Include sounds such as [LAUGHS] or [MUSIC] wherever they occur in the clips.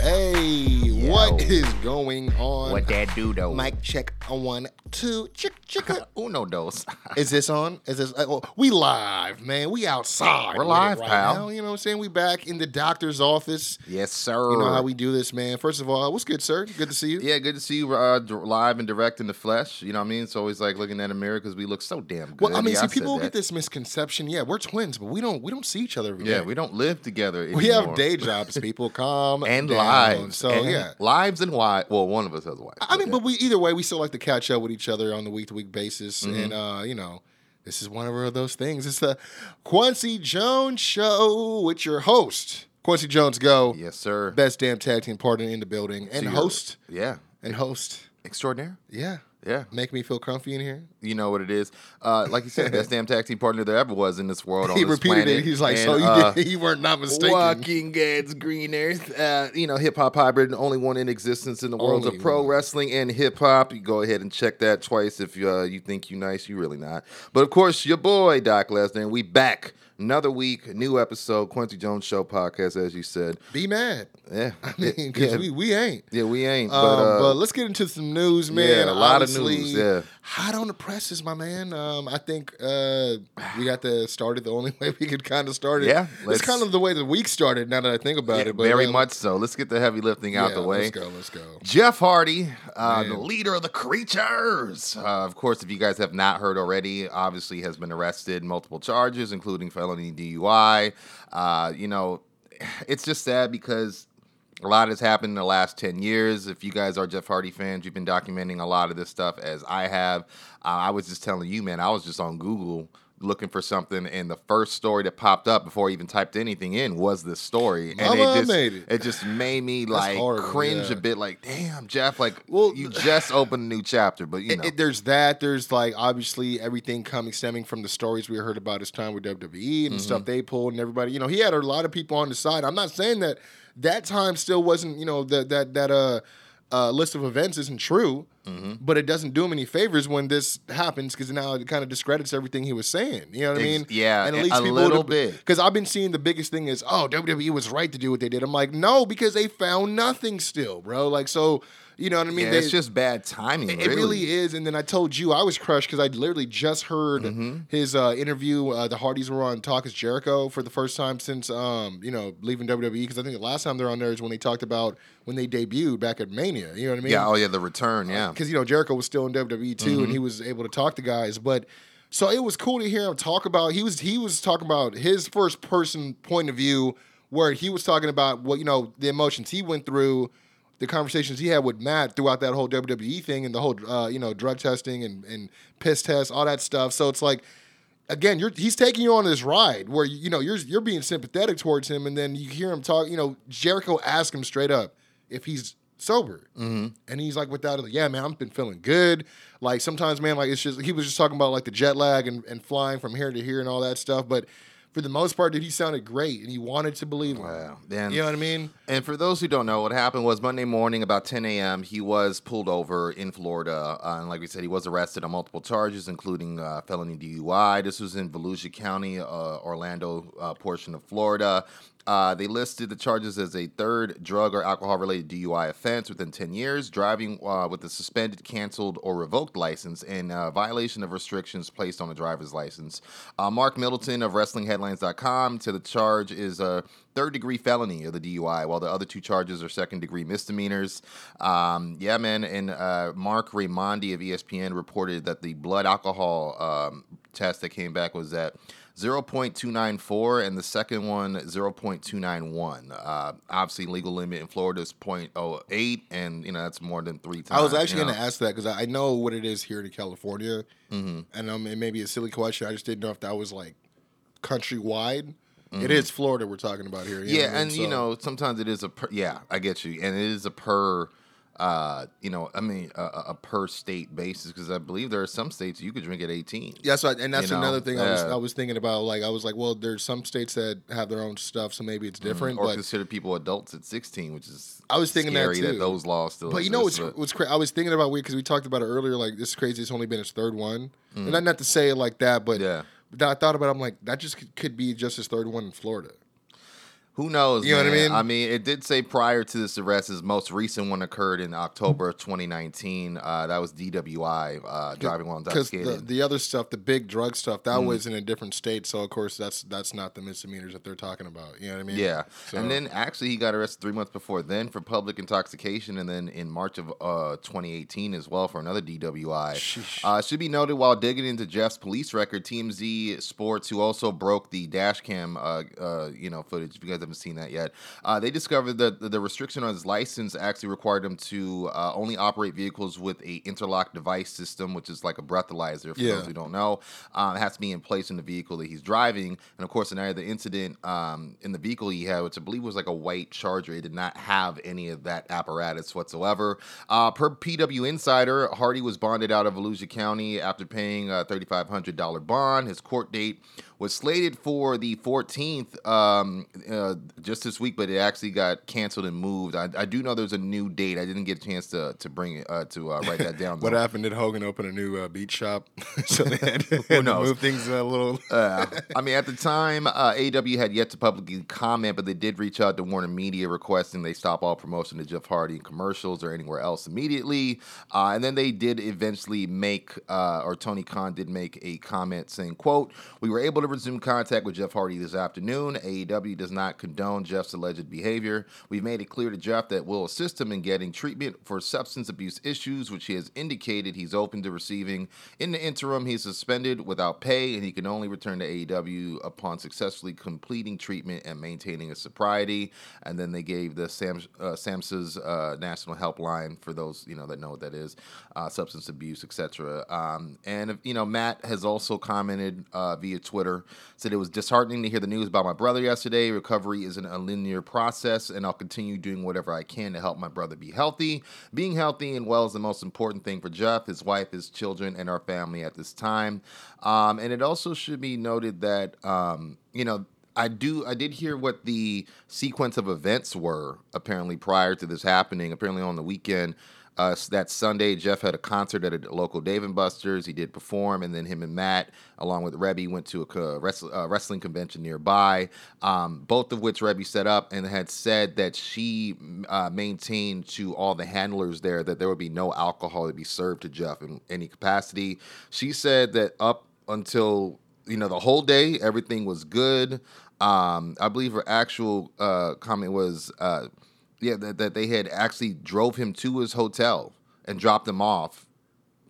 Hey, what is going on? What that do though? Mic check on one, two, chick, chicka. [LAUGHS] Uno dos. [LAUGHS] Is this on? Is this? uh, oh, we live, man. We outside. We're live, right pal. Now. You know what I'm saying? We back in the doctor's office. yes, sir. You know how we do this, man. First of all, what's good, sir? Good to see you. Yeah, good to see you uh, live and direct in the flesh. You know what I mean? It's always like looking at a mirror because we look so damn good. Well, I mean, Yeah, see, said people get this misconception. Yeah, we're twins, but we don't we don't see each other. Yeah, we don't live together. we have day jobs. People Come [LAUGHS] and down. Lives. So and yeah, lives and why? Well, one of us has a wife. I mean, but we either way, we still like to catch up with each other on the week to week basis, Mm-hmm. and uh, you know, this is one of those things. It's the Quincy Jones Show with your host Quincy Jones. Go, yes, sir. best damn tag team partner in the building, and your- host Yeah, and host. extraordinaire. Yeah, Yeah, make me feel comfy in here. you know what it is. Uh, like you said, best [LAUGHS] damn tag team partner there ever was in this world. On he this repeated planet. it. He's like, And, so you uh, did, [LAUGHS] you weren't not mistaken. Walking God's green earth. Uh, you know, hip hop hybrid, the only one in existence in the world Only of pro one. wrestling and hip hop. You go ahead and check that twice if uh, you think you nice. You really not. But of course, your boy Doc Lesnar, and we back another week, new episode, Quincy Jones Show podcast, as you said. Be mad. Yeah, [LAUGHS] I mean, because yeah, we we ain't. yeah, we ain't. Um, but, uh, but let's get into some news, man. yeah, a lot of news, yeah. Hot on the presses, my man. Um, I think uh, we got to start it the only [LAUGHS] way we could kind of start it. Yeah, it's kind of the way the week started. Now that I think about yeah, it, but very um, much so. Let's get the heavy lifting out yeah, the way. Let's go. Let's go. Jeff Hardy, uh, the leader of the creatures. Uh, of course, if you guys have not heard already, obviously has been arrested, multiple charges, including felony DUI. Uh, you know, [SIGHS] it's just sad because a lot has happened in the last 10 years. If you guys are Jeff Hardy fans, you've been documenting a lot of this stuff as I have. Uh, I was just telling you, man, I was just on Google looking for something and the first story that popped up before I even typed anything in was this story and Mama it just made it. it just made me like horrible, cringe yeah. a bit like damn Jeff like Well, you just opened a new chapter but you It- know it- there's that. There's like obviously everything coming stemming from the stories we heard about his time with WWE and Mm-hmm. stuff they pulled and everybody. You know, he had a lot of people on the side. I'm not saying that that time still wasn't. You know that that that uh. Uh, list of events isn't true, Mm-hmm. but it doesn't do him any favors when this happens because now it kind of discredits everything he was saying. You know what I mean? yeah, and a- a little bit. Because I've been seeing the biggest thing is, oh, WWE was right to do what they did. I'm like, no, because they found nothing still, bro. Like, so you know what I mean? yeah, They- it's just bad timing it really is. And then I told you I was crushed because I literally just heard Mm-hmm. his uh, interview. Uh, the Hardys were on Talk is Jericho for the first time since um, you know leaving WWE because I think the last time they're on there is when they talked about when they debuted back at Mania. You know what I mean? yeah oh yeah the return yeah because you know Jericho was still in WWE too, Mm-hmm. and he was able to talk to guys. But so it was cool to hear him talk about. He was he was talking about his first person point of view, where he was talking about what you know the emotions he went through, the conversations he had with Matt throughout that whole WWE thing and the whole uh, you know drug testing and and piss test, all that stuff. So it's like. Again, you're, he's taking you on this ride where you know you're you're being sympathetic towards him, and then you hear him talk. You know, Jericho asked him straight up if he's sober, mm-hmm. and he's like, without it, yeah, man, I've been feeling good. Like sometimes, man, like it's just he was just talking about like the jet lag and, and flying from here to here and all that stuff. But for the most part, dude, he sounded great, and he wanted to believe him. Wow. Then You know what I mean? And for those who don't know, what happened was Monday morning, about 10 a.m., he was pulled over in Florida. Uh, and like we said, he was arrested on multiple charges, including uh, felony DUI. This was in Volusia County, uh, Orlando uh, portion of Florida. Uh, they listed the charges as a third drug or alcohol related DUI offense within 10 years, driving uh, with a suspended, canceled, or revoked license, and uh, violation of restrictions placed on a driver's license. Uh, Marc Middleton of WrestlingHeadlines.com to the charge is a third degree felony of the DUI, while the other two charges are second degree misdemeanors. Um, yeah, man. And uh, Marc Raimondi of ESPN reported that the blood alcohol um, test that came back was at 0.294 and the second one 0.291 uh, obviously legal limit in florida is 0.08 and you know that's more than three times I was actually you going to ask that because I know what it is here in California, Mm-hmm. and um, it may be a silly question. I just didn't know if that was like countrywide. It Mhm. is Florida we're talking about here. yeah what I mean? and you know sometimes it is a per, yeah i get you and it is a per uh, you know, I mean, a, a per state basis because I believe there are some states you could drink at 18. Yeah, so and that's You know, another thing I was. I was thinking about. Like I was like, well, there's some states that have their own stuff, so maybe it's different. or but consider people adults at 16, which is I was thinking that too. those laws still. But you know what's but- what's crazy? I was thinking about weird because we talked about it earlier. Like this is crazy. It's only been his third one, and not, not to say it like that, but Mm. Yeah. But I thought about. it, I'm like that just could, could be just his third one in Florida. Who knows? You know what I mean? I mean, it did say prior to this arrest, his most recent one occurred in October of 2019. Uh, that was DWI, uh, driving while Because the, the other stuff, the big drug stuff, that Mm. was in a different state. So of course that's that's not the misdemeanors that they're talking about. You know what I mean? yeah, So- and then actually he got arrested three months before then for public intoxication, and then in March of uh, 2018 as well for another DWI. Uh, it should be noted while digging into Jeff's police record, TMZ Sports, who also broke the dash cam, uh, uh, you know, footage. Guys haven't seen that yet, uh, they discovered that the restriction on his license actually required him to uh, only operate vehicles with a interlock device system, which is like a breathalyzer. For Yeah. those who don't know, um, it has to be in place in the vehicle that he's driving. And of course, in the incident um, in the vehicle he had, which I believe was like a white Charger, it did not have any of that apparatus whatsoever. Uh, per PW Insider, Hardy was bonded out of Volusia County after paying a $3,500 bond. His court date was slated for the 14th um, uh, just this week, but it actually got canceled and moved. I, I do know there's a new date. I didn't get a chance to to bring it uh, to uh, write that down. [LAUGHS] What happened? Did Hogan open a new uh, beach shop? [LAUGHS] so they had, [LAUGHS] to- had to move things a little. Uh, I mean, at the time, uh, AW had yet to publicly comment, but they did reach out to Warner Media requesting they stop all promotion to Jeff Hardy in commercials or anywhere else immediately. Uh, and then they did eventually make, uh, or Tony Khan did make a comment saying, "quote We were able to resume contact with Jeff Hardy this afternoon. AEW does not condone Jeff's alleged behavior. We've made it clear to Jeff that we'll assist him in getting treatment for substance abuse issues, which he has indicated he's open to receiving. In the interim, he's suspended without pay, and he can only return to AEW upon successfully completing treatment and maintaining his sobriety. And then they gave the Sam, uh, SAMHSA's uh, national helpline for those you know that know what that is, uh, substance abuse, etc. Um, and you know, Matt has also commented uh, via Twitter said it was disheartening to hear the news about my brother yesterday. Recovery isn't a linear process, and I'll continue doing whatever I can to help my brother be healthy. Being healthy and well is the most important thing for Jeff, his wife, his children, and our family at this time. Um, and it also should be noted that um, you know. I do. I did hear what the sequence of events were apparently prior to this happening. Apparently on the weekend, uh, that Sunday, Jeff had a concert at a local Dave and Buster's. He did perform, and then him and Matt, along with Reby, went to a co- wrestl- uh, wrestling convention nearby. Um, both of which Reby set up and had said that she uh, maintained to all the handlers there that there would be no alcohol to be served to Jeff in any capacity. She said that up until you know the whole day, everything was good. Um, I believe her actual uh, comment was. Yeah, that, that they had actually drove him to his hotel and dropped him off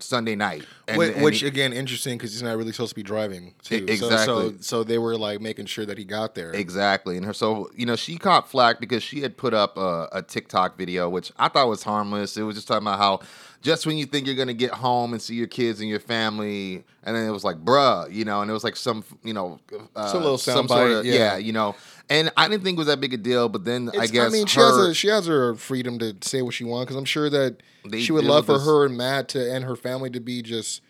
Sunday night. And, Which, and which he- again, interesting because he's not really supposed to be driving. Too. E- So- So, exactly. so, they were like making sure that he got there. Exactly, and her so you know she caught flack because she had put up a, a TikTok video, which I thought was harmless. It was just talking about how just when you think you're gonna get home and see your kids and your family, and then it was like, bruh, you know, and it was like some you know uh, Some little some sort of yeah. yeah, you know, and I didn't think it was that big a deal, but then I guess I mean, she her, has a, she has her freedom to say what she wants because I'm sure that They she would love for this- her and Matt to and her family to be just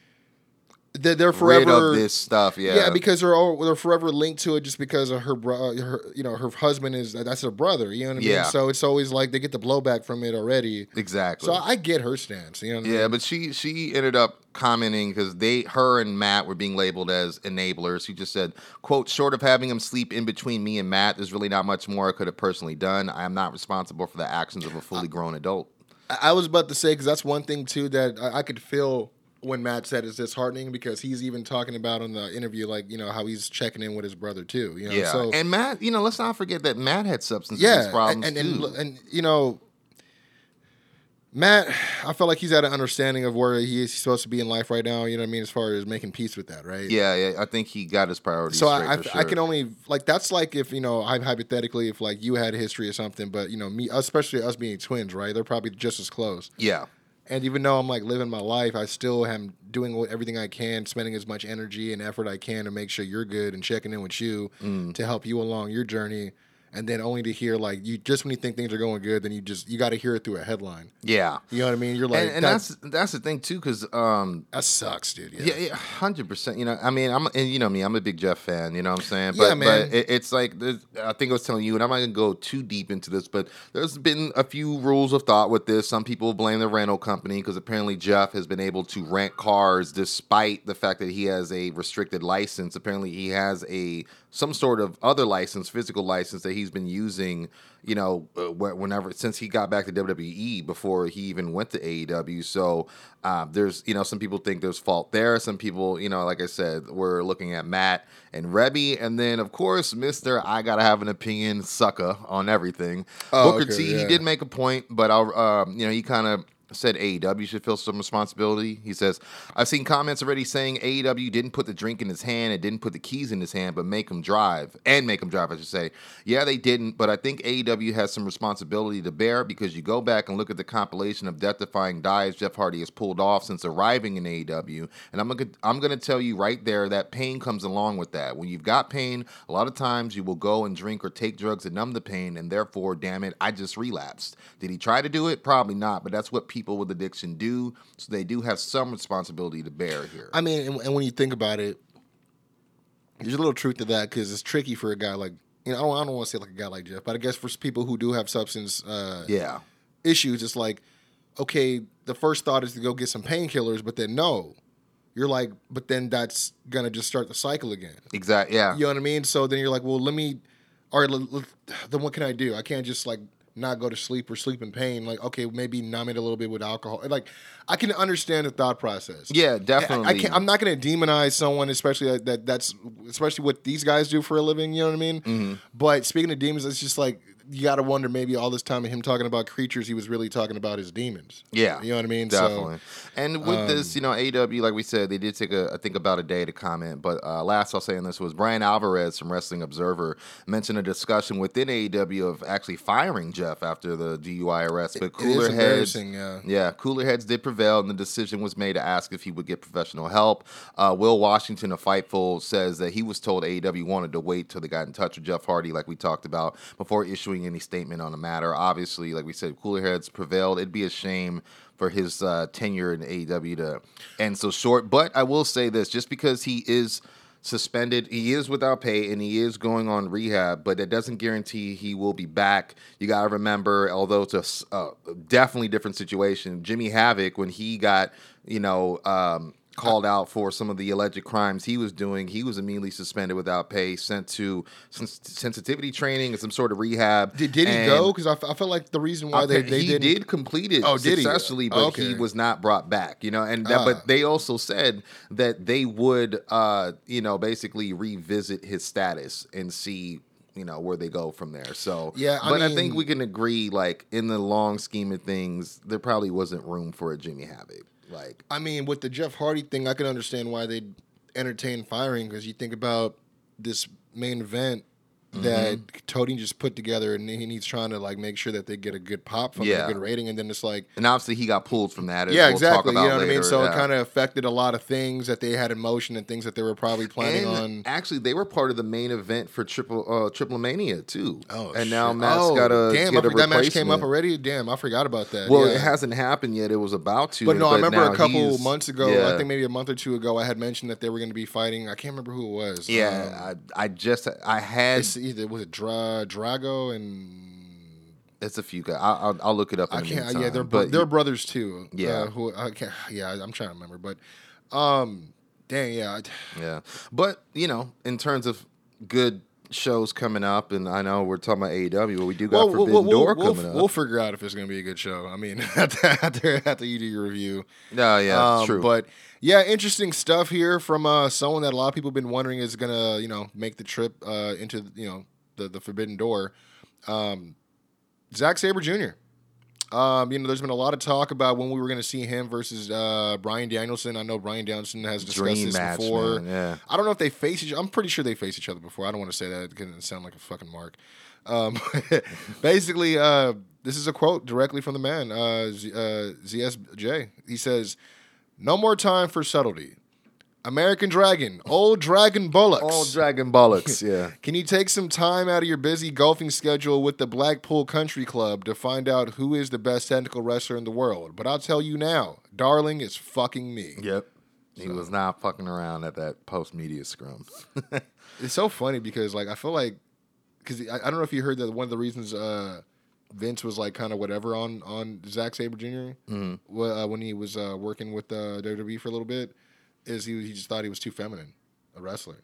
they're, they're rid forever of this stuff. Yeah, Yeah, because they're all they're forever linked to it just because of her bro, her you know her husband is that's her brother. You know what I mean? Yeah. So it's always like they get the blowback from it already. exactly. So I get her stance. You know what I Yeah, mean? but she she ended up commenting because they her and Matt were being labeled as enablers. She just said, "quote Short of having him sleep in between me and Matt, there's really not much more I could have personally done. I am not responsible for the actions of a fully grown adult." I I was about to say because that's one thing too that I, I could feel when Matt said it's disheartening because he's even talking about in the interview like you know how he's checking in with his brother too. You know? Yeah, So and Matt, you know, let's not forget that Matt had substance abuse problems and and, too. and and you know. Matt, I feel like he's at an understanding of where he is supposed to be in life right now. You know what I mean, as far as making peace with that, right? yeah, yeah, I think he got his priorities So straight I, I, for I sure. can only like that's like if you know hy- hypothetically if like you had a history or something, but you know me, especially us being twins, right? They're probably just as close. yeah, And even though I'm like living my life, I still am doing everything I can, spending as much energy and effort I can to make sure you're good and checking in with you Mm. to help you along your journey. And then only to hear like you just when you think things are going good, then you just you got to hear it through a headline. Yeah. You know what I mean? You're like, and, and that's, that's that's the thing too, because um, that sucks, dude. Yeah, yeah, hundred percent. You know, I mean, I'm and you know me, I'm a big Jeff fan. You know what I'm saying? Yeah, But, man. But it, it's like I think I was telling you, and I'm not gonna go too deep into this, but there's been a few rules of thought with this. Some people blame the rental company because apparently Jeff has been able to rent cars despite the fact that he has a restricted license. Apparently, he has a some sort of other license, physical license that he's been using. You know, uh, whenever since he got back to WWE before he even went to AEW. So uh, there's you know some people think there's fault there. Some people you know like I said we're looking at Matt and Reby, and then of course Mister I gotta have an opinion sucker on everything. Oh, Booker okay, T yeah. he did make a point, but I'll um, you know he kind of said AEW should feel some responsibility. He says, I've seen comments already saying AEW didn't put the drink in his hand and didn't put the keys in his hand, but make him drive and make him drive, I should say. Yeah, they didn't, but I think AEW has some responsibility to bear because you go back and look at the compilation of death defying dives Jeff Hardy has pulled off since arriving in AEW. And I'm gonna I'm gonna tell you right there that pain comes along with that. When you've got pain, a lot of times you will go and drink or take drugs to numb the pain, and therefore, damn it, I just relapsed. Did he try to do it? Probably not, but that's what people with addiction do. So they do have some responsibility to bear here. I mean, and, and when you think about it, there's a little truth to that because it's tricky for a guy like you know I don't, I don't want to say like a guy like Jeff, but I guess for people who do have substance uh, yeah. issues, it's like okay, the first thought is to go get some painkillers, but then no, you're like, but then that's gonna just start the cycle again. Exactly. Yeah. You know what I mean? So then you're like, well, let me, all right, let- let- then what can I do? I can't just like not go to sleep or sleep in pain. Like, okay, maybe numb it a little bit with alcohol. Like, I can understand the thought process. Yeah, I- definitely. I, can't, I'm not going to demonize someone, especially that, that that's especially what these guys do for a living. You know what I mean? Mm-hmm. But speaking of demons, it's just like you got to wonder maybe all this time of him talking about creatures, he was really talking about his demons. Yeah, you know what I mean. Definitely. So, and with um, this, you know, AW, like we said, they did take a, I think about a day to comment. But uh, last I'll say on this was Bryan Alvarez from Wrestling Observer mentioned a discussion within AEW of actually firing Jeff after the DUI arrest. But cooler heads. Yeah. yeah, cooler heads did prevail, and the decision was made to ask if he would get professional help. Uh, Will Washington of Fightful says that he was told AEW wanted to wait till they got in touch with Jeff Hardy, like we talked about, before issuing any statement on the matter. Obviously, like we said, cooler heads prevailed. It'd be a shame for his uh, tenure in AEW to end so short. But I will say this: just because he is suspended. He is without pay and he is going on rehab, but that doesn't guarantee he will be back. You got to remember, although it's a uh, definitely different situation, Jimmy Havoc, when he got, you know, um, called out for some of the alleged crimes he was doing, he was immediately suspended without pay, sent to sens- sensitivity training and some sort of rehab. Did, did he And go? Because I, f- I felt like the reason why they, they he didn't. did complete it Oh, did he? but Okay. he was not brought back. You know, and that, Ah. but they also said that they would, uh, you know, basically revisit his status and see. You know where they go from there. So Yeah, I but I think we can agree, like in the long scheme of things, there probably wasn't room for a Jimmy Havoc. Like, I mean, with the Jeff Hardy thing, I can understand why they'd entertain firing because you think about this main event that Mm-hmm. Just put together, and he- he's trying to like make sure that they get a good pop from Yeah. a good rating, and then it's like. and obviously he got pulled from that. as Yeah, we'll talk exactly. You know what I mean. later, So it kind of affected a lot of things that they had in motion and things that they were probably planning and on. actually, they were part of the main event for Triple uh, Triple Mania too. Oh, and now shit. Matt's oh, got a damn. get I a forgot that match came up already. Damn, I forgot about that. Well, yeah. it hasn't happened yet. It was about to. But no, I remember a couple months ago. yeah. I think maybe a month or two ago, I had mentioned that they were going to be fighting. I can't remember who it was. Um, Yeah, I, I just I had it's, either was it Dra- Drago and it's a few guys. I, I'll, I'll look it up. In I can't. meantime, Yeah, they're but they're brothers too. Yeah. Uh, who I can't. Yeah, I'm trying to remember, but um, dang, yeah. Yeah. But you know, in terms of good shows coming up, and I know we're talking about AEW, but we do got Forbidden Door we'll, coming up. we'll figure out if it's going to be a good show. I mean, [LAUGHS] after after, after you do your review. no, yeah, Um, true. But yeah, interesting stuff here from uh, someone that a lot of people have been wondering is gonna, you know, make the trip uh, into, you know, the the Forbidden Door. Um, Zack Sabre Jr. Um, you know, there's been a lot of talk about when we were going to see him versus uh, Bryan Danielson. I know Bryan Danielson has discussed Dream this match, before. man, yeah. I don't know if they face each. I'm pretty sure they face each other before. I don't want to say that because it sound like a fucking mark. Um, [LAUGHS] basically, uh, this is a quote directly from the man, uh, Z, uh, ZSJ. He says, "No more time for subtlety. American Dragon, old Dragon Bollocks. Old Dragon Bollocks, [LAUGHS] yeah. Can you take some time out of your busy golfing schedule with the Blackpool Country Club to find out who is the best technical wrestler in the world? But I'll tell you now, darling is fucking me. Yep. He was not fucking around at that post media scrum. [LAUGHS] It's so funny because like I feel like because I, I don't know if you heard that one of the reasons uh, Vince was like kind of whatever on on Zack Sabre junior Mm-hmm. uh, when he was uh, working with uh, WWE for a little bit is he he just thought he was too feminine a wrestler.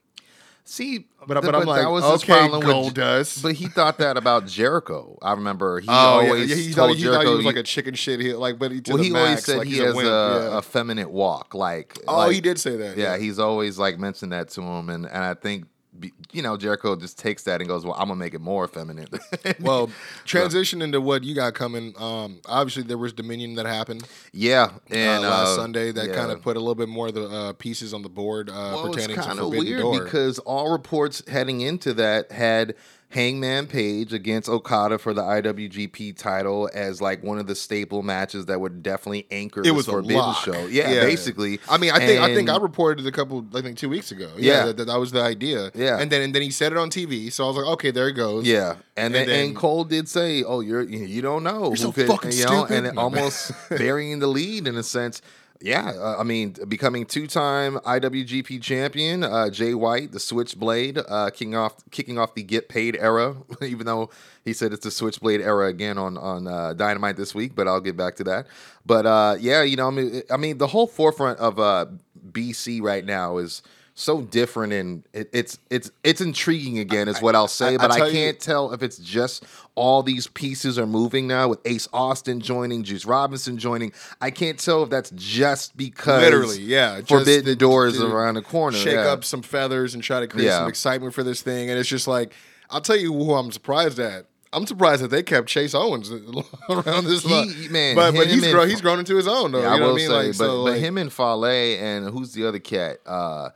See, But- th- but I'm like, his okay, problem with- Goldust. But he thought that about Jericho. I remember he Oh always yeah, he, told thought, he Jericho he was like a chicken shit heel, like but he well, the he max, always said like he has wimp, a, yeah. a feminine walk. Like, oh, like- he did say that. Yeah, he's always like mentioned that to him, and, and I think be- you know Jericho just takes that and goes, "Well, I'm gonna make it more feminine." [LAUGHS] Well, transition into what you got coming. Um, obviously there was Dominion that happened yeah, and, and last uh, Sunday that yeah. kind of put a little bit more of the uh, pieces on the board uh, well, it's pertaining to Forbidden weird Door. because all reports heading into that had Hangman Page against Okada for the IWGP title as like one of the staple matches that would definitely anchor it the was a Forbidden lock. Show. Yeah, basically. I mean, I think I think I reported it a couple, I think two weeks ago. Yeah. Yeah, that, that, that was the idea. Yeah. and then and then he said it on TV, so I was like, okay, there it goes. Yeah, and then, And then- and Cole did say, "Oh, you're you don't know who so could, fucking you know," stupid. and almost [LAUGHS] burying the lead in a sense. Yeah, uh, I mean, becoming two-time IWGP champion, uh, Jay White, the Switchblade, uh, kicking off kicking off the get paid era. [LAUGHS] Even though he said it's the Switchblade era again on on uh, Dynamite this week, but I'll get back to that. But uh, yeah, you know, I mean, I mean, the whole forefront of uh, BC right now is so different and it, it's it's it's intriguing again is what I'll say I- I but I, you- can't tell if it's just all these pieces are moving now with Ace Austin joining, Juice Robinson joining. I can't tell if that's just because Literally, yeah. Forbidden to- Doors to around the corner. Shake yeah. up some feathers and try to create Yeah. some excitement for this thing, and it's just like I'll tell you who I'm surprised at. I'm surprised that they kept Chase Owens [LAUGHS] around this. He- man, but but he's grown. He's grown into his own though. Yeah, you know I will what I mean? say, like, but, so, but like, him and Fale and who's the other cat? Uh,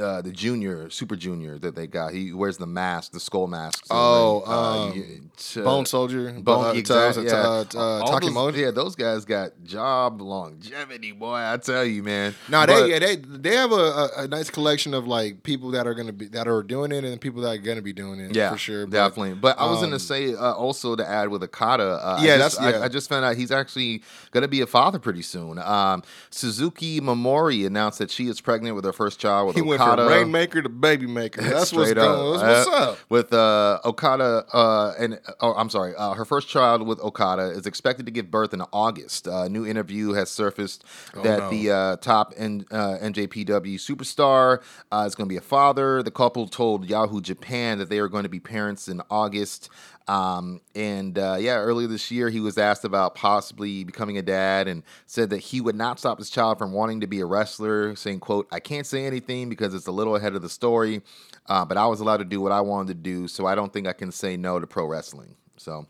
uh, the junior, super junior that they got. He wears the mask, the skull mask. so, Oh, like, uh, um, y- t- Bone Soldier, Bone, uh, exactly. uh, yeah. uh, uh, All those- Takimoto. yeah, those guys got job longevity, boy. I tell you, man. No, But- they yeah, they they have a, a, a nice collection of like people that are gonna be that are doing it and people that are gonna be doing it. Yeah, for sure. But, definitely. But I was um, gonna say uh, also to add with Okada. Uh, Yeah, I just, that's- yeah. I, I just found out he's actually gonna be a father pretty soon. Um, Suzuki Mimori announced that she is pregnant with her first child with He went Okada. from rainmaker to baby maker. [LAUGHS] That's what's Straight going. up. What's, Uh, up? With uh, Okada, uh, and oh, I'm sorry, uh, her first child with Okada is expected to give birth in August. Uh, a new interview has surfaced that no. the uh, top N, uh, NJPW superstar uh, is going to be a father. The couple told Yahoo Japan that they are going to be parents in August. Um, and uh, yeah, earlier this year, he was asked about possibly becoming a dad and said that he would not stop his child from wanting to be a wrestler, saying, quote, I can't say anything because it's a little ahead of the story, uh, but I was allowed to do what I wanted to do, so I don't think I can say no to pro wrestling. So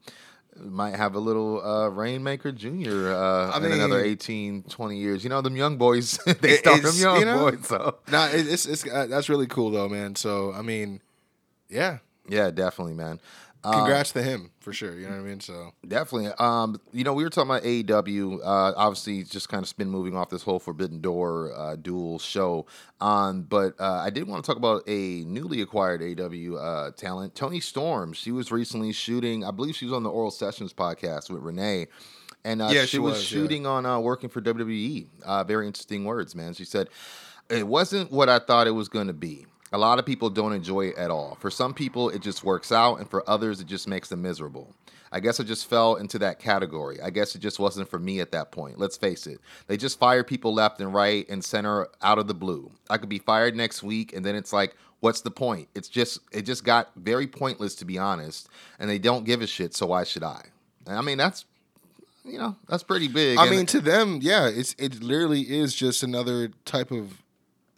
might have a little uh, Rainmaker Jr. Uh, I in another mean- 18, 20 years. You know, them young boys, [LAUGHS] they start them young you know, boys. So Nah, it, it's it's uh, that's really cool though, man. So I mean, yeah, yeah, definitely, man. Uh, congrats to him for sure. You know what I mean? So Definitely. Um, you know, we were talking about AEW. Uh, obviously, just kind of spin moving off this whole Forbidden Door uh, dual show. Um, but uh, I did want to talk about a newly acquired AEW uh, talent, Toni Storm. She was recently shooting. I believe she was on the Oral Sessions podcast with Renee. And uh, Yeah, she, she was, was, yeah. shooting on uh, working for WWE. Uh, very interesting words, man. She said, It wasn't what I thought it was going to be. A lot of people don't enjoy it at all. For some people, it just works out, and for others, it just makes them miserable. I guess I just fell into that category. I guess it just wasn't for me at that point. Let's face it. They just fire people left and right and center out of the blue. I could be fired next week, and then it's like, what's the point? It's just it just got very pointless to be honest, and they don't give a shit, so why should I? I mean, that's you know, that's pretty big. I and- mean, to them, yeah, it's it literally is just another type of,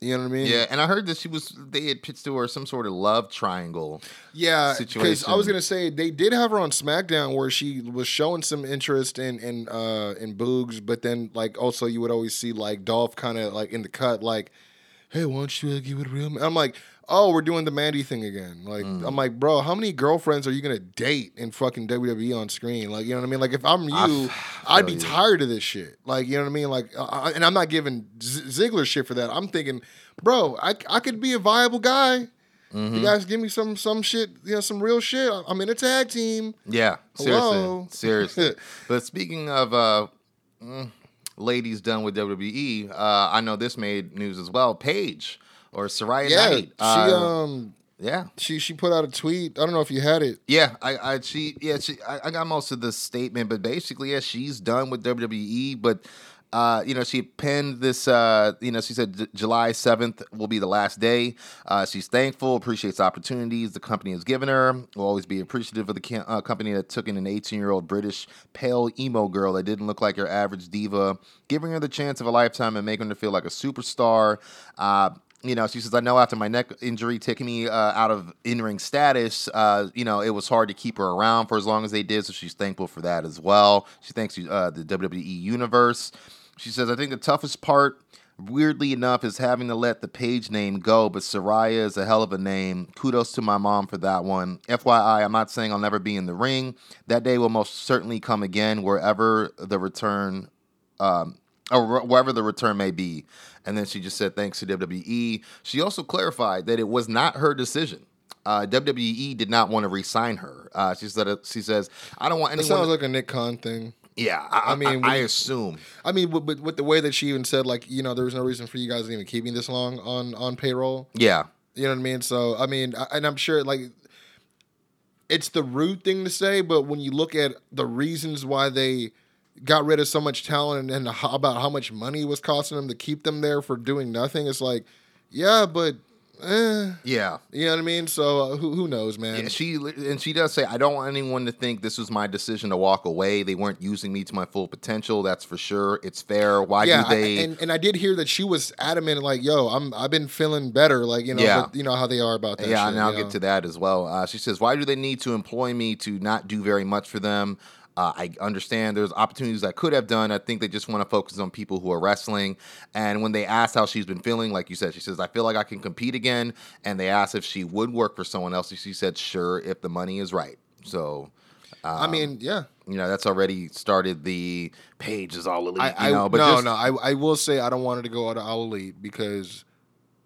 you know what I mean? yeah, and I heard that she was they had pitched to her some sort of love triangle. Yeah, because I was gonna say they did have her on SmackDown where she was showing some interest in in uh in Boogs, but then like also you would always see like Dolph kind of like in the cut, like, "Hey, why don't you uh, give it a real?" Man? I'm like, oh, we're doing the Mandy thing again. Like, Mm. I'm like, bro, how many girlfriends are you gonna date in fucking WWE on screen? Like, you know what I mean? Like, if I'm you, I would be you. tired of this shit. Like, you know what I mean? Like, uh, I- and I'm not giving Z- Ziggler shit for that. I'm thinking, bro, I I could be a viable guy. Mm-hmm. You guys give me some some shit, you know, some real shit. I'm in a tag team. Yeah, Hello? seriously, seriously. [LAUGHS] but speaking of uh, mm, ladies done with WWE, uh, I know this made news as well. Paige or Saraya Yeah, Knight. she uh, um yeah, she she put out a tweet. I don't know if you had it. yeah. I, I she, yeah, she. I, I got most of the statement, but basically, yeah, she's done with WWE. But uh, you know, she penned this. Uh, you know, she said J- July seventh will be the last day. Uh, she's thankful, appreciates opportunities the company has given her. Will always be appreciative of the ca- uh, company that took in an eighteen-year-old British pale emo girl that didn't look like your average diva, giving her the chance of a lifetime and making her feel like a superstar. You know, she says, I know after my neck injury taking me uh, out of in ring status, uh, you know, it was hard to keep her around for as long as they did. So she's thankful for that as well. She thanks uh, the WWE Universe. She says, I think the toughest part, weirdly enough, is having to let the Paige name go. But Saraya is a hell of a name. Kudos to my mom for that one. FYI, I'm not saying I'll never be in the ring. That day will most certainly come again, wherever the return um, or wherever the return may be. And then she just said thanks to WWE. She also clarified that it was not her decision. Uh, WWE did not want to re-sign her. Uh, she said she says I don't want anyone." It sounds like a Nick Khan thing. yeah, I, I I mean, I, we- assume. I mean, with, with, with the way that she even said, like, you know, there was no reason for you guys to even keep me this long on on payroll. Yeah, You know what I mean? So, I mean, I, and I'm sure, like, it's the rude thing to say, but when you look at the reasons why they got rid of so much talent and, and how, about how much money was costing them to keep them there for doing nothing, it's like, yeah, but, eh, yeah. you know what I mean? So, uh, who who knows, man? Yeah, she and she does say, "I don't want anyone to think this was my decision to walk away. They weren't using me to my full potential. That's for sure. It's fair. Why yeah, do they?" I, and and I did hear that she was adamant, like, "Yo, I'm I've been feeling better, like you know, Yeah. but you know how they are about that." yeah, shit, and I'll get know? to that as well. Uh, she says, "Why do they need to employ me to not do very much for them?" Uh, I understand there's opportunities I could have done. I think they just want to focus on people who are wrestling. And when they asked how she's been feeling, like you said, she says, "I feel like I can compete again." And they asked if she would work for someone else. and She said, "Sure, if the money is right." So. I mean, yeah, you know that's already started the Paige is all elite. I, I you know, but no, just, no, I, I will say I don't want her to go out of All Elite because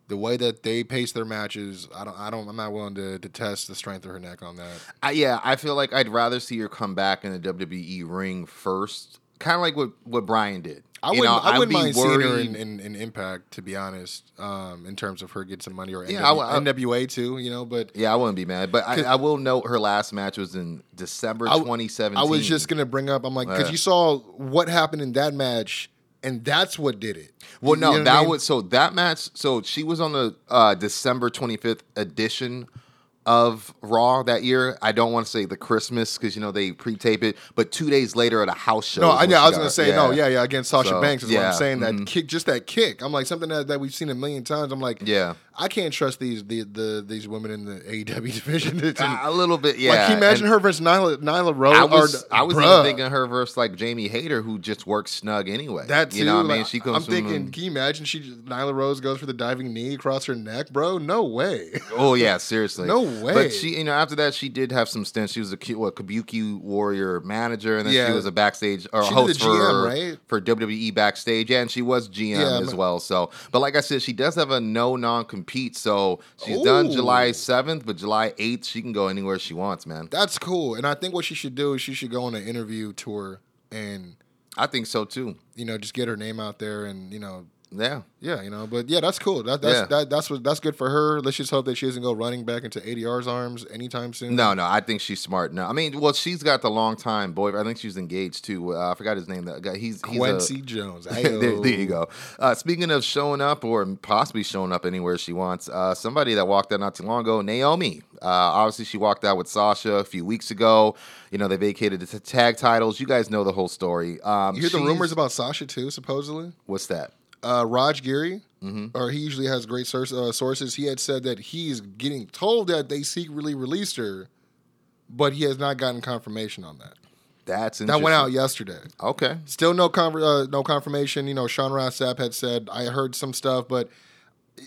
the way that they pace their matches, I don't, I don't, I'm not willing to, to test the strength of her neck on that. I, yeah, I feel like I'd rather see her come back in the WWE ring first, kind of like what what Bryan did. I You wouldn't, know, I wouldn't be mind seeing her worried- in, in, in Impact, to be honest, um, in terms of her getting some money or Yeah, NW, I- I- NWA too, you know. But Yeah, I wouldn't be mad, but I, I will note her last match was in December 2017. I was just gonna bring up, I'm like, because Yeah. you saw what happened in that match, and that's what did it. Well, You no, know that I mean? was so that match. So she was on the uh, December 25th edition of Raw that year. I don't want to say the Christmas because you know they pre-tape it, but two days later at a house show. No, I, yeah, I was got- gonna say no, yeah, yeah, against Sasha So, Banks is what yeah, I'm saying. That mhm. kick, just that kick. I'm like something that, that we've seen a million times. I'm like, Yeah. I can't trust these the, the these women in the AEW [LAUGHS] division. In- A little bit, yeah. like, can you imagine and- her versus Nyla, Nyla Rose? I was, or, I was bruh, even thinking her versus like Jamie Hayter, who just works snug anyway. that too. you know what I mean? She comes I'm thinking, can you imagine she Nyla Rose goes for the diving knee across her neck, bro? No way. Oh yeah, seriously. No way. But she, you know, after that, she did have some stints. She was a what, Kabuki Warrior manager, and then Yeah. she was a backstage or She did host GM, for right? for WWE backstage, yeah, and she was GM Yeah, as well. So, but like I said, she does have a no non compete. So she's done July seventh, but July eighth, she can go anywhere she wants, man. That's cool. And I think what she should do is she should go on an interview tour and I think so too. you know just get her name out there and you know Yeah. Yeah, you know, but yeah, that's cool. That, that's Yeah. that, that's what that's good for her. Let's just hope that she doesn't go running back into ADR's arms anytime soon. No, no, I think she's smart now. I mean, well, she's got the long time boy. I think she's engaged too. Uh, I forgot his name. That guy. He's, he's a- Quincy Jones. [LAUGHS] there, there you go. Uh, speaking of showing up or possibly showing up anywhere she wants, uh, somebody that walked out not too long ago, Naomi. Uh, obviously, she walked out with Sasha a few weeks ago. You know, they vacated the t- tag titles. You guys know the whole story. Um, You hear the rumors about Sasha too? Supposedly, what's that? Uh, Raj Giri, Mm-hmm. or he usually has great source, uh, sources. He had said that he's getting told that they secretly released her, but he has not gotten confirmation on that. That's That went out yesterday. Okay. Still no con- uh, no confirmation. You know, Sean Ross Sapp had said I heard some stuff, but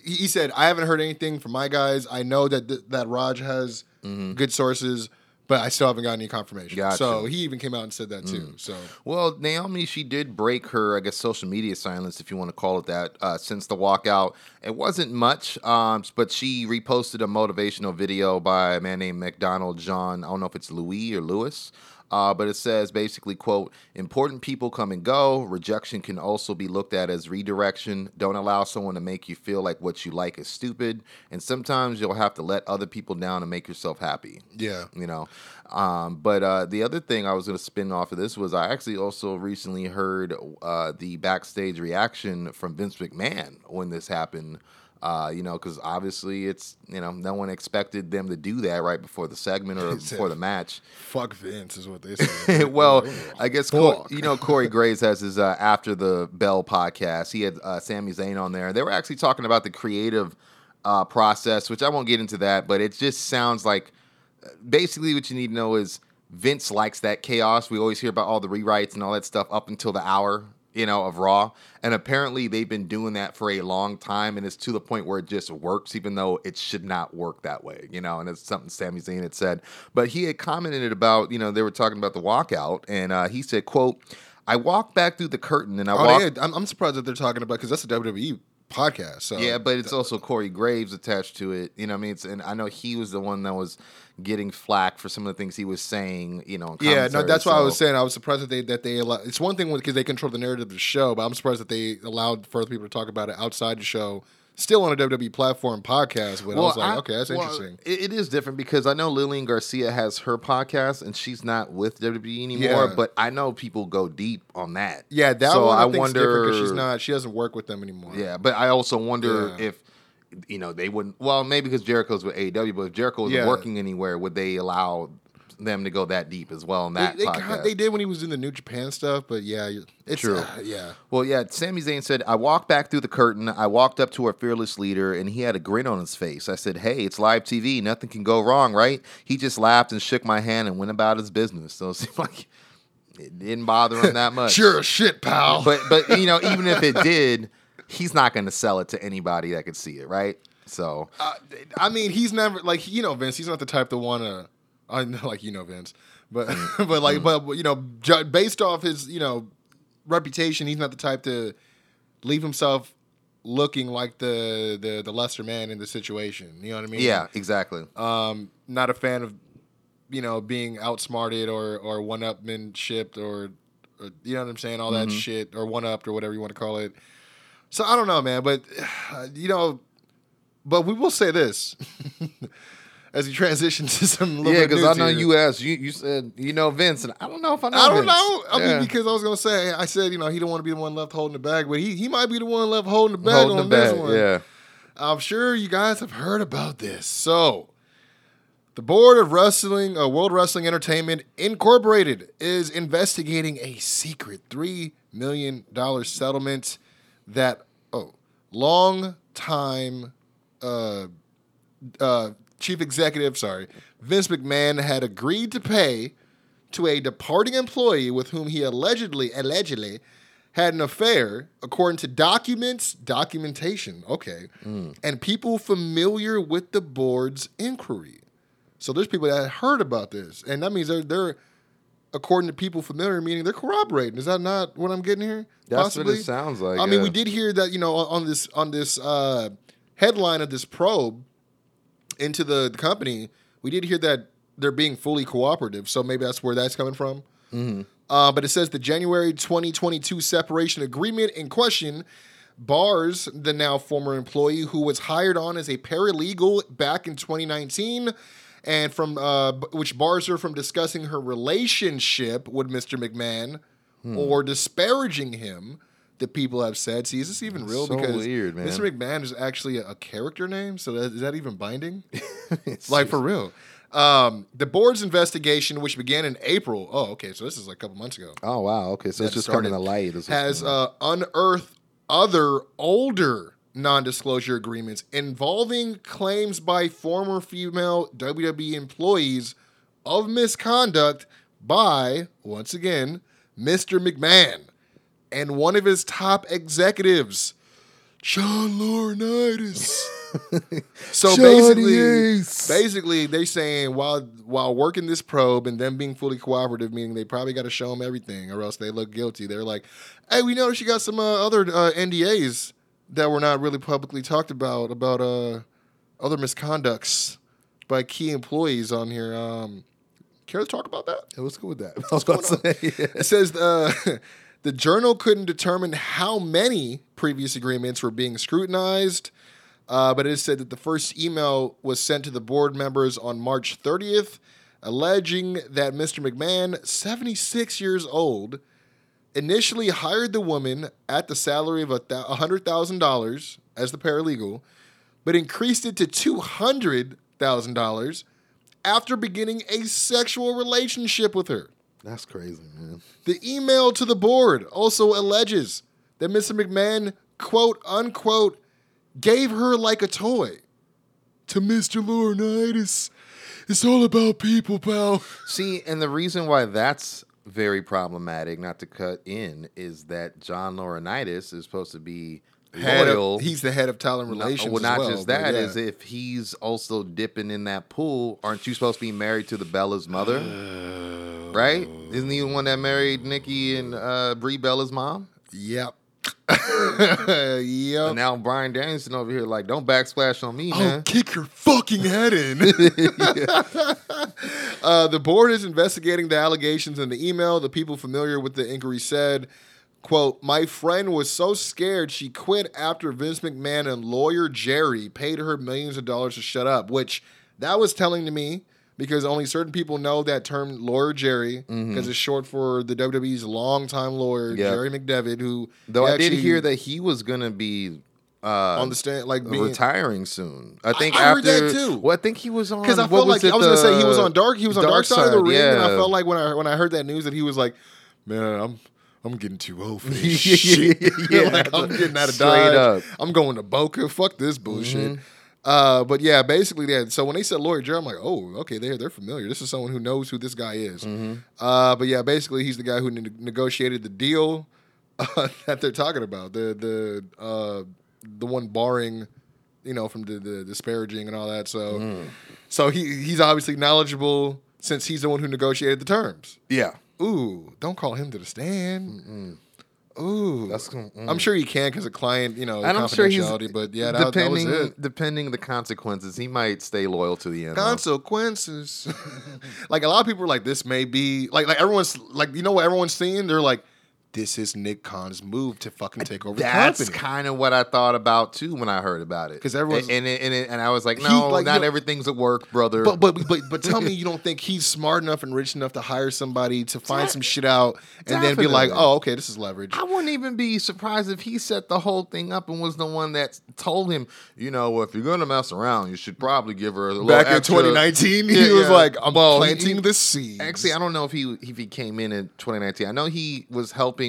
he said, "I haven't heard anything from my guys. I know that th- that Raj has good sources, but I still haven't got any confirmation." Gotcha. Mm. So he even came out and said that too. So Well, Naomi, she did break her, I guess, social media silence, if you want to call it that, uh, since the walkout. It wasn't much, um, but she reposted a motivational video by a man named McDonald John. I don't know if it's Louis or Lewis. Uh, but it says basically, quote, important people come and go. Rejection can also be looked at as redirection. Don't allow someone to make you feel like what you like is stupid. And sometimes you'll have to let other people down to make yourself happy yeah, you know. Um, but uh, the other thing I was going to spin off of this was I actually also recently heard uh, the backstage reaction from Vince McMahon when this happened. Uh, you know, because obviously it's you know no one expected them to do that right before the segment or [LAUGHS] before the match. fuck Vince is what they said. [LAUGHS] well, I guess Cor- you know Corey [LAUGHS] Graves has his uh, after the Bell podcast. He had uh, Sami Zayn on there. They were actually talking about the creative uh, process, which I won't get into that, but it just sounds like basically what you need to know is Vince likes that chaos. We always hear about all the rewrites and all that stuff up until the hour, you know, of Raw. And apparently they've been doing that for a long time and it's to the point where it just works, even though it should not work that way, you know, and it's something Sami Zayn had said. But he had commented about, you know, they were talking about the walkout and uh, he said, quote, I walked back through the curtain and I oh, walked yeah, I'm, I'm surprised that they're talking about because that's a WWE podcast. So yeah, but it's also Corey Graves attached to it. You know, what I mean, it's and I know he was the one that was getting flack for some of the things he was saying. You know, in Yeah, no, that's why I was saying I was surprised that they that they allow. It's one thing because they control the narrative of the show, but I'm surprised that they allowed for other people to talk about it outside the show, still on a WWE platform podcast. But I was like, I- okay, that's well, interesting. It, it is different because I know Lillian Garcia has her podcast and she's not with WWE anymore. Yeah. But I know people go deep on that. Yeah, that so one I, I think is different wonder because she's not. She doesn't work with them anymore. Yeah, but I also wonder Yeah. if you know they wouldn't. Well, maybe because Jericho's with AEW, but if Jericho wasn't Yeah. working anywhere, would they allow them to go that deep as well in that they, podcast? kinda- they did when he was in the New Japan stuff, but yeah, it's True. uh, yeah. Well, yeah, Sami Zayn said, I walked back through the curtain. I walked up to our fearless leader, and he had a grin on his face. I said, Hey, it's live TV. Nothing can go wrong, right? He just laughed and shook my hand and went about his business. So [LAUGHS] it seemed like it didn't bother him that [LAUGHS] much. Sure as shit, pal. But, but you know, even if it [LAUGHS] did, he's not going to sell it to anybody that could see it, right? So, Uh, I mean, he's never like you know Vince. He's not the type to want to. I know, like you know Vince, but Mm. [LAUGHS] but like but you know, ju- based off his you know reputation, he's not the type to leave himself looking like the the the lesser man in the situation. You know what I mean? yeah, exactly. Um, not a fan of you know being outsmarted or or one upmanship or, or you know what I'm saying, all that Mm-hmm. shit or one upped or whatever you want to call it. So I don't know, man, but [SIGHS] you know, but we will say this [LAUGHS] as we transition [LAUGHS] to some little yeah, because I know here. you asked, you, you said, you know Vince, and I don't know if I know I don't Vince. know. I Yeah. mean, because I was gonna say, I said, you know, he don't want to be the one left holding the bag, but he he might be the one left holding the bag Holding on the this bag, one. Yeah. I'm sure you guys have heard about this. So, the board of wrestling, uh, World Wrestling Entertainment Incorporated, is investigating a secret three million dollar settlement that oh, long time uh, uh, chief executive, sorry, Vince McMahon had agreed to pay to a departing employee with whom he allegedly allegedly had an affair, according to documents, documentation, okay, and people familiar with the board's inquiry. So there's people that heard about this, and that means they're they're according to people familiar, meaning they're corroborating. Is that not what I'm getting here? That's what it sounds like, I mean, we did hear that you know on on this on this uh, headline of this probe into the, the company, we did hear that they're being fully cooperative. So maybe that's where that's coming from. Uh, but it says the January 2022 separation agreement in question bars the now former employee who was hired on as a paralegal back in 2019 and from uh, which bars her from discussing her relationship with Mr. McMahon or disparaging him. That people have said. See, is this even real? So because weird, man. Mr. McMahon is actually a, a character name. So that, is that even binding? [LAUGHS] like for real. Um, the board's investigation, which began in April. Oh, okay. So this is like a couple months ago Oh wow. Okay, so it's just started, coming to light. Has uh, unearthed other older non-disclosure agreements involving claims by former female WWE employees of misconduct by once again Mr. McMahon and one of his top executives. Sean Laurinaitis. [LAUGHS] so basically, basically they saying while while working this probe and them being fully cooperative, meaning they probably got to show them everything or else they look guilty. They're like, hey, we noticed you got some uh, other uh, NDAs that were not really publicly talked about about uh, other misconducts by key employees on here. Um, care to talk about that? Yeah, what's good with that? [LAUGHS] I was about to say. It says uh, [LAUGHS] the journal couldn't determine how many previous agreements were being scrutinized, uh, but it said that the first email was sent to the board members on March 30th, alleging that Mr. McMahon, 76 years old, initially hired the woman at the salary of a $100,000 as the paralegal, but increased it to $200,000 after beginning a sexual relationship with her. That's crazy, man. The email to the board also alleges that Mr. McMahon, quote unquote, gave her like a toy to Mr. Laurinaitis. It's all about people, pal. See, and the reason why that's very problematic, not to cut in, is that John Laurinaitis is supposed to be Head loyal. of, he's the head of talent relations. well, not well, just that. yeah. Is if he's also dipping in that pool, aren't you supposed to be married to the Bella's mother? right? Isn't he the one that married Nikki and uh, Brie Bella's mom? Yep. [LAUGHS] yep. And now Bryan Danielson over here like, don't backsplash on me, I'll man. kick your fucking head in. [LAUGHS] [LAUGHS] uh, the board is investigating the allegations in the email. The people familiar with the inquiry said, quote, my friend was so scared she quit after Vince McMahon and lawyer Jerry paid her millions of dollars to shut up, which that was telling to me because only certain people know that term lawyer Jerry because it's short for the WWE's longtime lawyer, Mm-hmm. Yep. Jerry McDevitt, who Though I did hear that he was gonna be uh, on the stand, like being, retiring soon. I think I heard after that too. Well, I think he was on Because I felt like I was gonna say he was on dark. He was on dark, side, of the ring, and I felt like when I when I heard that news that he was like, "Man, I'm I'm getting too old for [LAUGHS] this shit. [LAUGHS] Yeah, like I'm getting out of straight Dodge. up. I'm going to Boca. Fuck this bullshit." Mm-hmm. Uh, but yeah, basically, yeah. So when they said lawyer Jerry, I'm like, oh, okay, they're they're familiar. This is someone who knows who this guy is. Mm-hmm. Uh, but yeah, basically, he's the guy who ne- negotiated the deal uh, [LAUGHS] that they're talking about. The the uh, the one barring, you know, from the, the disparaging and all that. So Mm. so he he's obviously knowledgeable since he's the one who negotiated the terms. Yeah, Ooh, don't call him to the stand. Ooh, That's mm. I'm sure you can because a client, you know, and I'm sure he's. But yeah, that, that was depending it. depending the consequences, he might stay loyal to the end. Consequences. [LAUGHS] like a lot of people are like, this may be like like everyone's like, you know what everyone's seeing? They're like, this is Nick Khan's move to fucking take over That's kind of what I thought about too when I heard about it. 'Cause everyone's- and and, and, and I was like, He, no, like, not everything's at work, brother. But but but but tell me you don't think he's smart enough and rich enough to hire somebody to find some shit out and then be like, oh, okay, this is leverage. I wouldn't even be surprised if he set the whole thing up and was the one that told him, you know, if you're gonna mess around, you should probably give her a little Back in extra- 2019, Yeah, he was yeah. like, I'm Well, he- planting the seeds. Actually, I don't know if he if he came in in 2019. I know he was helping.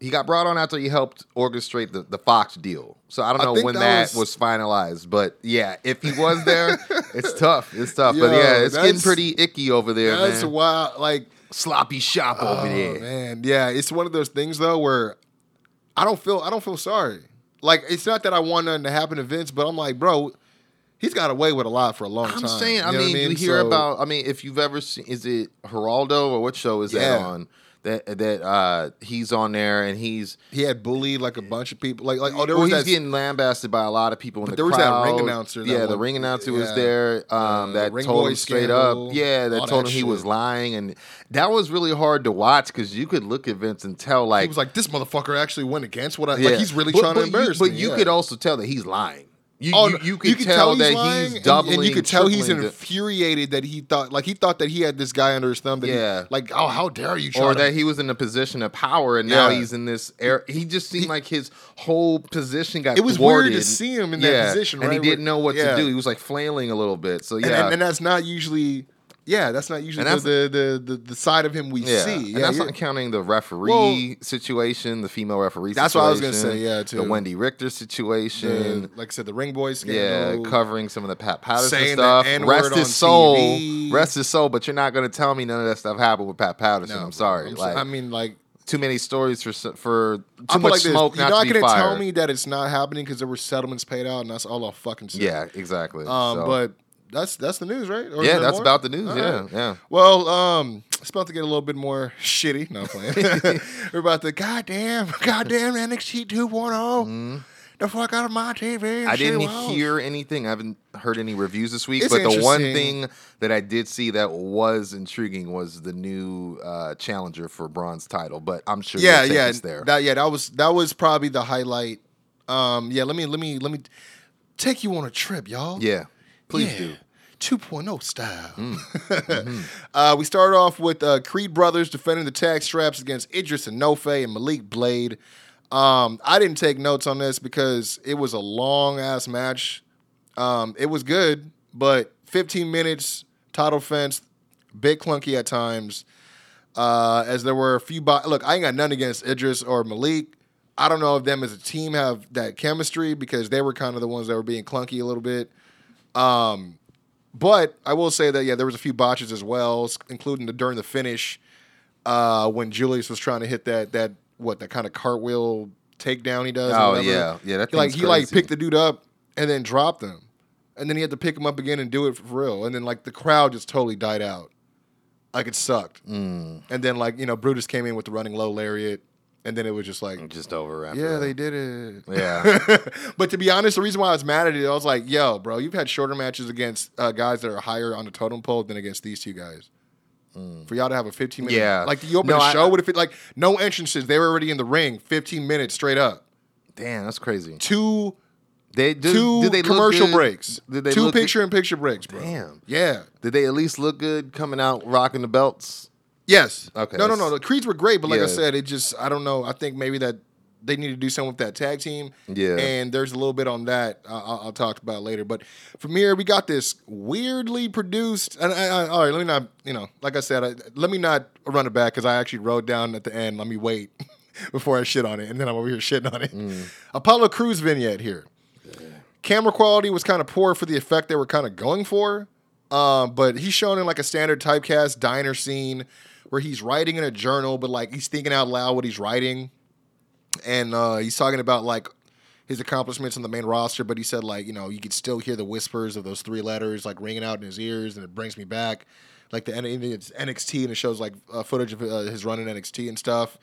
He got brought on after he helped orchestrate the, the Fox deal. So I don't I know when that that, was- was, finalized. But yeah, if he was there, [LAUGHS] it's tough. It's tough. but yeah, it's getting pretty icky over there, That's man. wild. Like, Sloppy shop over oh there. man, yeah, it's one of those things though where I don't feel I don't feel sorry. Like, it's not that I want nothing to happen to Vince, but I'm like, bro, he's got away with a lot for a long time. I'm saying, I You know mean, what you hear So- about. I mean, if you've ever seen, is it Geraldo or what show is that on? That that uh, he's on there and he's he had bullied like a bunch of people. Like, like oh, there well, was he's that. getting lambasted by a lot of people in But the there was that crowd. ring announcer that Yeah, the ring announcer was there. Um, Uh, that Ring told him straight scandal, up. Yeah, that told that him he was lying, and that was really hard to watch because you could look at Vince and tell like he was like, this motherfucker actually went against what I. yeah. Like, he's really But- trying to but you- embarrass But me. you yeah. could also tell that he's lying. You, Oh, you, you could can tell, he's that lying, he's doubling. and, you could tell he's infuriated that he thought, like he thought that he had this guy under his thumb. That he- Yeah. like oh, how dare you? Try or that he was in a position of power and now Yeah. he's in this air. He just seemed like his whole position got. It was thwarted. weird to see him in that Yeah, position, and he didn't know what yeah. to do. He was like flailing a little bit. So and, yeah, and, and that's not usually. Yeah, that's not usually And the, the, the, the the side of him we yeah, see. and Yeah, that's yeah. not counting the referee Well, situation, the female referee. That's what I was gonna say, yeah, too. the. Wendi Richter situation. The- like I said, the ring boy Yeah, covering some of the Pat Patterson stuff. Rest his soul. TV. Rest his soul. But you're not going to tell me none of that stuff happened with Pat Patterson. No, I'm sorry. I'm so- I mean, like too many stories for for too much like smoke You're not, not to gonna tell me that it's not happening because there were settlements paid out, and that's all I'll fucking say. Yeah, exactly. Um, So- but that's that's the news, right? Or yeah, that's more? about the news. All yeah, right. yeah. Well, um, it's about to get a little bit more [LAUGHS] shitty. No I'm playing. [LAUGHS] [LAUGHS] We're about to goddamn, goddamn NXT 2.0. The fuck out of my TV. Mm-hmm. I didn't hear anything. I haven't heard any reviews this week. It's but the one thing that I did see that was intriguing was the new uh, challenger for bronze title. But I'm sure Yeah, yeah, there. that yeah, that was that was probably the highlight. Um, yeah, let me let me let me take you on a trip, y'all. yeah, please Yeah. do. Mm. 2.0 [LAUGHS] style. uh, we start off with uh, Creed brothers defending the tag straps against Edris Enofé and Malik Blade. Um, I didn't take notes on this because it was a long ass match. Um, it was good, but 15 minutes, title fence, bit clunky at times. Uh, as there were a few. Bo- Look, I ain't got nothing against Edris or Malik. I don't know if them as a team have that chemistry because they were kind of the ones that were being clunky a little bit. Um, but I will say that yeah, there was a few botches as well, including the during the finish uh, when Julius was trying to hit that that what that kind of cartwheel takedown he does. Oh, yeah. Yeah, that he like he like picked the dude up and then dropped him, and then he had to pick him up again and do it for real, and then like the crowd just totally died out, like it sucked. Mm. And then like you know Brutus came in with the running low lariat, and then it was just like. Just over after Yeah, that. they did it. Yeah. [LAUGHS] but to be honest, the reason why I was mad at it, I was like, "Yo, bro, you've had shorter matches against uh, guys that are higher on the totem pole than against these two guys. For y'all to have a 15 minute, Mm. Yeah. like you open No, the I- show with it, like no entrances, they were already in the ring, 15 minutes straight up, Damn, that's crazy. two They do. two did they commercial breaks, Did they two look good? picture in picture breaks, bro. Damn. yeah, Did they at least look good coming out rocking the belts? Yes, Okay, no, no, no, the creeds were great, but like I said, it just I don't know, I think maybe that they need to do something with that tag team. Yeah. And there's a little bit on that I- I'll, I'll talk about later. But from here, we got this weirdly produced. And I, I, all right, let me not, you know, like I said, I, let me not run it back because I actually wrote down at the end. Let me wait [LAUGHS] before I shit on it, and then I'm over here shitting on it. Apollo Crews vignette here. Camera quality was kind of poor for the effect they were kind of going for. Um, but he's shown in like a standard typecast diner scene where he's writing in a journal, but like he's thinking out loud what he's writing and uh, he's talking about like his accomplishments on the main roster, but he said like you know you could still hear the whispers of those three letters like ringing out in his ears, and it brings me back. Like the it's NXT and it shows like uh, footage of uh, his run in NXT and stuff.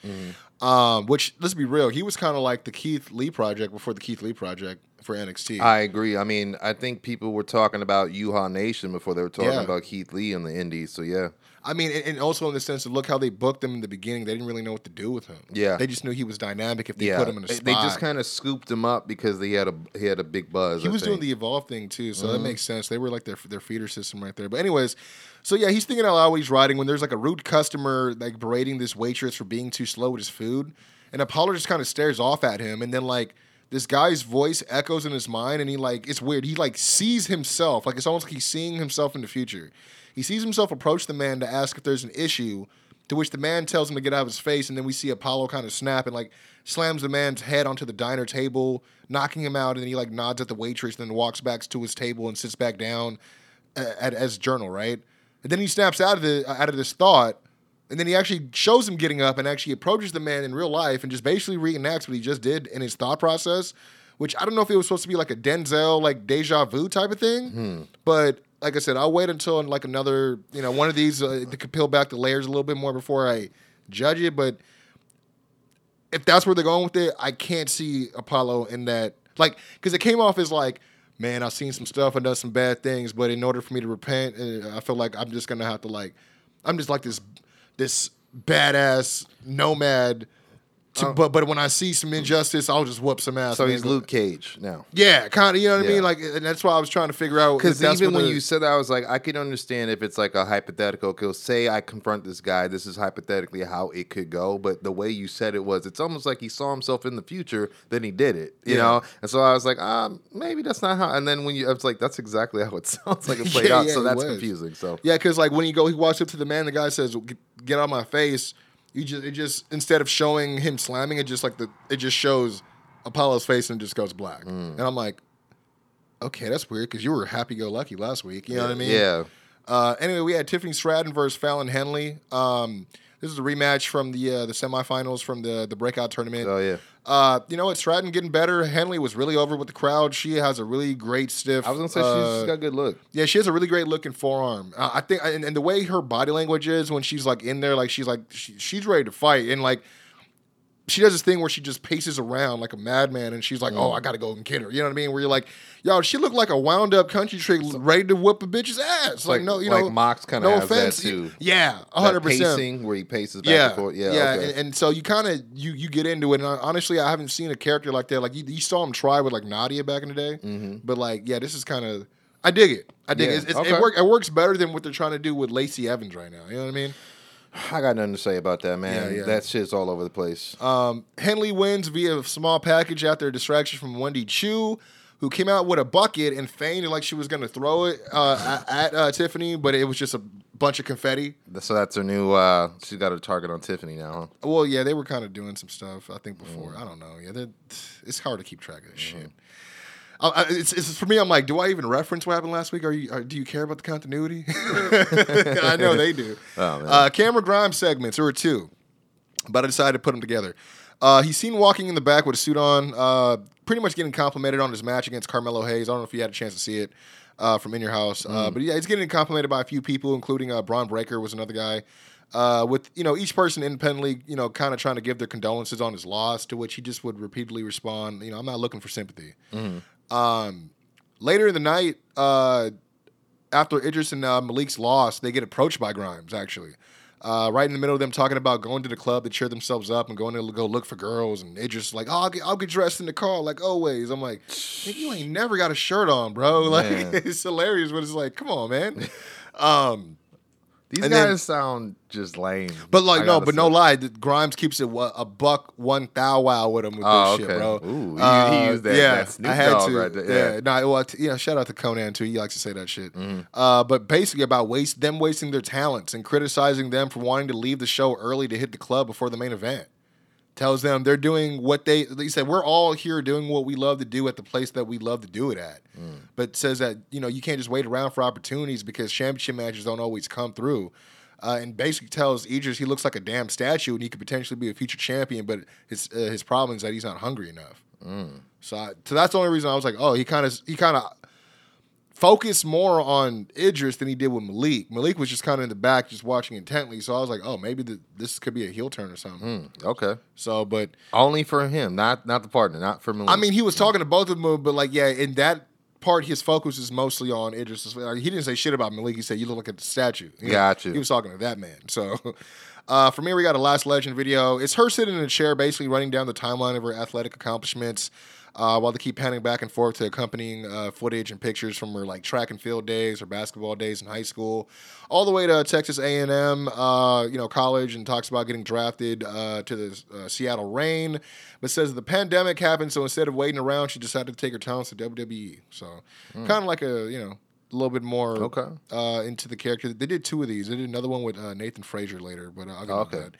Um, which let's be real, he was kind of like the Keith Lee project before the Keith Lee project for NXT. I agree. I mean, I think people were talking about Uhaa Nation before they were talking Yeah. about Keith Lee in the Indies. So yeah, I mean, and, also in the sense of look how they booked him in the beginning. They didn't really know what to do with him. Yeah. they just knew he was dynamic if they yeah. put him in a They- spot. They just kind of scooped him up because he had a he had a big buzz. He I was doing the evolve thing too, so that Mm-hmm. makes sense. They were like their their feeder system right there. But anyways, so yeah, he's thinking out loud he's writing when there's like a rude customer like berating this waitress for being too slow with his food, and Apollo just kind of stares off at him, and then like this guy's voice echoes in his mind, and he like it's weird. He like sees himself, like it's almost like he's seeing himself in the future. He sees himself approach the man to ask if there's an issue, to which the man tells him to get out of his face, and then we see Apollo kind of snap and like slams the man's head onto the diner table, knocking him out, and then he like nods at the waitress, and then walks back to his table and sits back down a- at, as journal, right? And then he snaps out of the out of this thought, and then he actually shows him getting up and actually approaches the man in real life and just basically reenacts what he just did in his thought process. Which I don't know if it was supposed to be like a Denzel like deja vu type of thing, hmm. but like I said, I'll wait until like another you know one of these uh, to peel back the layers a little bit more before I judge it. But if that's where they're going with it, I can't see Apollo in that. Like, because it came off as like, man, I've seen some stuff and done some bad things, but in order for me to repent, uh, I feel like I'm just gonna have to like, I'm just like this, this badass nomad. To, but but when I see some injustice, I'll just whoop some ass. So man. he's Luke Cage now. Yeah, kind of. You know what I mean? Like, and that's why I was trying to figure out Because even when the- you said that, I was like, I could understand if it's like a hypothetical. Because say I confront this guy, this is hypothetically how it could go. But the way you said it was, it's almost like he saw himself in the future, then he did it. You Yeah. know. And so I was like, um, maybe that's not how. And then when you, I was like, that's exactly [LAUGHS] how it sounds like it [LAUGHS] played Yeah, out. yeah, so that's was. confusing. So Yeah, because like when you go, he walks up to the man. The guy says, "Get get out of my face." You just it just instead of showing him slamming it, just like the it just shows Apollo's face and it just goes black. Mm. And I'm like, okay, that's weird because you were happy go lucky last week. You know what I mean? Yeah. Uh, anyway, we had Tiffany Stratton versus Fallon Henley. Um, This is a rematch from the uh, the semifinals from the the breakout tournament. Oh yeah. Uh, you know what? Stratton getting better. Henley was really over with the crowd. She has a really great stiff. I was gonna say uh, she's got a good look. yeah, she has a really great looking forearm. Uh, I think, and, and the way her body language is when she's like in there, like she's like she, she's ready to fight, and like she does this thing where she just paces around like a madman, and she's like, "Oh, I gotta go and get her." You know what I mean? Where you're like, "Yo, she looked like a wound up country chick ready to whoop a bitch's ass." Like, like- no, you like know, Mox kinda no has that offense. too. Yeah, hundred percent pacing where he paces back yeah, and forth. Yeah, yeah, okay. and, and so you kind of you you get into it. And honestly, I haven't seen a character like that. Like you, you saw him try with like Nadia back in the day, but like yeah, this is kind of I dig it. I dig Mm-hmm. Yeah, it. Okay. it, work, it works better than what they're trying to do with Lacey Evans right now. You know what I mean? [SIGHS] I got nothing to say about that, man. Yeah, yeah. That shit's all over the place. Um, Henley wins via a small package after a distraction from Wendy Choo, who came out with a bucket and feigned like she was going to throw it uh, at, uh, Tiffany, but it was just a bunch of confetti. so that's her new. uh She's got a target on Tiffany now, huh? Well, yeah, they were kind of doing some stuff. I think Mm. before. I don't know. Yeah, it's hard to keep track of this shit. I, it's, it's for me. I'm like, do I even reference what happened last week? Are you? Are, do you care about the continuity? [LAUGHS] I know they do. [LAUGHS] Oh. Uh, Cameron Grimes segments. There were two, but I decided to put them together. Uh, he's seen walking in the back with a suit on, uh, pretty much getting complimented on his match against Carmelo Hayes. I don't know if you had a chance to see it uh, from in your house, uh, but yeah, he's getting complimented by a few people, including uh, Bron Breakker was another guy. Uh, with you know each person independently, you know, kind of trying to give their condolences on his loss, to which he just would repeatedly respond, you know, I'm not looking for sympathy. Um, later in the night, uh, after Edris and uh, Malik's loss, they get approached by Grimes actually. Uh, right in the middle of them talking about going to the club to cheer themselves up and going to go look for girls, and Edris is like, "Oh, I'll get, I'll get dressed in the car like always." I'm like, "You ain't never got a shirt on, bro." [LAUGHS] Like it's hilarious, but it's like, come on, man. Um, These And guys then- sound just lame. but like, no, but no lie, Grimes keeps it a buck one thou wow with him with Oh, this okay. shit, bro. Uh, Ooh, he- he used that- yeah, that Snoop I had Dogg to. right there, yeah. no, well, t- yeah. Shout out to Conan too. He likes to say that shit. Mm-hmm. Uh, but basically about waste them wasting their talents and criticizing them for wanting to leave the show early to hit the club before the main event. Tells them they're doing what they. He said we're all here doing what we love to do at the place that we love to do it at. Mm. But says that you know you can't just wait around for opportunities because championship matches don't always come through. Uh, and basically tells Edris he looks like a damn statue and he could potentially be a future champion, but his uh, his problem is that he's not hungry enough. So, I, so that's the only reason I was like, oh, he kind of he kind of focused more on Edris than he did with Malik. Malik was just kind of in the back, just watching intently. So I was like, oh, maybe the, this could be a heel turn or something. Hmm, Okay, So, but only for him, not not the partner, not for Malik. I mean, he was talking to both of them, but like, yeah, in that part, his focus is mostly on Edris. Like, he didn't say shit about Malik. He said, you look like a statue. You know, Got you. He was talking to that man. So, [LAUGHS] uh, for me, we got a Lash Legend video. It's her sitting in a chair, basically running down the timeline of her athletic accomplishments. Uh, while they keep panning back and forth to accompanying uh, footage and pictures from her like track and field days or basketball days in high school, all the way to Texas A&M, uh, you know, college, and talks about getting drafted uh, to the uh, Seattle Rain, but says the pandemic happened, so instead of waiting around, she decided to take her talents to WWE. So kind of like a you know a little bit more Okay. uh, into the character. They did two of these. They did another one with uh, Nathan Frazer later, but uh, I'll get Okay. that.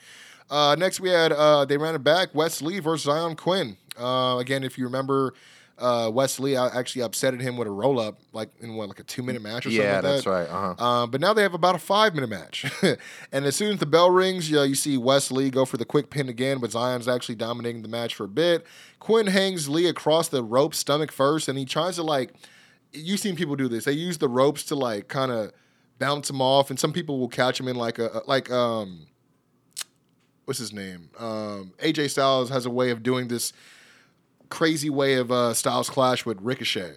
Uh, next, we had uh, they ran it back. Wes Lee versus Zion Quinn. Uh, again, if you remember, uh, Wes Lee uh, actually upsetted him with a roll up, like in what, like a two minute match or something. yeah, like that's right. Uh huh. Um, but now they have about a five minute match. [LAUGHS] and as soon as the bell rings, you, know, you see Wes Lee go for the quick pin again, but Zion's actually dominating the match for a bit. Quinn hangs Lee across the rope, stomach first, and he tries to like. You've seen people do this. They use the ropes to like kind of bounce him off, and some people will catch him in like a like um. What's his name? Um, AJ Styles has a way of doing this crazy way of uh, Styles Clash with Ricochet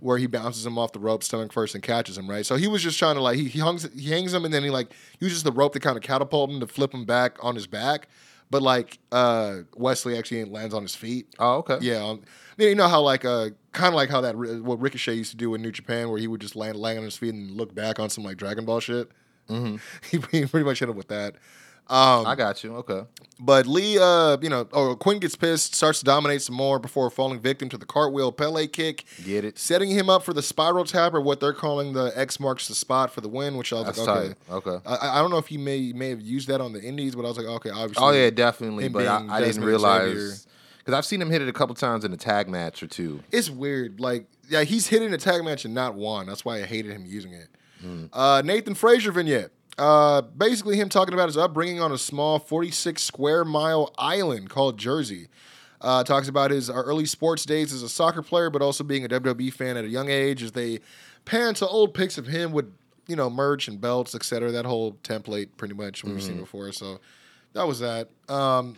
where he bounces him off the rope stomach first and catches him, right? So he was just trying to like he he, hungs, he hangs him and then he like uses the rope to kind of catapult him to flip him back on his back. But like uh Wes Lee actually lands on his feet. Oh, okay. Yeah, um, you know how like uh kind of like how that what Ricochet used to do in New Japan, where he would just land land on his feet and look back on some like Dragon Ball shit. Mm-hmm. he, [LAUGHS] he pretty much hit him with that. Um, I got you. Okay. but Lee, uh, you know, or Quinn gets pissed, starts to dominate some more before falling victim to the cartwheel Pele kick, Get it. setting him up for the spiral tap or what they're calling the X marks the spot for the win. Which I was That's like, okay, tight. Okay. I, I don't know if he may may have used that on the Indies, but I was like, okay, obviously. Oh yeah, definitely. But I, I didn't realize because I've seen him hit it a couple times in a tag match or two. It's weird. Like, yeah, he's hitting a tag match and not one. That's why I hated him using it. Hmm. Uh, Nathan Frazer vignette. Uh, basically, him talking about his upbringing on a small 46 square mile island called Jersey. Uh, talks about his uh, early sports days as a soccer player, but also being a WWE fan at a young age. As they pan to old pics of him with you know merch and belts, etc. That whole template, pretty much we've Mm-hmm. seen before. So that was that. Um,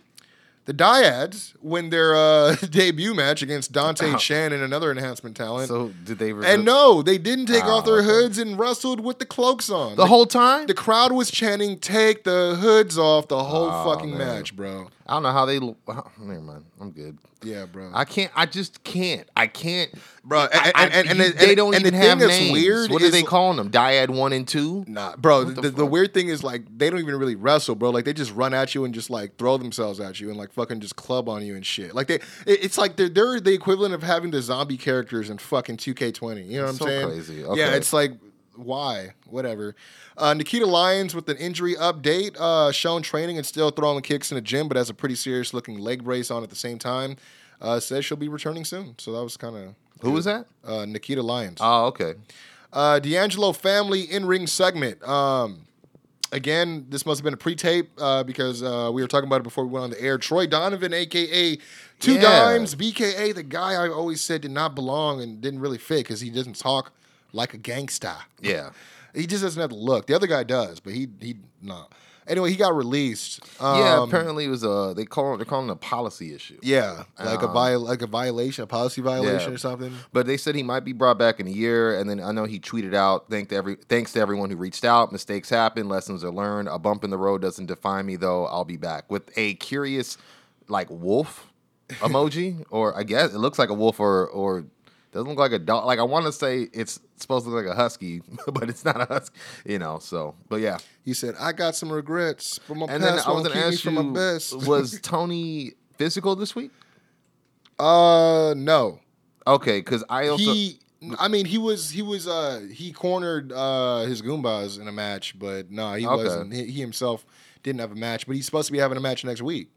the Dyads win their uh, [LAUGHS] debut match against Dante Chen and another enhancement talent. So did they? and no, they didn't take off Oh, their okay. hoods and wrestled with the cloaks on. the whole time. The crowd was chanting, "Take the hoods off!" The whole Oh, fucking man. match, bro. I don't know how they. lo- oh, Never mind. I'm good. Yeah, bro. I can't. I just can't. I can't, Bro, and- I- and- and- and they don't and the even thing have names. weird What are they calling them? Dyad one and two. Nah, bro. The, the the, weird thing is like they don't even really wrestle, bro. Like they just run at you and just like throw themselves at you and like fucking just club on you and shit. Like they, it- it's like they're they're the equivalent of having the zombie characters in fucking 2K20. You know what I'm So saying? crazy. Yeah, it's like why? Whatever. Uh, Nikita Lyons with an injury update, uh, shown training and still throwing kicks in the gym, but has a pretty serious looking leg brace on at the same time. Uh, says she'll be returning soon. So that was kind of Who was that? uh, Nikita Lyons. Oh, okay. Uh, D'Angelo family in ring segment. Um, again, this must have been a pre-tape uh, because uh, we were talking about it before we went on the air. Troy Donovan, aka Two Yeah. Dimes, BKA, the guy I always said did not belong and didn't really fit because he doesn't talk like a gangsta. Yeah. He just doesn't have the look. The other guy does, but he he no. Anyway, he got released. yeah. Um, Apparently, it was a. They call. They're calling it a policy issue. Yeah, like a Um, viol- like a violation, a policy violation Yeah. or something. But they said he might be brought back in a year, and then I know he tweeted out, "Thank to every, thanks to everyone who reached out. Mistakes happen, lessons are learned. A bump in the road doesn't define me, though. I'll be back." With a curious, like wolf emoji, [LAUGHS] or I guess it looks like a wolf, or or doesn't look like a dog. Like I want to say it's supposed to look like a husky, [LAUGHS] but it's not a husky, you know. So, but yeah. He said, "I got some regrets, but my And then past I was won't keep me ask from you, my best." [LAUGHS] was Tony physical this week? uh, no. Okay, because I also he I mean he was he was uh he cornered uh his Goombas in a match, but no, he Okay. wasn't. He, he himself didn't have a match, but he's supposed to be having a match next week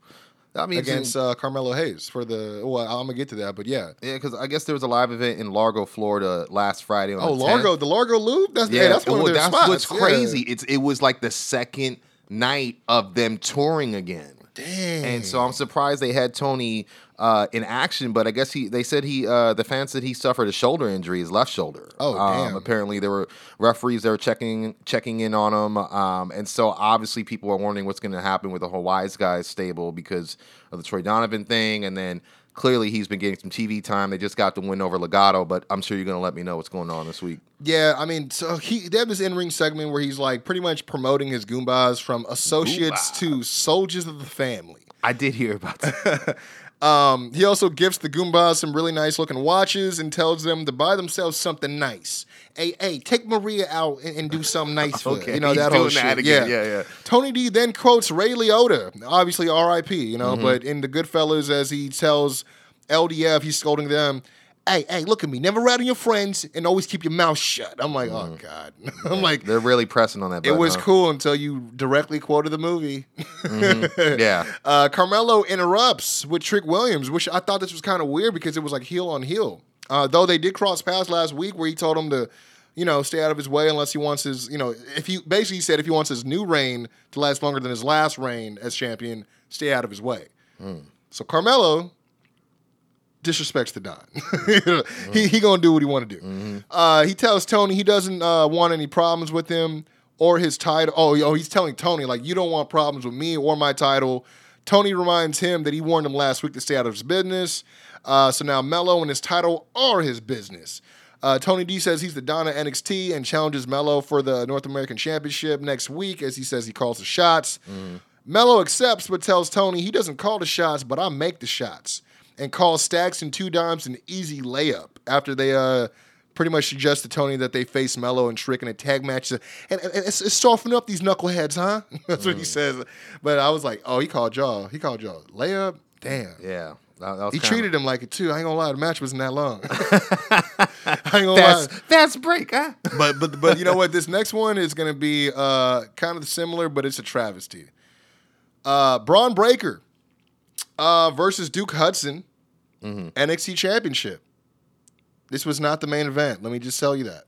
I mean against uh, Carmelo Hayes for the. Well, I'm gonna get to that, but yeah. Yeah, because I guess there was a live event in Largo, Florida last Friday. On Oh, the Largo, 10th. the Largo Loop. That's Yeah, yeah, that's one well, of their that's spots. what's yeah. crazy. It's it was like the second night of them touring again. Damn. And so I'm surprised they had Tony uh, in action, but I guess he they said he uh, the fans said he suffered a shoulder injury, his left shoulder. Oh, um, damn. Apparently there were referees that were checking checking in on him, um, and so obviously people are wondering what's going to happen with the whole Wise Guys stable because of the Troy Donovan thing, and then clearly he's been getting some TV time. They just got the win over Legado, but I'm sure you're going to let me know what's going on this week. Yeah, I mean, so he they have this in ring segment where he's like pretty much promoting his Goombas from associates to soldiers of the family. I did hear about that. [LAUGHS] Um, he also gifts the Goombas some really nice looking watches and tells them to buy themselves something nice. Hey, hey, take Maria out and, and do something nice for her. You know he's that whole that shit. again. Yeah. Yeah, yeah. Tony D then quotes Ray Liotta, obviously R.I.P. You know, Mm-hmm. but in the Goodfellas, as he tells LDF, he's scolding them. Hey, hey, look at me. Never rat on your friends and always keep your mouth shut. I'm like, oh God. [LAUGHS] I'm like, They're really pressing on that. it was huh? cool until you directly quoted the movie. [LAUGHS] Yeah. Uh, Carmelo interrupts with Trick Williams, which I thought this was kind of weird because it was like heel on heel. Uh, though they did cross paths last week where he told him to, you know, stay out of his way unless he wants his, you know, if he basically he said if he wants his new reign to last longer than his last reign as champion, stay out of his way. So Carmelo disrespects the Don. [LAUGHS] he he gonna do what he want to do. Uh, he tells Tony he doesn't uh, want any problems with him or his title. Oh, oh, he's telling Tony like you don't want problems with me or my title. Tony reminds him that he warned him last week to stay out of his business. Uh, so now Mello and his title are his business. Uh, Tony D says he's the Don of NXT and challenges Mello for the North American Championship next week, as he says he calls the shots. Mello accepts, but tells Tony he doesn't call the shots, but I make the shots, and calls Stacks and Two Dimes an easy layup after they uh, pretty much suggest to Tony that they face Mello and Trick in a tag match. And, and it's, it's soften up these knuckleheads, huh? [LAUGHS] That's what he says. But I was like, oh, he called y'all. He called y'all layup. Damn. Yeah. That, that was He kinda- treated him like it too. I ain't gonna lie, the match wasn't that long. [LAUGHS] I ain't gonna fast, lie. fast break, huh? [LAUGHS] But but but you know what? This next one is gonna be uh kind of similar, but it's a travesty. Uh Bron Breakker uh versus Duke Hudson, NXT Championship. This was not the main event. Let me just tell you that.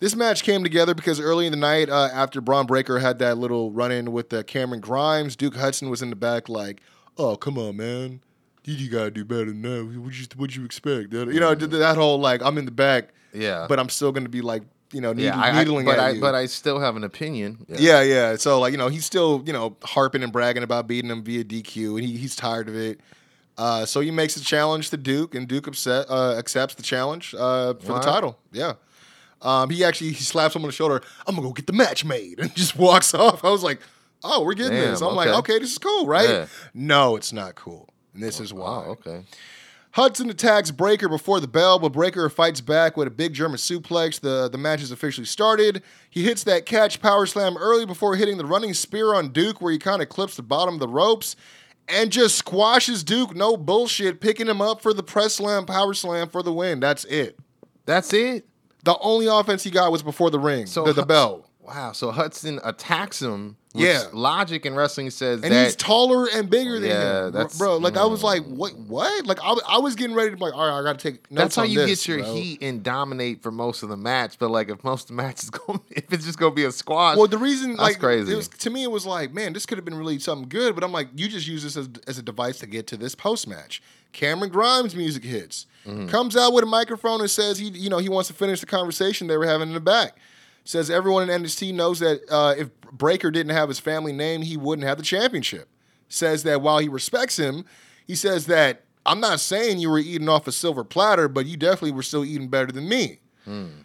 This match came together because early in the night, uh, after Bron Breakker had that little run in with uh, Cameron Grimes, Duke Hudson was in the back, like, "Oh, come on, man, you, gotta do better than that. What you what you expect? You know, that whole like, I'm in the back, Yeah. but I'm still gonna be like, you know, yeah, needling, I, but at I you. but I still have an opinion. Yeah, yeah. So like you know he's still you know harping and bragging about beating him via DQ, and he, he's tired of it. Uh, so he makes a challenge to Duke, and Duke upset, uh, accepts the challenge uh, for the title. Yeah. Um, he actually he slaps him on the shoulder. I'm gonna go get the match made, [LAUGHS] and just walks [LAUGHS] off. I was like, oh, we're getting Damn, this. I'm like, okay. okay, this is cool, right? Yeah. No, it's not cool. And this is why. Wow. Okay. Hudson attacks Breakker before the bell, but Breakker fights back with a big German suplex. The, the match has officially started. He hits that catch power slam early before hitting the running spear on Duke, where he kind of clips the bottom of the ropes and just squashes Duke. No bullshit, picking him up for the press slam, power slam for the win. That's it. That's it. The only offense he got was before the ring, So the, the bell. Wow. So Hudson attacks him. Yeah. Logic in wrestling says And that he's taller and bigger than Yeah, him, that's- bro. Like I was like, what? What? Like I, was- I was getting ready to be like, all right, I got to take. Notes That's how you this, get your bro. heat and dominate for most of the match. But like, if most of the match is [LAUGHS] going, if it's just gonna be a squash, Well, the reason, That's like, crazy. It was, to me, it was like, man, this could have been really something good. But I'm like, you just use this as, as a device to get to this post match. Cameron Grimes music hits, Mm-hmm. comes out with a microphone and says he, you know, he wants to finish the conversation they were having in the back. Says everyone in NXT knows that uh, if Breakker didn't have his family name, he wouldn't have the championship. Says that while he respects him, he says that I'm not saying you were eating off a silver platter, but you definitely were still eating better than me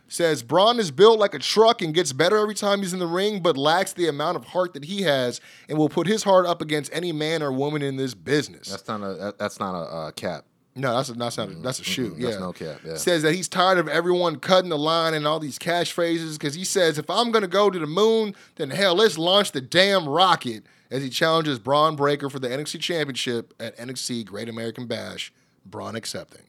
says Bron is built like a truck and gets better every time he's in the ring, but lacks the amount of heart that he has, and will put his heart up against any man or woman in this business. that's not a that's not a uh, cap. No, that's a, that's not a, that's a shoot. Mm-mm, Yeah, that's no cap, yeah. Says that he's tired of everyone cutting the line and all these catchphrases because he says if I'm gonna go to the moon, then hell, let's launch the damn rocket. As he challenges Bron Breakker for the NXT Championship at NXT Great American Bash, Bron accepting.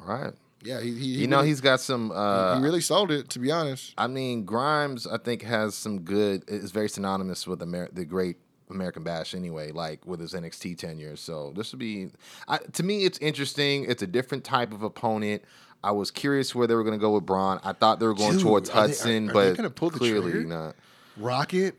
All right. Yeah, he, he You know really, he's got some. Uh, he really sold it. To be honest, I mean, Grimes, I think has some good. Is very synonymous with Amer- the great American Bash anyway. Like with his NXT tenure. So this would be. I, to me, it's interesting. It's a different type of opponent. I was curious where they were going to go with Bron. I thought they were going Dude, towards are they- are- Hudson, are but clearly not. Rocket,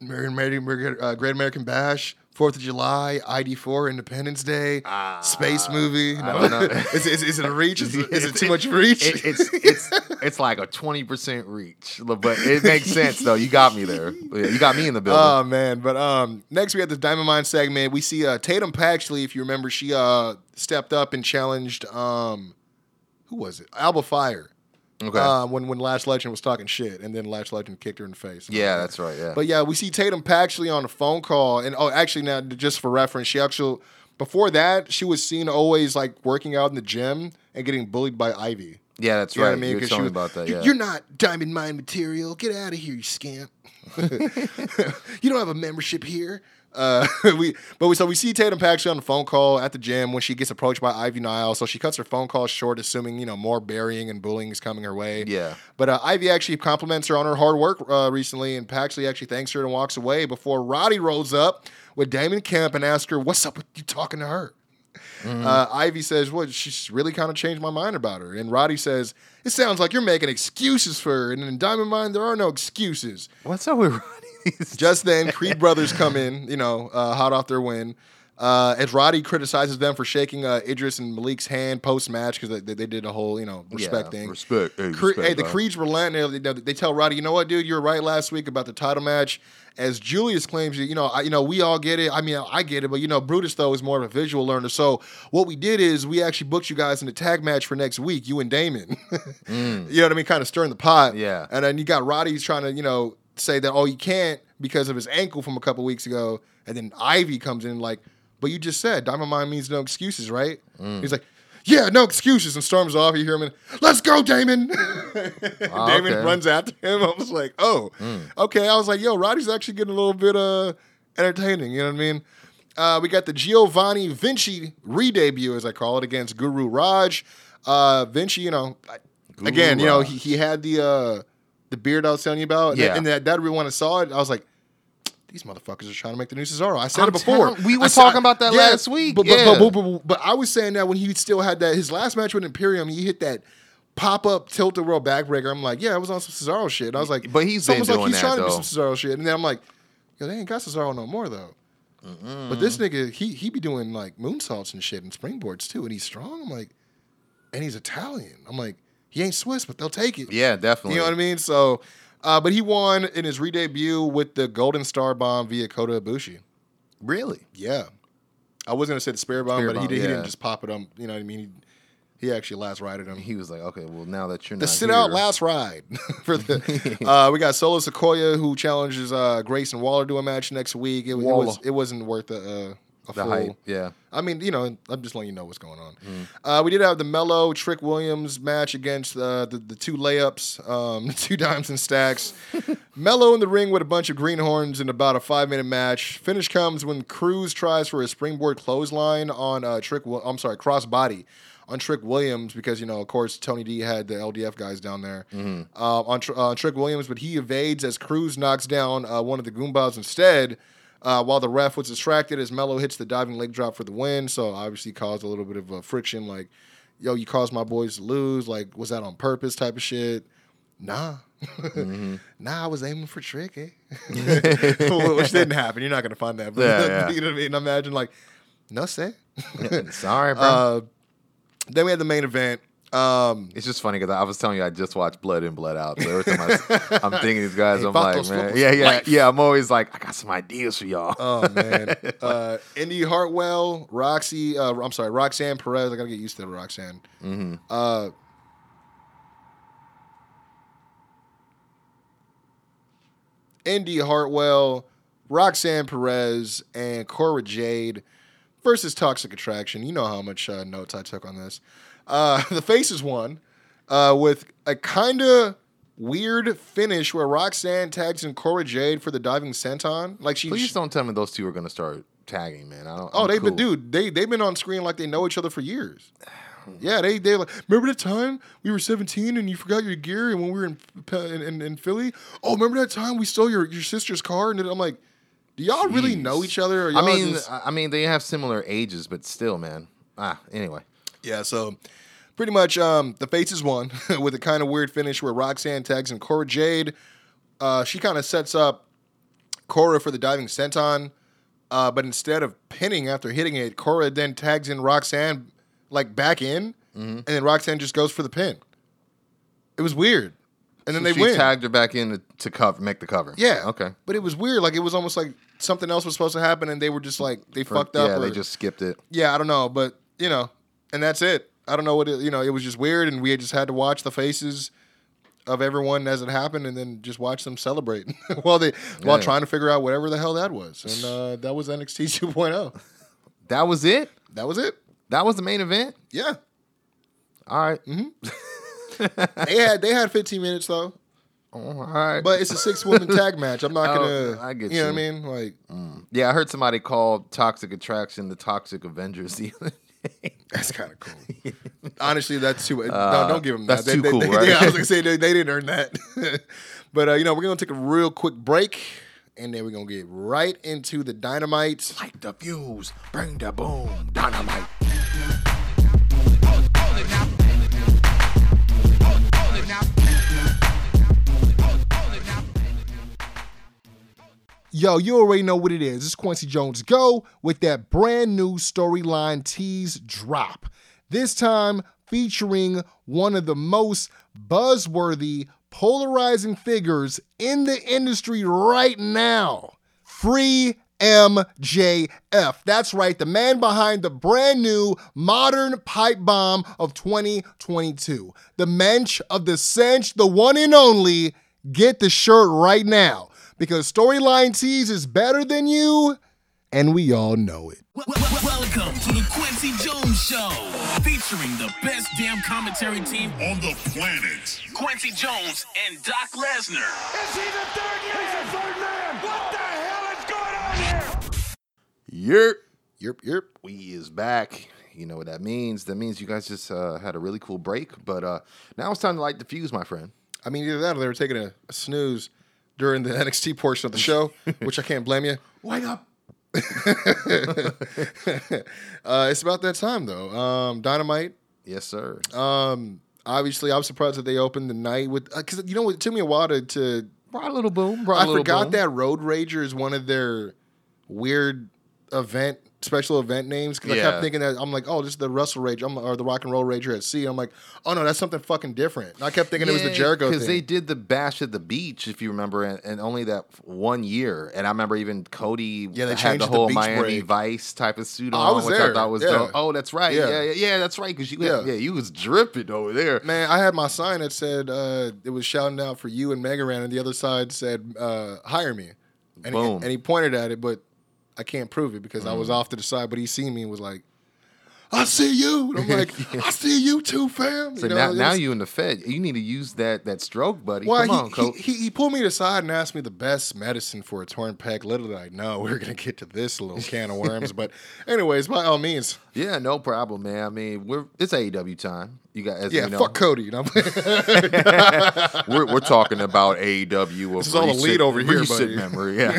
American, American, uh, Great American Bash, Fourth of July, ID4, Independence Day, space movie. I don't know. [LAUGHS] is, is, is it a reach? Is, it- is it too [LAUGHS] much reach? It, it's it's it's like a twenty percent reach, but it makes sense though. You got me there. You got me in the building. Oh man, but um, next we have the Diamond Mine segment. We see uh, Tatum Paxley. If you remember, she uh stepped up and challenged um, who was it? Alba Fire. Okay. Uh, when when Lash Legend was talking shit, and then Lash Legend kicked her in the face. yeah, that's right. Yeah. But yeah, we see Tatum Paxley on a phone call, and oh, actually now just for reference, she actually before that she was seen always like working out in the gym and getting bullied by Ivy. yeah, that's You know right. what I mean? You were 'Cause telling she was- about that. "You- Yeah. You're not Diamond Mine material. Get out of here, you scamp. [LAUGHS] [LAUGHS] you don't have a membership here. Uh, [LAUGHS] we, but we so we see Tatum Paxley on the phone call at the gym when she gets approached by Ivy Nile. So she cuts her phone call short, assuming you know more burying and bullying is coming her way. Yeah. But uh, Ivy actually compliments her on her hard work uh, recently, and Paxley actually thanks her and walks away before Roddy rolls up with Damon Kemp and asks her, "What's up with you talking to her?" Uh, Ivy says, "Well, she's really kind of changed my mind about her." And Roddy says, "It sounds like you're making excuses for her." And in Diamond Mine, there are no excuses. What's up with Roddy? Just then, Creed brothers come in, you know, uh, hot off their win. Uh, as Roddy criticizes them for shaking uh, Edris and Malik's hand post match because they, they did a whole, you know, respect Yeah, thing. respect. Hey, Cre- respect, hey, the dog. Creeds relentless. They, they tell Roddy, you know what, dude, you were right last week about the title match. As Julius claims, you know, I, you know, we all get it. I mean, I get it, but you know, Brutus though is more of a visual learner. So what we did is we actually booked you guys in a tag match for next week, you and Damon. [LAUGHS] You know what I mean? Kind of stirring the pot. Mm. Yeah. And then you got Roddy's trying to, you know, say that oh you can't because of his ankle from a couple weeks ago, and then Ivy comes in like, but you just said Diamond Mine means no excuses, right? Mm. He's like. Yeah, no excuses, and storms off. You hear him, and, let's go, Damon. [LAUGHS] Ah, Damon okay. runs after him. I was like, oh, okay. I was like, yo, Roddy's actually getting a little bit uh entertaining. You know what I mean? Uh, we got the Giovanni Vinci re-debut, as I call it, against Guru Raj. Uh, Vinci, you know, Guru again, you know, he, he had the uh, the beard I was telling you about. And, Yeah. that, and that, that when I saw it, I was like, these motherfuckers are trying to make the new Cesaro. I said I'm it before. telling- we were said- talking about that last week, But, but, yeah. but, but, but, but I was saying that when he still had that his last match with Imperium, he hit that pop up tilt the world backbreaker. I'm like, yeah, I was on some Cesaro shit. And I was like, But he's been someone's like, he's that, trying to do some Cesaro shit. And then I'm like, yo, they ain't got Cesaro no more though. But this nigga, he he be doing like moonsaults and shit and springboards too, and he's strong. I'm like, and he's Italian. I'm like, he ain't Swiss, but they'll take it. Yeah, definitely. You know what I mean? So, uh, but he won in his re-debut with the Golden Star Bomb via Kota Ibushi. Really? Yeah, I was gonna say the Spirit Bomb, but he, Bomb, did, he yeah. didn't just pop it on. You know what I mean? He, he actually last rided him. He was like, okay, well now that you're not. the not sit out last ride [LAUGHS] for the. [LAUGHS] uh, we got Solo Sikoa who challenges uh, Grayson Waller to a match next week. It, it was it wasn't worth a, a, the full. hype. Yeah. I mean, you know, I'm just letting you know what's going on. Mm-hmm. Uh, we did have the Mello Trick Williams match against uh, the the two layups, um, [LAUGHS] two dimes and stacks. [LAUGHS] Mello in the ring with a bunch of greenhorns in about a five minute match. Finish comes when Cruz tries for a springboard clothesline on uh, Trick. I'm sorry, crossbody on Trick Williams because you know, of course, Tony D had the LDF guys down there Mm-hmm. uh, on Tr- uh, Trick Williams, but he evades as Cruz knocks down uh, one of the Goombas instead. Uh, while the ref was distracted as Mello hits the diving leg drop for the win, so obviously caused a little bit of uh, friction. Like, yo, you caused my boys to lose. Like, was that on purpose? Type of shit. Nah, Mm-hmm. [LAUGHS] nah, I was aiming for trick, eh? [LAUGHS] [LAUGHS] Which didn't happen. You're not gonna find that. But Yeah, yeah. you know what I mean. Imagine like, no say. Sorry, bro. Uh, then we had the main event. Um, it's just funny because I was telling you I just watched Blood In, Blood Out. So every time I, am [LAUGHS] thinking these guys, Hey, I'm like, man, yeah, yeah, Life. yeah. I'm always like, I got some ideas for y'all. Oh man, [LAUGHS] uh, Indi Hartwell, Roxy. Uh, I'm sorry, Roxanne Perez. I gotta get used to the Roxanne. Uh, Indi Hartwell, Roxanne Perez, and Cora Jade versus Toxic Attraction. You know how much uh, notes I took on this. Uh, [LAUGHS] the Faces won uh, with a kind of weird finish where Roxanne tags in Cora Jade for the diving senton. Like she, Please don't tell me those two are gonna start tagging, man. I don't. Oh, I'm they've been, dude. They they've been on screen like they know each other for years. [SIGHS] Yeah, they they like. Remember the time we were seventeen and you forgot your gear, and when we were in in, in, in Philly. Oh, remember that time we stole your, your sister's car? And I'm like, do y'all really know each other? Or I mean, just- I mean, they have similar ages, but still, man. Ah, anyway. Yeah, so pretty much um, the Faces won [LAUGHS] with a kind of weird finish where Roxanne tags in Cora Jade. Uh, she kind of sets up Cora for the diving senton, uh, but instead of pinning after hitting it, Cora then tags in Roxanne like back in, Mm-hmm. and then Roxanne just goes for the pin. It was weird, and then So they she win. tagged her back in to, to cover, make the cover. yeah, Okay. but it was weird. Like it was almost like something else was supposed to happen, and they were just like they fucked up. Yeah, they just skipped it. yeah, I don't know, but you know, and that's it. I don't know what it, you know. It was just weird, and we had just had to watch the faces of everyone as it happened, and then just watch them celebrate [LAUGHS] while they while trying to figure out whatever the hell that was. And uh, that was NXT [LAUGHS] 2.0. That was it. oh. That was it. That was the main event. Yeah, All right. Mm-hmm. [LAUGHS] they had they had 15 minutes though, All right. but it's a six woman tag match. I'm not Oh, gonna. I get you. You know what I mean? Like yeah, I heard somebody call Toxic Attraction the Toxic Avengers the other day. That's kind of cool. Honestly, that's too. no, don't give them that's that. too They- cool, they- right? Yeah, I was [LAUGHS] gonna say they, they didn't earn that. [LAUGHS] but uh, you know, we're gonna take a real quick break, and then we're gonna get right into the dynamite. Light the fuse, bring the boom, dynamite. Yo, you already know what it is. It's Quincy Jones Go with that brand new storyline tease drop. This time featuring one of the most buzzworthy, polarizing figures in the industry right now. Free MJF. That's right, the man behind the brand new modern pipe bomb of 2022. The mensch of the cinch, the one and only. Get the shirt right now because Storyline Tease is better than you, and we all know it. Wel- wel- Welcome to the Quincy Jones Show, featuring the best damn commentary team on the planet. Quincy Jones and Doc Lesnar. Is he the third man? He's the third man. What the hell is going on here? Yerp. Yerp, yerp. We is back. You know what that means? That means you guys just uh, had a really cool break, but uh, now it's time to light the fuse, my friend. I mean, either that or they were taking a, a snooze during the [LAUGHS] NXT portion of the show, which I can't blame you. Wake [LAUGHS] up. Uh, it's about that time though. Um, Dynamite. Yes, sir. Um, obviously, I was surprised that they opened the night with because you know it took me a while to. to Brought a little boom. Brought a I little I forgot boom. that Road Rager is one of their weird event special event names because I kept thinking that I'm like, oh, this is the Russell Rage I'm, or the Rock and Roll Rager at Sea. I'm like, oh no, that's something fucking different. And I kept thinking it was the Jericho because they did the bash at the beach, if you remember, and, and only that one year. And I remember even Cody Yeah, they had the whole Beach Miami Break. Vice type of suit Oh, on, I was which I thought was Yeah. dope. Oh, that's right. Yeah, Yeah. yeah, yeah, that's right. Because you, yeah. Yeah. yeah, you was dripping over there. Man, I had my sign that said uh, it was shouting out for you and Megaran, and the other side said uh, hire me. And he, Boom. and he pointed at it, but I can't prove it because I Mm. was off to the side. But he seen me and was like, "I see you." And I'm like, [LAUGHS] "I see you too, fam." So You know, now, it now you in the Fed. You need to use that that stroke, buddy. Well, Come on, he, coach. he, he, he pulled me aside and asked me the best medicine for a torn pec. Little did I know [LAUGHS] we are gonna get to this little can of worms. [LAUGHS] But anyways, by all means, yeah, no problem, man. I mean, we're it's AEW time. You got as yeah, you know, fuck Cody. You know? [LAUGHS] we're, we're talking about AEW. Of This is all recent, elite over here, recent buddy. memory, yeah.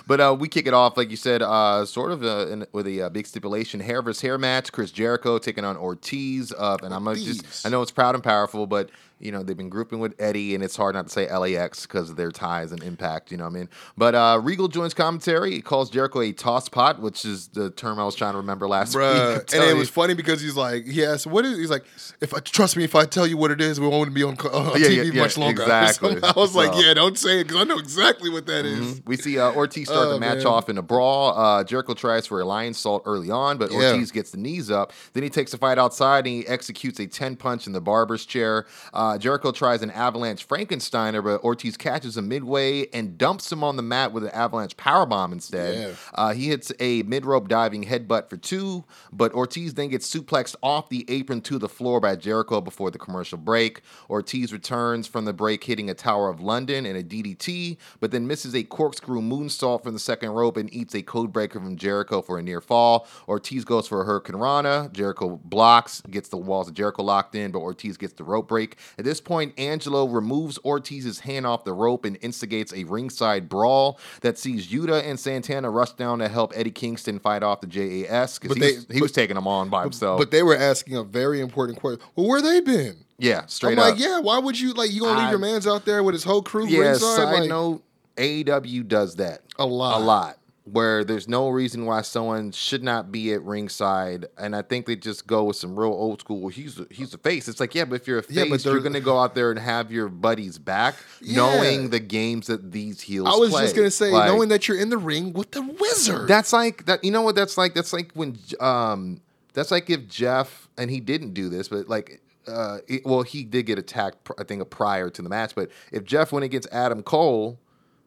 [LAUGHS] but uh, we kick it off, like you said, uh, sort of uh, in, with a uh, big stipulation: hair versus hair match. Chris Jericho taking on Ortiz. Uh, and I'm gonna just, I know it's proud and powerful, but you know they've been grouping with Eddie, and it's hard not to say LAX because of their ties and impact. You know what I mean? But uh, Regal joins commentary. He calls Jericho a toss pot, which is the term I was trying to remember last Bruh. [LAUGHS] week. And it you. was funny because he's like, he asked, "What is?" He's like, "If I trust me, if I tell you what it is, we won't be on, on Yeah, TV yeah, yeah, much longer." [LAUGHS] exactly. So I was like, "Yeah, don't say it because I know exactly what that is." We see uh, Ortiz start Oh, the match man. off in a brawl. Uh, Jericho tries for a Lionsault early on, but. Ortiz gets the knees up. Then he takes the fight outside and he executes a 10 punch in the barber's chair. Uh, Jericho tries an avalanche Frankensteiner, but Ortiz catches him midway and dumps him on the mat with an avalanche powerbomb instead. Yeah. Uh, he hits a mid rope diving headbutt for two, but Ortiz then gets suplexed off the apron to the floor by Jericho before the commercial break. Ortiz returns from the break, hitting a Tower of London and a DDT, but then misses a corkscrew moonsault from the second rope and eats a code breaker from Jericho for a near fall. Ortiz goes for a Hurricanrana. Jericho blocks, gets the walls of Jericho locked in, but Ortiz gets the rope break. At this point, Angelo removes Ortiz's hand off the rope and instigates a ringside brawl that sees Yuta and Santana rush down to help Eddie Kingston fight off the JAS because he, was, he was taking them on by himself. But they were asking a very important question. Well, where they been? yeah, straight I'm up. like, yeah. Why would you like? You gonna leave your man's out there with his whole crew Yeah, ringside? side Like, note, AEW does that A lot. a lot. Where there's no reason why someone should not be at ringside, and I think they just go with some real old school. Well, he's he's a face. It's like, yeah, but if you're a Yeah, but face, you're going to go out there and have your buddies back, Yeah. knowing the games that these heels. I was play. just gonna say, Like, knowing that you're in the ring with the wizard. that's like that. You know what? That's like that's like when um that's like if Jeff and he didn't do this, but like uh it- well he did get attacked I think prior to the match, but if Jeff went against Adam Cole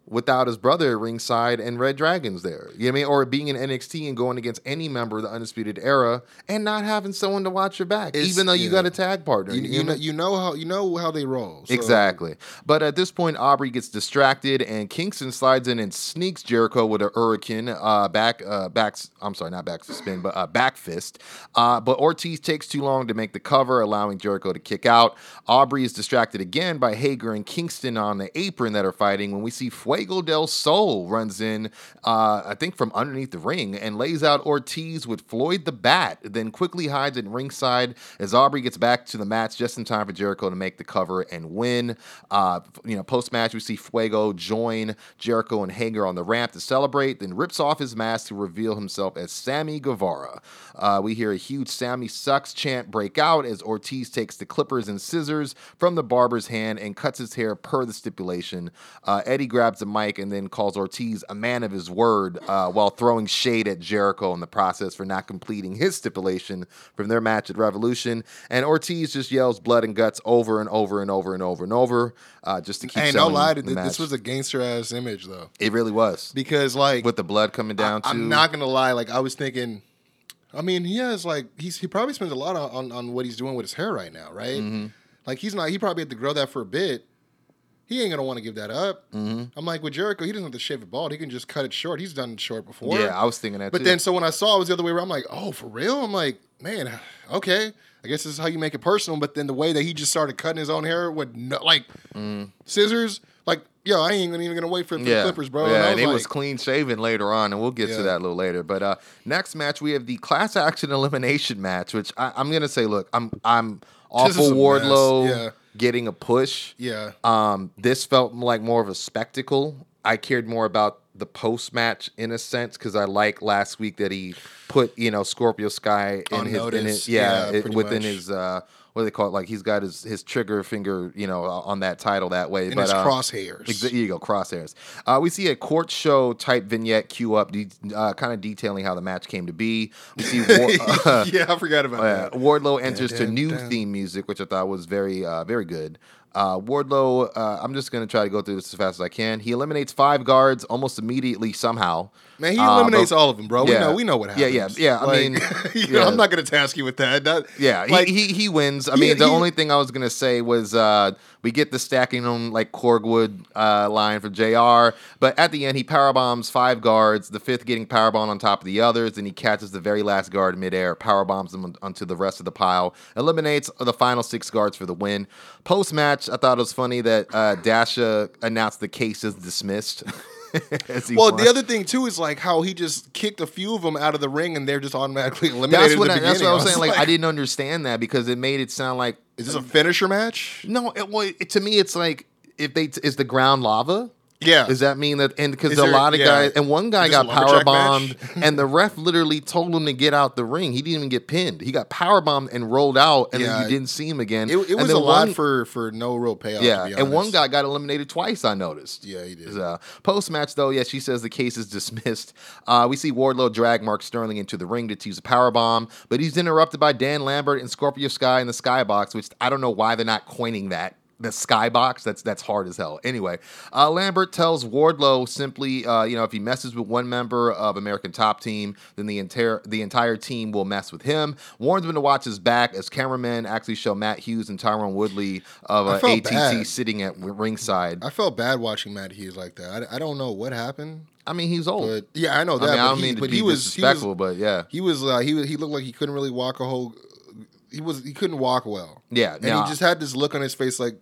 without his brother at ringside and Red Dragons there, you know what I mean, or being in NXT and going against any member of the Undisputed Era and not having someone to watch your back, It's- even though you yeah. got a tag partner. you, you you know know, what I mean? you know how you know how they roll. So- Exactly. But at this point, Aubrey gets distracted, and Kingston slides in and sneaks Jericho with a hurricane uh, back, uh, back. I'm sorry, not back spin, but uh, back fist. Uh, but Ortiz takes too long to make the cover, allowing Jericho to kick out. Aubrey is distracted again by Hager and Kingston on the apron that are fighting. When we see Fuego del Sol runs in, uh, I think from underneath the ring, and lays out Ortiz with Floyd the Bat, then quickly hides in ringside as Aubrey gets back to the match just in time for Jericho to make the cover and win. Uh, you know, post match, we see Fuego join Jericho and Hager on the ramp to celebrate, then rips off his mask to reveal himself as Sammy Guevara. Uh, we hear a huge Sammy sucks chant break out as Ortiz takes the clippers and scissors from the barber's hand and cuts his hair per the stipulation. Uh, Eddie grabs the mic and then calls Ortiz a man of his word uh, while throwing shade at Jericho in the process for not completing his stipulation from their match at Revolution. And Ortiz just yells blood and guts over and over and over and over and over uh, just to keep Hey, no lie, the th- match. this was a gangster ass image though. it really was. Because like With the blood coming down I, am not gonna lie, like I was thinking. I mean, he has like he's he probably spends a lot on on, on what he's doing with his hair right now, right? Mm-hmm. Like he's not. He probably had to grow that for a bit. He ain't gonna want to give that up. Mm-hmm. I'm like with Jericho, he doesn't have to shave it bald. He can just cut it short. He's done it short before. Yeah, I was thinking that But too. then, so when I saw it was the other way around, I'm like, oh, for real? I'm like, man, okay. I guess this is how you make it personal. But then the way that he just started cutting his own hair with no, like scissors, like yo, I ain't even gonna wait for, the Clippers, bro. Yeah, and he like, was clean shaven later on, and we'll get Yeah. to that a little later. But uh, next match, we have the class action [LAUGHS] elimination match, which I, I'm gonna say, look, I'm I'm all This for is a Wardlow yeah. Getting a push. Yeah. Um, this felt like more of a spectacle. I cared more about the post match in a sense because I like last week that he put you know Scorpio Sky in On his, in his yeah, Yeah, it- within much. his uh what do they call it like he's got his his trigger finger you know on that title that way in but his uh, crosshairs. There you go, crosshairs. Uh, we see a court show type vignette queue up, de- uh, kind of detailing how the match came to be. We see War- [LAUGHS] yeah, I forgot about uh, that. Wardlow enters to dun, new dun. theme music, which I thought was very, uh, very good. Uh, Wardlow, uh, I'm just gonna try to go through this as fast as I can. He eliminates five guards almost immediately somehow. Man, he Uh, eliminates but- all of them, bro. We know, we know what Yeah, happens. yeah, yeah, I Like, mean, you [LAUGHS] know, yeah. I'm not gonna task you with that. That Yeah, like, he, he he wins. I he- mean, the he- only thing I was gonna say was uh, we get the stacking on like Korgwood uh, line for Jr. But at the end, he power bombs five guards. The fifth getting power bomb on top of the others, and he catches the very last guard midair, power bombs them on- onto the rest of the pile, eliminates the final six guards for the win. Post match, I thought it was funny that uh, Dasha announced the case is dismissed. [LAUGHS] [LAUGHS] Well, won. the other thing too is like how he just kicked a few of them out of the ring and they're just automatically [LAUGHS] eliminated. that's what at I, that's what I was saying. [LAUGHS] Like I didn't understand that because it made it sound like Is this a finisher match? No, it, well, it, to me, it's like if they is the ground lava. Yeah. Does that mean that? And because a lot of yeah. guys, and one guy Is this a got power bombed, [LAUGHS] and the ref literally told him to get out the ring. He didn't even get pinned. He got power bombed and rolled out, and Yeah. then you didn't see him again. It, it was a lot one- for for no real payoff. to yeah, and one guy got eliminated twice. I noticed. Yeah, he did. Uh, Post match though, yeah, she says the case is dismissed. [LAUGHS] Uh, we see Wardlow drag Mark Sterling into the ring to use a power bomb, but he's interrupted by Dan Lambert and Scorpio Sky in the Skybox, which I don't know why they're not coining that. The skybox, that's that's hard as hell. Anyway, uh, Lambert tells Wardlow simply, uh, you know, if he messes with one member of American Top Team, then the entire the entire team will mess with him. Warns him to watch his back as cameramen actually show Matt Hughes and Tyron Woodley of I uh, ATT bad. sitting at ringside. I felt bad watching Matt Hughes like that. I, I don't know what happened, I mean, he's old. but yeah, I know I that. mean, I don't he, mean to but be he was he was but yeah, he was uh, he was he looked like he couldn't really walk a whole. He was he couldn't walk well. Yeah, and no, he just had this look on his face like.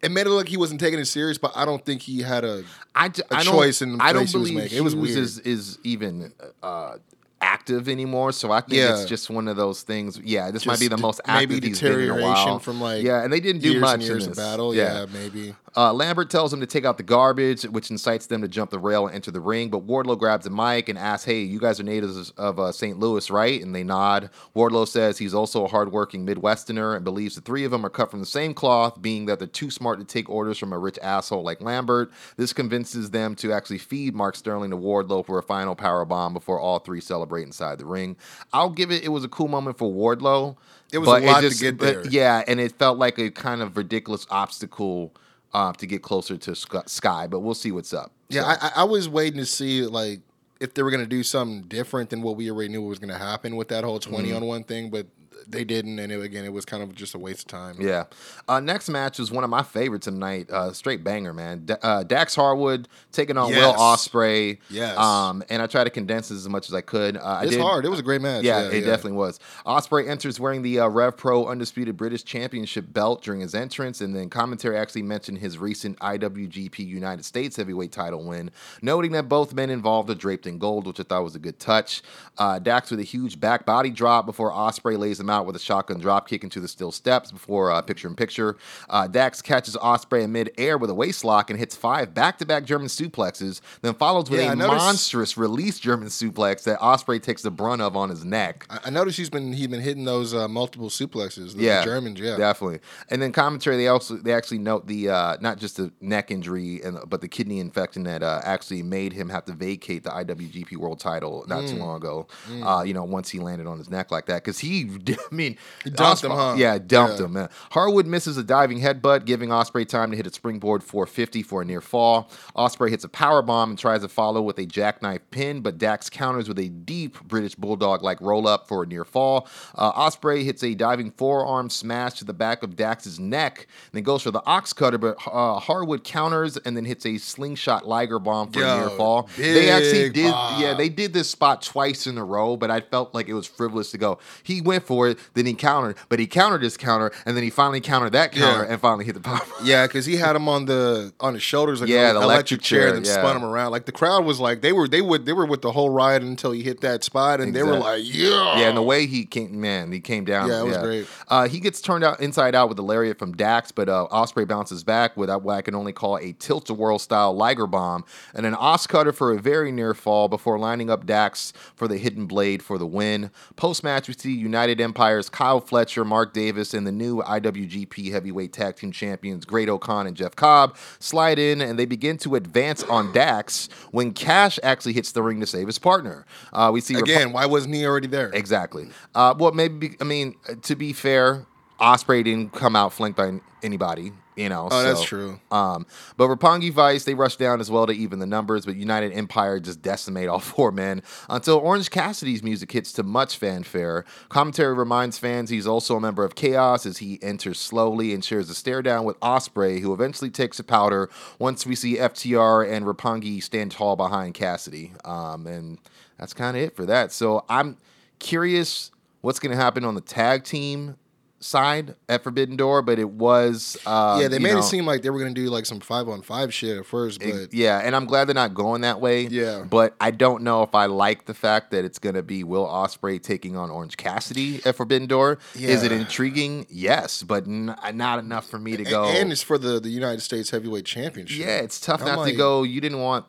It made it look like he wasn't taking it serious, but I don't think he had a. I, a I don't, choice in the I don't place he was believe making. It was weird. is is even uh, active anymore. So I think Yeah. it's just one of those things. Yeah, this might be the most active maybe he's been in a deterioration while. from, like, yeah, and they didn't do years much years in of this. battle. Yeah, maybe. Uh, Lambert tells him to take out the garbage, which incites them to jump the rail and enter the ring. But Wardlow grabs a mic and asks, "Hey, you guys are natives of uh, St. Louis, right?" And they nod. Wardlow says he's also a hardworking Midwesterner and believes the three of them are cut from the same cloth, being that they're too smart to take orders from a rich asshole like Lambert. This convinces them to actually feed Mark Sterling to Wardlow for a final power bomb before all three celebrate inside the ring. I'll give it; it was a cool moment for Wardlow. It was a lot to just- get but there. yeah, and it felt like a kind of ridiculous obstacle uh, to get closer to Sky- but we'll see what's up. Yeah, So, I, I- was waiting to see like if they were gonna do something different than what we already knew was gonna happen with that whole 20 Mm-hmm. on one thing, but they didn't, and it, again, it was kind of just a waste of time. yeah. Uh, next match was one of my favorites tonight. Uh, straight banger, man. D- uh, Dax Harwood taking on Will Yes. Ospreay. Yes. Um, and I tried to condense this as much as I could. Uh, I it's did, hard. It was a great match. Yeah, it definitely was. Ospreay enters wearing the uh, Rev Pro Undisputed British Championship belt during his entrance, and then commentary actually mentioned his recent IWGP United States Heavyweight Title win, noting that both men involved are draped in gold, which I thought was a good touch. Uh, Dax with a huge back body drop before Ospreay lays him out with a shotgun drop kick into the steel steps before uh, picture in picture. Uh, Dax catches Ospreay in mid-air with a waist lock and hits five back-to-back German suplexes, then follows with Yeah, a noticed- monstrous release German suplex that Ospreay takes the brunt of on his neck. I, I noticed he's been he's been hitting those uh, multiple suplexes. The yeah, Germans. Yeah, definitely. And then commentary, they also they actually note the uh, not just the neck injury and but the kidney infection that uh, actually made him have to vacate the IWGP World Title not Mm. too long ago. Uh, you know, once he landed on his neck like that, because he [LAUGHS] I mean, dumped Ospreay- him, huh? Yeah, dumped Yeah. him. Man. Harwood misses a diving headbutt, giving Ospreay time to hit a springboard 450 for a near fall. Ospreay hits a power bomb and tries to follow with a jackknife pin, but Dax counters with a deep British bulldog like roll up for a near fall. Uh, Ospreay hits a diving forearm smash to the back of Dax's neck, then goes for the OsCutter, but uh, Harwood counters and then hits a slingshot Liger bomb for a near fall. They actually did, pop. yeah, they did this spot twice in a row, but I felt like it was frivolous to go. He went for it, then he countered, but he countered his counter, and then he finally countered that counter Yeah. and finally hit the power. [LAUGHS] Yeah, because he had him on the on his shoulders, like Yeah, an the electric, electric chair, chair, and then yeah. spun him around. Like the crowd was like they were they would they were with the whole ride until he hit that spot, and they were like, yeah, Yeah, and the way he came, man, he came down. Yeah, it was great. Uh, he gets turned out inside out with the lariat from Dax, but uh, Ospreay bounces back with what I can only call a tilt a whirl style Liger bomb, and an Os cutter for a very near fall before lining up Dax for the hidden blade for the win. Post match, we see United Empire's Kyle Fletcher, Mark Davis, and the new IWGP Heavyweight Tag Team Champions Great-O-Khan and Jeff Cobb slide in, and they begin to advance on Dax when Cash actually hits the ring to save his partner. Uh, we see again, why wasn't he already there? Exactly. Uh, well, maybe I mean to be fair, Ospreay didn't come out flanked by anybody. You know. Oh, that's true. Um, but Roppongi Vice they rush down as well to even the numbers, but United Empire just decimate all [LAUGHS] four men until Orange Cassidy's music hits to much fanfare. Commentary reminds fans he's also a member of Chaos as he enters slowly and shares a stare down with Ospreay, who eventually takes a powder. Once we see FTR and Rapongi stand tall behind Cassidy, um, and that's kind of it for that. So I'm curious what's going to happen on the tag team side at Forbidden Door, but it was uh, yeah, they made know, it seem like they were gonna do like some five on five shit at first, but it- yeah, and I'm glad they're not going that way. Yeah. but I don't know if I like the fact that it's going to be Will Ospreay taking on Orange Cassidy at Forbidden Door. Is it intriguing? Yes, but n- not enough for me to go. and it's for the the United States Heavyweight Championship. yeah, it's tough I'm not to go. You didn't want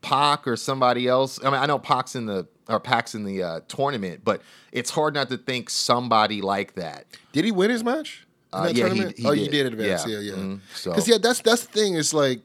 Pac or somebody else. I mean, I know Pac's in the or Pac's in the uh, tournament, but it's hard not to think somebody like that. Did he win his match? in Uh, yeah, he- tournament? he oh, you did. did advance. Yeah. Yeah, yeah. Mhm. So- Because yeah, that's that's the thing. Is like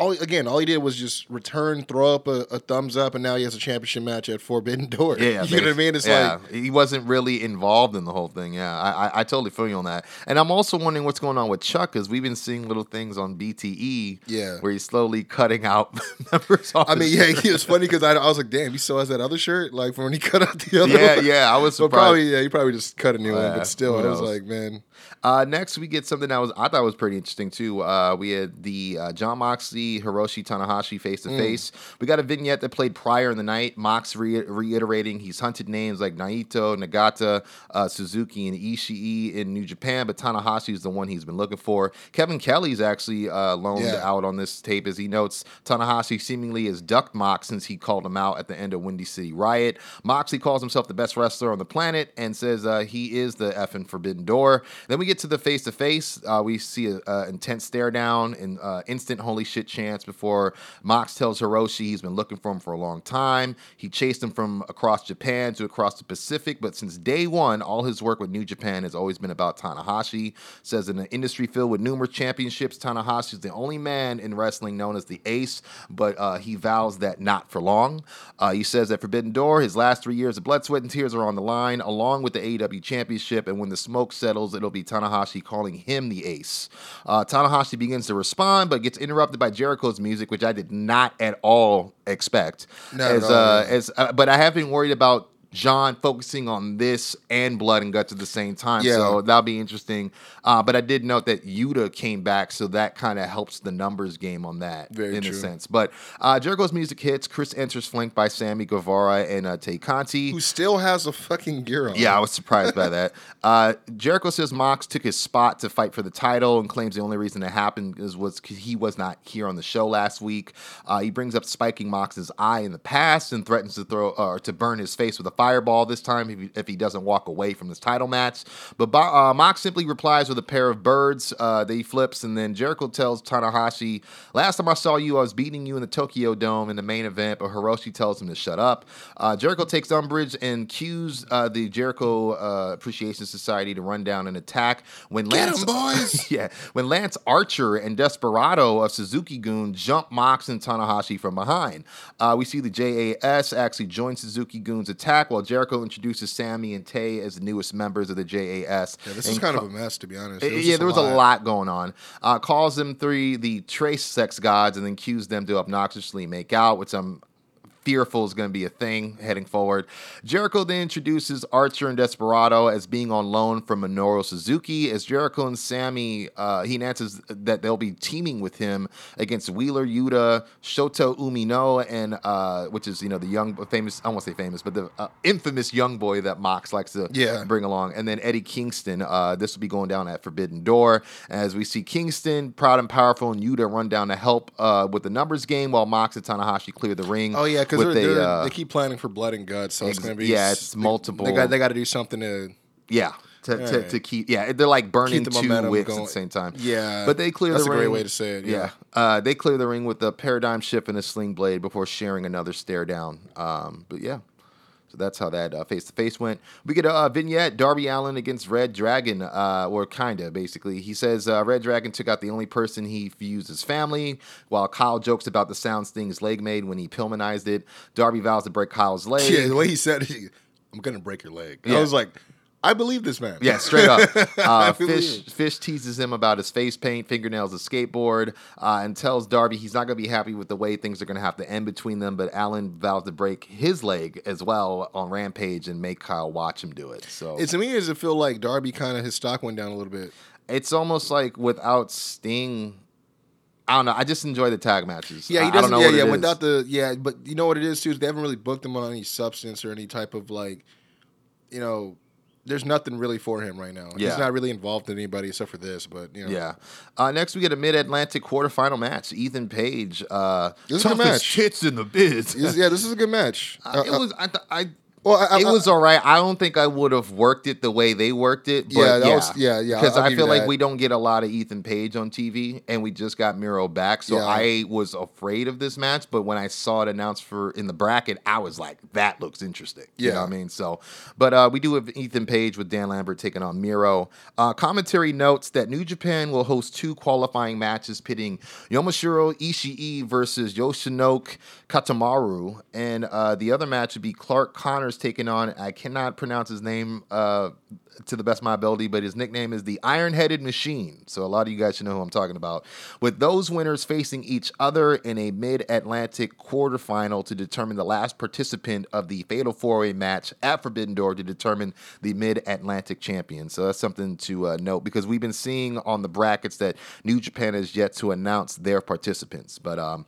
all again, all he did was just return, throw up a, a thumbs up, and now he has a championship match at Forbidden [LAUGHS] Door. Yeah, [LAUGHS] you know what I mean? It's yeah, like he wasn't really involved in the whole thing. Yeah, I, I, I totally feel you on that. And I'm also wondering what's going on with Chuck because we've been seeing little things on BTE. Yeah. where he's slowly cutting out [LAUGHS] members. I mean, yeah, it was funny because I, I was like, damn, he still has that other shirt, like from when he cut out the other yeah, one. yeah. I was But surprised. probably, yeah, he probably just cut a new one. But still, I was like, man, Uh, next, we get something that was I thought was pretty interesting too. Uh, we had the uh, Jon Moxley Hiroshi Tanahashi face to face. We got a vignette that played prior in the night. Mox re- reiterating he's hunted names like Naito, Nagata, uh, Suzuki, and Ishii in New Japan, but Tanahashi is the one he's been looking for. Kevin Kelly's actually uh, loaned Yeah. out on this tape as he notes Tanahashi seemingly has ducked Mox since he called him out at the end of Windy City Riot. Moxley calls himself the best wrestler on the planet and says uh, he is the effing Forbidden Door. Then we get to the face to face. We see a, a intense stare down and uh, instant holy shit chance before Mox tells Hiroshi he's been looking for him for a long time. He chased him from across Japan to across the Pacific, but since day one, all his work with New Japan has always been about Tanahashi. Says in an industry filled with numerous championships, Tanahashi is the only man in wrestling known as the Ace, but uh, he vows that not for long. Uh, he says at Forbidden Door, his last three years of blood, sweat, and tears are on the line, along with the AEW Championship. And when the smoke settles, it'll be Tanahashi calling him the Ace. Uh, Tanahashi begins to respond, but gets interrupted by Jericho's music, which I did not at all expect. At as, all, uh, as uh, but I have been worried about. John focusing on this and blood and guts at the same time, Yeah. so that'll be interesting. Uh, but I did note that Yuta came back, so that kind of helps the numbers game on that Very in a sense. But uh, Jericho's music hits. Chris enters flanked by Sammy Guevara and uh, Tay Conti. who still has a fucking gear on? Yeah, I was surprised by that. [LAUGHS] Uh, Jericho says Mox took his spot to fight for the title and claims the only reason it happened is was he was not here on the show last week. Uh, he brings up spiking Mox's eye in the past and threatens to throw or to burn his face with a fireball this time if he, if he doesn't walk away from this title match. But Bo- uh, Mox simply replies with a pair of birds uh, that he flips, and then Jericho tells Tanahashi, "Last time I saw you, I was beating you in the Tokyo Dome in the main event." But Hiroshi tells him to shut up. Uh, Jericho takes umbrage and cues uh, the Jericho uh, Appreciation Society to run down and attack when Get Lance boys! [LAUGHS] yeah, when Lance Archer and Desperado of Suzuki-gun jump Mox and Tanahashi from behind. Uh, we see the JAS actually join Suzuki-gun's attack while Jericho introduces Sammy and Tay as the newest members of the JAS. Yeah, this is kind ca- of a mess, to be honest. Uh, was yeah, there was a lot going on. Uh, calls them three the trace sex gods and then cues them to obnoxiously make out, which I'm fearful is going to be a thing heading forward. Jericho then introduces Archer and Desperado as being on loan from Minoru Suzuki. As Jericho and Sammy, uh, he announces that they'll be teaming with him against Wheeler Yuta, Shota Umino, and uh, which is you know the young famous I won't say famous, but the uh, infamous young boy that Mox likes to Yeah. bring along, and then Eddie Kingston. Uh, this will be going down at Forbidden Door as we see Kingston, proud and powerful, and Yuta run down to help uh, with the numbers game while Mox and Tanahashi clear the ring. Oh yeah, because with they're, uh, they keep planning for blood and guts, so it's gonna be yeah, it's they- multiple- They got they got to do something to yeah. To, to, Right. to keep yeah they're like burning the two wicks at the same time Yeah, but they clear that's the a ring great way to say it, yeah. uh, they clear the ring with a paradigm shift and a sling blade before sharing another stare down um, but yeah so that's how that face to face went. We get a uh, vignette: Darby Allin against Red Dragon, uh, or kinda basically. He says uh, Red Dragon took out the only person he views as family, while Kyle jokes about the sound Sting his leg made when he Pillmanized it. Darby vows to break Kyle's leg. yeah. The way he said, it, "I'm gonna break your leg," Yeah. I was like, I believe this man. Yeah, straight up. [LAUGHS] Uh, Fish it. Fish teases him about his face paint, fingernails, a skateboard, uh, and tells Darby he's not going to be happy with the way things are going to have to end between them. But Allin vows to break his leg as well on Rampage and make Kyle watch him do it. So It's to me does it feel like Darby kind of his stock went down a little bit. it's almost like without Sting. I don't know. I just enjoy the tag matches. Yeah, he doesn't. know yeah, what it yeah. is. Without the yeah, but you know what it is too. Is they haven't really booked him on any substance or any type of like, you know, there's nothing really for him right now. Yeah. He's not really involved in anybody except for this. But you know, Yeah. Uh, next, we get a Mid-Atlantic quarterfinal match. Ethan Page, uh, This is a good match. tits in the biz. Yeah, this is a good match. [LAUGHS] Uh, it Uh, uh, was. I, th- I well, I, I, it was all right. I don't think I would have worked it the way they worked it. But Yeah, yeah, was- yeah, yeah, Because I feel like we don't get a lot of Ethan Page on TV, and we just got Miro back. So Yeah. I was afraid of this match. But when I saw it announced for in the bracket, I was like, that looks interesting. You know Yeah. what I mean? So, but uh, we do have Ethan Page with Dan Lambert taking on Miro. Uh, commentary notes that New Japan will host two qualifying matches pitting Yomashiro Ishii versus Yoshinoke Katamaru, and uh, the other match would be Clark Connors taking on. I cannot pronounce his name uh, to the best of my ability, but his nickname is the Iron Headed Machine. So a lot of you guys should know who I'm talking about. With those winners facing each other in a Mid Atlantic quarterfinal to determine the last participant of the Fatal Four Way match at Forbidden Door to determine the Mid Atlantic champion. So that's something to uh, note because we've been seeing on the brackets that New Japan has yet to announce their participants. But um,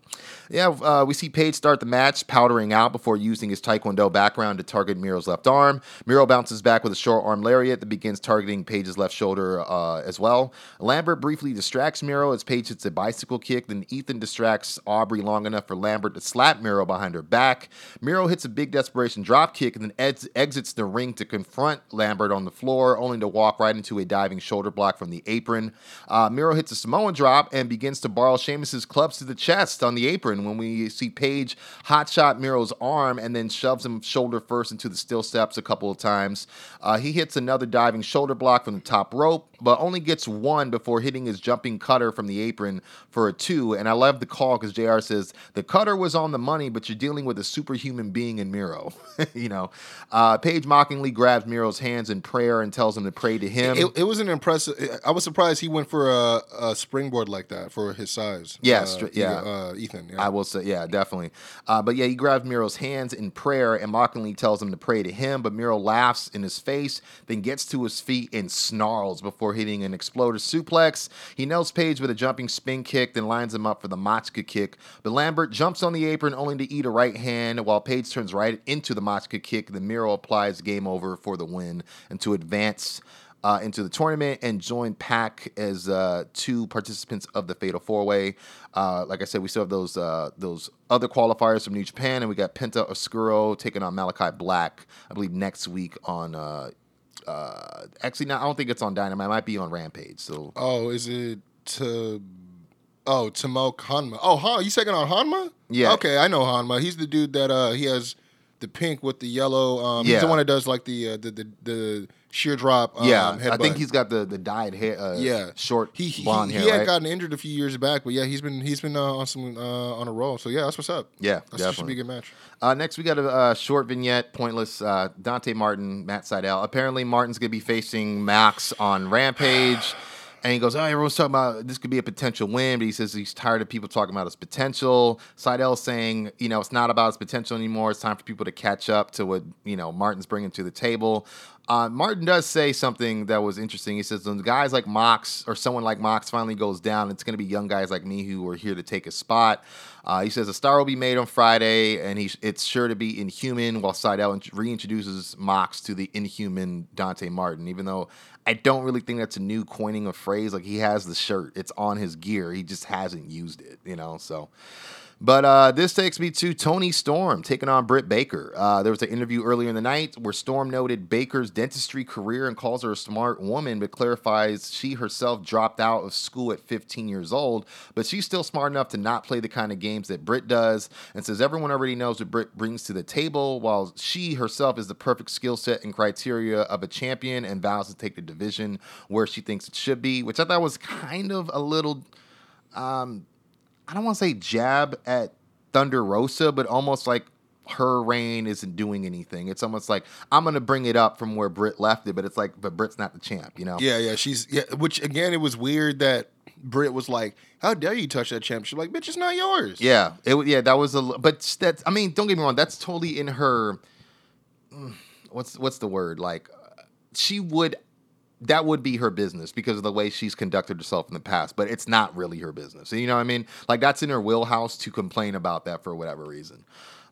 yeah, uh, we see Page start the match, powdering out before using his Taekwondo background to target Miro's left arm. Miro bounces back with a short arm lariat that begins targeting Page's left shoulder uh, as well. Lambert briefly distracts Miro as Page hits a bicycle kick. Then Ethan distracts Aubrey long enough for Lambert to slap Miro behind her back. Miro hits a big desperation drop kick and then ex- exits the ring to confront Lambert on the floor, only to walk right into a diving shoulder block from the apron. Uh, Miro hits a Samoan drop and begins to borrow Sheamus's clubs to the chest on the apron when we see Page hotshot Miro's arm and then shoves him shoulder first into the steel steps a couple of times. Uh, he hits another diving shoulder block from the top rope, but only gets one before hitting his jumping cutter from the apron for a two. And I love the call because JR says the cutter was on the money, but you're dealing with a superhuman being in Miro. [LAUGHS] you know, uh, Page mockingly grabs Miro's hands in prayer and tells him to pray to him. It, it was an impressive. I was surprised he went for a, a springboard like that for his size. Yeah, uh, yeah. uh, Ethan. Yeah. I will say, yeah, definitely. Uh, but yeah, he grabs Miro's hands in prayer and mockingly tells him to pray to him. But Miro laughs in his face, then gets to his feet and snarls before hitting an exploder suplex. He nails Page with a jumping spin kick, then lines him up for the Machka kick. But Lambert jumps on the apron only to eat a right hand, while Page turns right into the Machka kick. The Miro applies game over for the win and to advance uh, into the tournament and join Pac as uh, two participants of the Fatal Four Way. Uh, like I said, we still have those uh, those other qualifiers from New Japan, and we got Penta Oscuro taking on Malakai Black, I believe next week on. Uh, actually, no, I don't think it's on Dynamite. It might be on Rampage. So oh, is it to? Oh, Tomo Hanma. Oh, Han, you second on Hanma? Yeah. Okay, I know Hanma. He's the dude that uh he has the pink with the yellow. Um, He's the one that does like the uh, the, the the sheer drop. Um, yeah, I think he's got the the dyed hair. Uh, yeah short He he, blonde he, hair. he had right? gotten injured a few years back, but yeah, he's been he's been uh, on some uh, on a roll. So yeah, that's what's up. Yeah, that should be definitely. a good match. Uh, next, we got a, short vignette, pointless. Uh, Dante Martin, Matt Sydal. Apparently, Martin's going to be facing Max on Rampage. And he goes, Oh, everyone's talking about this could be a potential win, but he says he's tired of people talking about his potential. Sydal saying, you know, it's not about his potential anymore. It's time for people to catch up to what, you know, Martin's bringing to the table. Uh, Martin does say something that was interesting. He says, when guys like Mox or someone like Mox finally goes down, it's going to be young guys like me who are here to take a spot. Uh, he says a star will be made on Friday, and he it's sure to be inhuman. While Sydal int- reintroduces Mox to the inhuman Dante Martin, even though I don't really think that's a new coining of phrase. Like he has the shirt, it's on his gear. He just hasn't used it, you know. So. But uh, this takes me to Toni Storm taking on Britt Baker. Uh, there was an interview earlier in the night where Storm noted Baker's dentistry career and calls her a smart woman, but clarifies she herself dropped out of school at 15 years old, but she's still smart enough to not play the kind of games that Britt does, and says everyone already knows what Britt brings to the table, while she herself is the perfect skill set and criteria of a champion and vows to take the division where she thinks it should be, which I thought was kind of a little I don't want to say jab at Thunder Rosa, but almost like her reign isn't doing anything. It's almost like I'm gonna bring it up from where Britt left it, but it's like, but Britt's not the champ, you know? Yeah, yeah, she's yeah. Which again, it was weird that Britt was like, "How dare you touch that championship?" Like, bitch, it's not yours. Yeah, it yeah that was a but that's I mean don't get me wrong that's totally in her mm, what's what's the word like she would that would be her business because of the way she's conducted herself in the past but it's not really her business. You know what I mean? Like that's in her wheelhouse to complain about that for whatever reason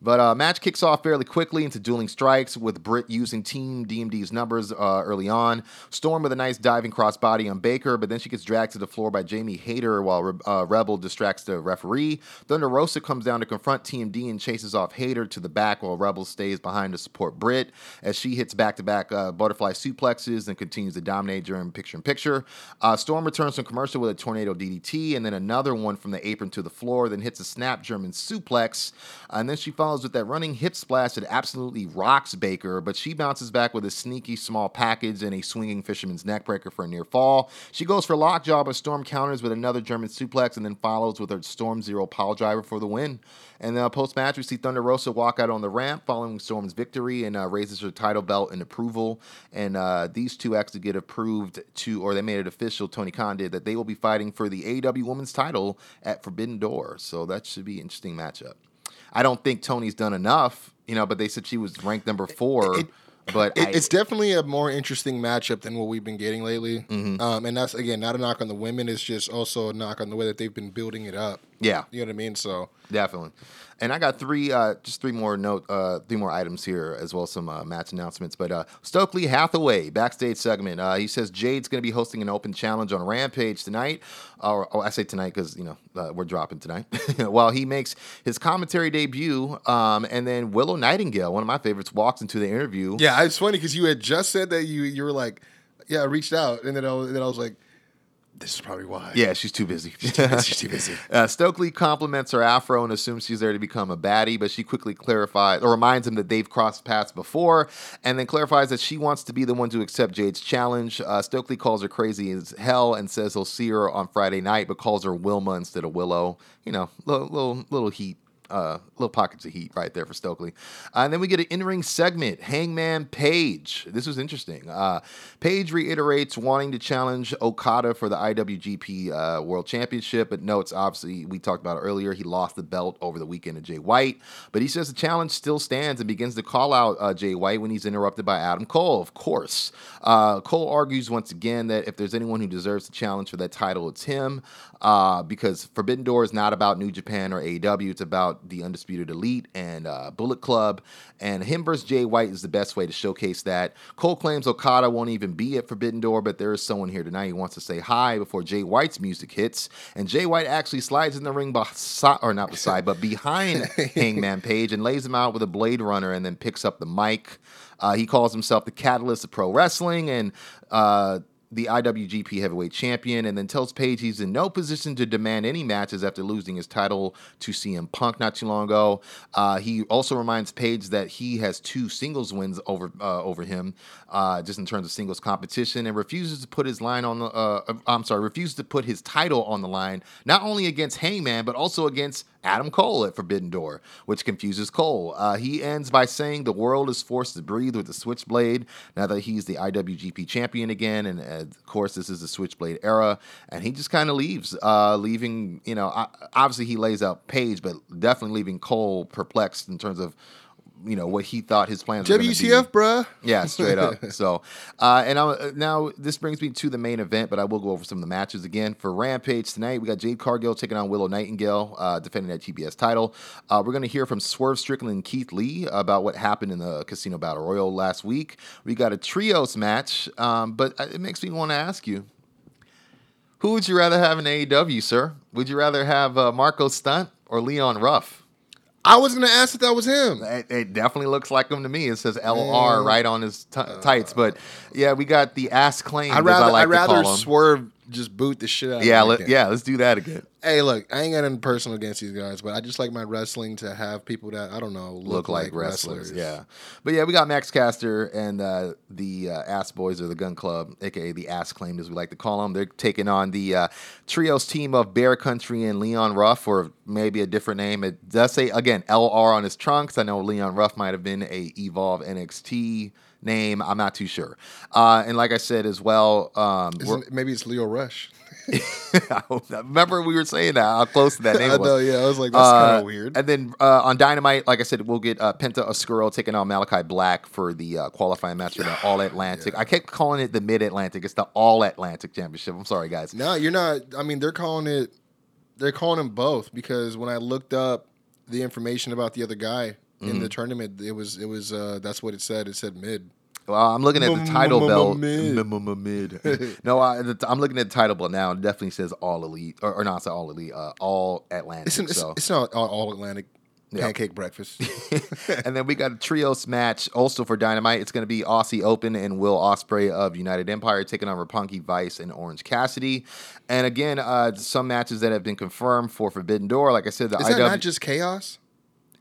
but uh, match kicks off fairly quickly into dueling strikes with Britt using Team DMD's numbers uh, early on. Storm with a nice diving crossbody on Baker, but then she gets dragged to the floor by Jamie Hayter while uh, Rebel distracts the referee. Thunder Rosa comes down to confront TMD and chases off Hayter to the back while Rebel stays behind to support Britt as she hits back-to-back uh, butterfly suplexes and continues to dominate during picture-in-picture. Uh, Storm returns from commercial with a tornado DDT and then another one from the apron to the floor, then hits a snap German suplex, and then she follows with that running hip splash that absolutely rocks Baker, but she bounces back with a sneaky small package and a swinging fisherman's neckbreaker for a near fall. She goes for lockjaw, but Storm counters with another German suplex and then follows with her Storm Zero pile driver for the win. And then post match, we see Thunder Rosa walk out on the ramp following Storm's victory and uh, raises her title belt in approval. And uh, these two actually get approved to, or they made it official, Tony Khan did, that they will be fighting for the AEW Women's title at Forbidden Door. So that should be an interesting matchup. I don't think Tony's done enough, you know, but they said she was ranked number four. It- but It, I- it's definitely a more interesting matchup than what we've been getting lately. Mm-hmm. Um, and that's again not a knock on the women. It's just also a knock on the way that they've been building it up. yeah, You know what I mean? So Definitely. And I got three, uh, just three more note, uh, three more items here, as well as some uh, match announcements. But uh, Stokely Hathaway backstage segment. Uh, he says Jade's going to be hosting an open challenge on Rampage tonight. Or oh, I say tonight because you know uh, we're dropping tonight. [LAUGHS] While he makes his commentary debut, um, and then Willow Nightingale, one of my favorites, walks into the interview. yeah, it's funny because you had just said that you you were like, yeah, I reached out, and then I then I was like, this is probably why. Yeah, she's too busy. she's too busy. [LAUGHS] Uh, Stokely compliments her afro and assumes she's there to become a baddie, but she quickly clarifies or reminds him that they've crossed paths before, and then clarifies that she wants to be the one to accept Jade's challenge. Uh, Stokely calls her crazy as hell and says he'll see her on Friday night, but calls her Wilma instead of Willow. You know, little little, little heat. Uh, little pockets of heat right there for Stokely. Uh, and then we get an in-ring segment, Hangman Page. This was interesting. Uh, Page reiterates wanting to challenge Okada for the IWGP uh, World Championship, but notes obviously we talked about earlier. He lost the belt over the weekend to Jay White, but he says the challenge still stands and begins to call out uh, Jay White when he's interrupted by Adam Cole. Of course, uh, Cole argues once again that if there's anyone who deserves the challenge for that title, it's him, because Forbidden Door is not about New Japan or AEW. It's about the Undisputed Elite and uh, Bullet Club, and him versus Jay White is the best way to showcase that. Cole claims Okada won't even be at Forbidden Door, but there is someone here tonight who wants to say hi before Jay White's music hits, and Jay White actually slides in the ring beside, or not beside, but behind [LAUGHS] Hangman Page and lays him out with a Blade Runner, and then picks up the mic. Uh, he calls himself the catalyst of pro wrestling, and uh, the IWGP Heavyweight Champion, and then tells Page he's in no position to demand any matches after losing his title to CM Punk not too long ago. Uh, he also reminds Page that he has two singles wins over uh, over him, uh, just in terms of singles competition, and refuses to put his line on the. Uh, I'm sorry, refuses to put his title on the line, not only against Hangman but also against Adam Cole at Forbidden Door, which confuses Cole. Uh, he ends by saying the world is forced to breathe with the Switchblade now that he's the IWGP champion again, and uh, of course this is the Switchblade era, and he just kind of leaves, uh, leaving you know obviously he lays out Page, but definitely leaving Cole perplexed in terms of you know what he thought his plans were gonna be. WTF, bruh. Yeah, straight up. [LAUGHS] so, uh, and i now this brings me to the main event, but I will go over some of the matches again for Rampage tonight. We got Jade Cargill taking on Willow Nightingale, uh, defending that TBS title. Uh, we're going to hear from Swerve Strickland and Keith Lee about what happened in the Casino Battle Royal last week. We got a trios match, um, but it makes me want to ask you. Who would you rather have in AEW, sir? Would you rather have uh, Marco Stunt or Leon Ruff? I was gonna ask if that was him. It, it definitely looks like him to me. It says LR Man. right on his t- tights, but yeah, we got the ass claim. I'd rather I like I'd rather to call him. swerve just boot the shit out. Yeah, let, yeah, let's do that again. Hey, look, I ain't got anything personal against these guys, but I just like my wrestling to have people that I don't know look, Look like, wrestlers. Yeah, but yeah, we got Max Caster and uh, the uh, Ass Boys or the Gun Club, aka the Ass Claimed, as we like to call them. They're taking on the uh, trios team of Bear Country and Leon Ruff, or maybe a different name. It does say again LR on his trunks. I know Leon Ruff might have been a Evolve NXT name. I'm not too sure. Uh, and like I said as well, um, we're- maybe it's Leo Rush. [LAUGHS] [LAUGHS] remember we were saying that how close to that [LAUGHS] name I was. know, yeah. I was like, that's Uh, kind of weird. And then uh, on Dynamite, like I said, we'll get uh, Penta Oscuro taking on Malakai Black for the uh, qualifying match for the All Atlantic. I kept calling it the Mid Atlantic. It's the All Atlantic Championship. I'm sorry, guys. No, you're not. I mean, they're calling it. They're calling them both because when I looked up the information about the other guy in Mm-hmm. the tournament, it was it was uh that's what it said. It said mid. Well, I'm looking at the title belt. Mid. Mid. [LAUGHS] No, I, I'm looking at the title belt now. It definitely says All Elite, or, or not all Elite, uh, All Atlantic. It's an, it's, so. it's not all, Atlantic Yeah. pancake breakfast. [LAUGHS] and then we got a trios match also for Dynamite. It's going to be Aussie Open and Will Ospreay of United Empire taking on Roppongi Vice and Orange Cassidy. And again, uh, some matches that have been confirmed for Forbidden Door. Like I said, the Is IW, that not just chaos?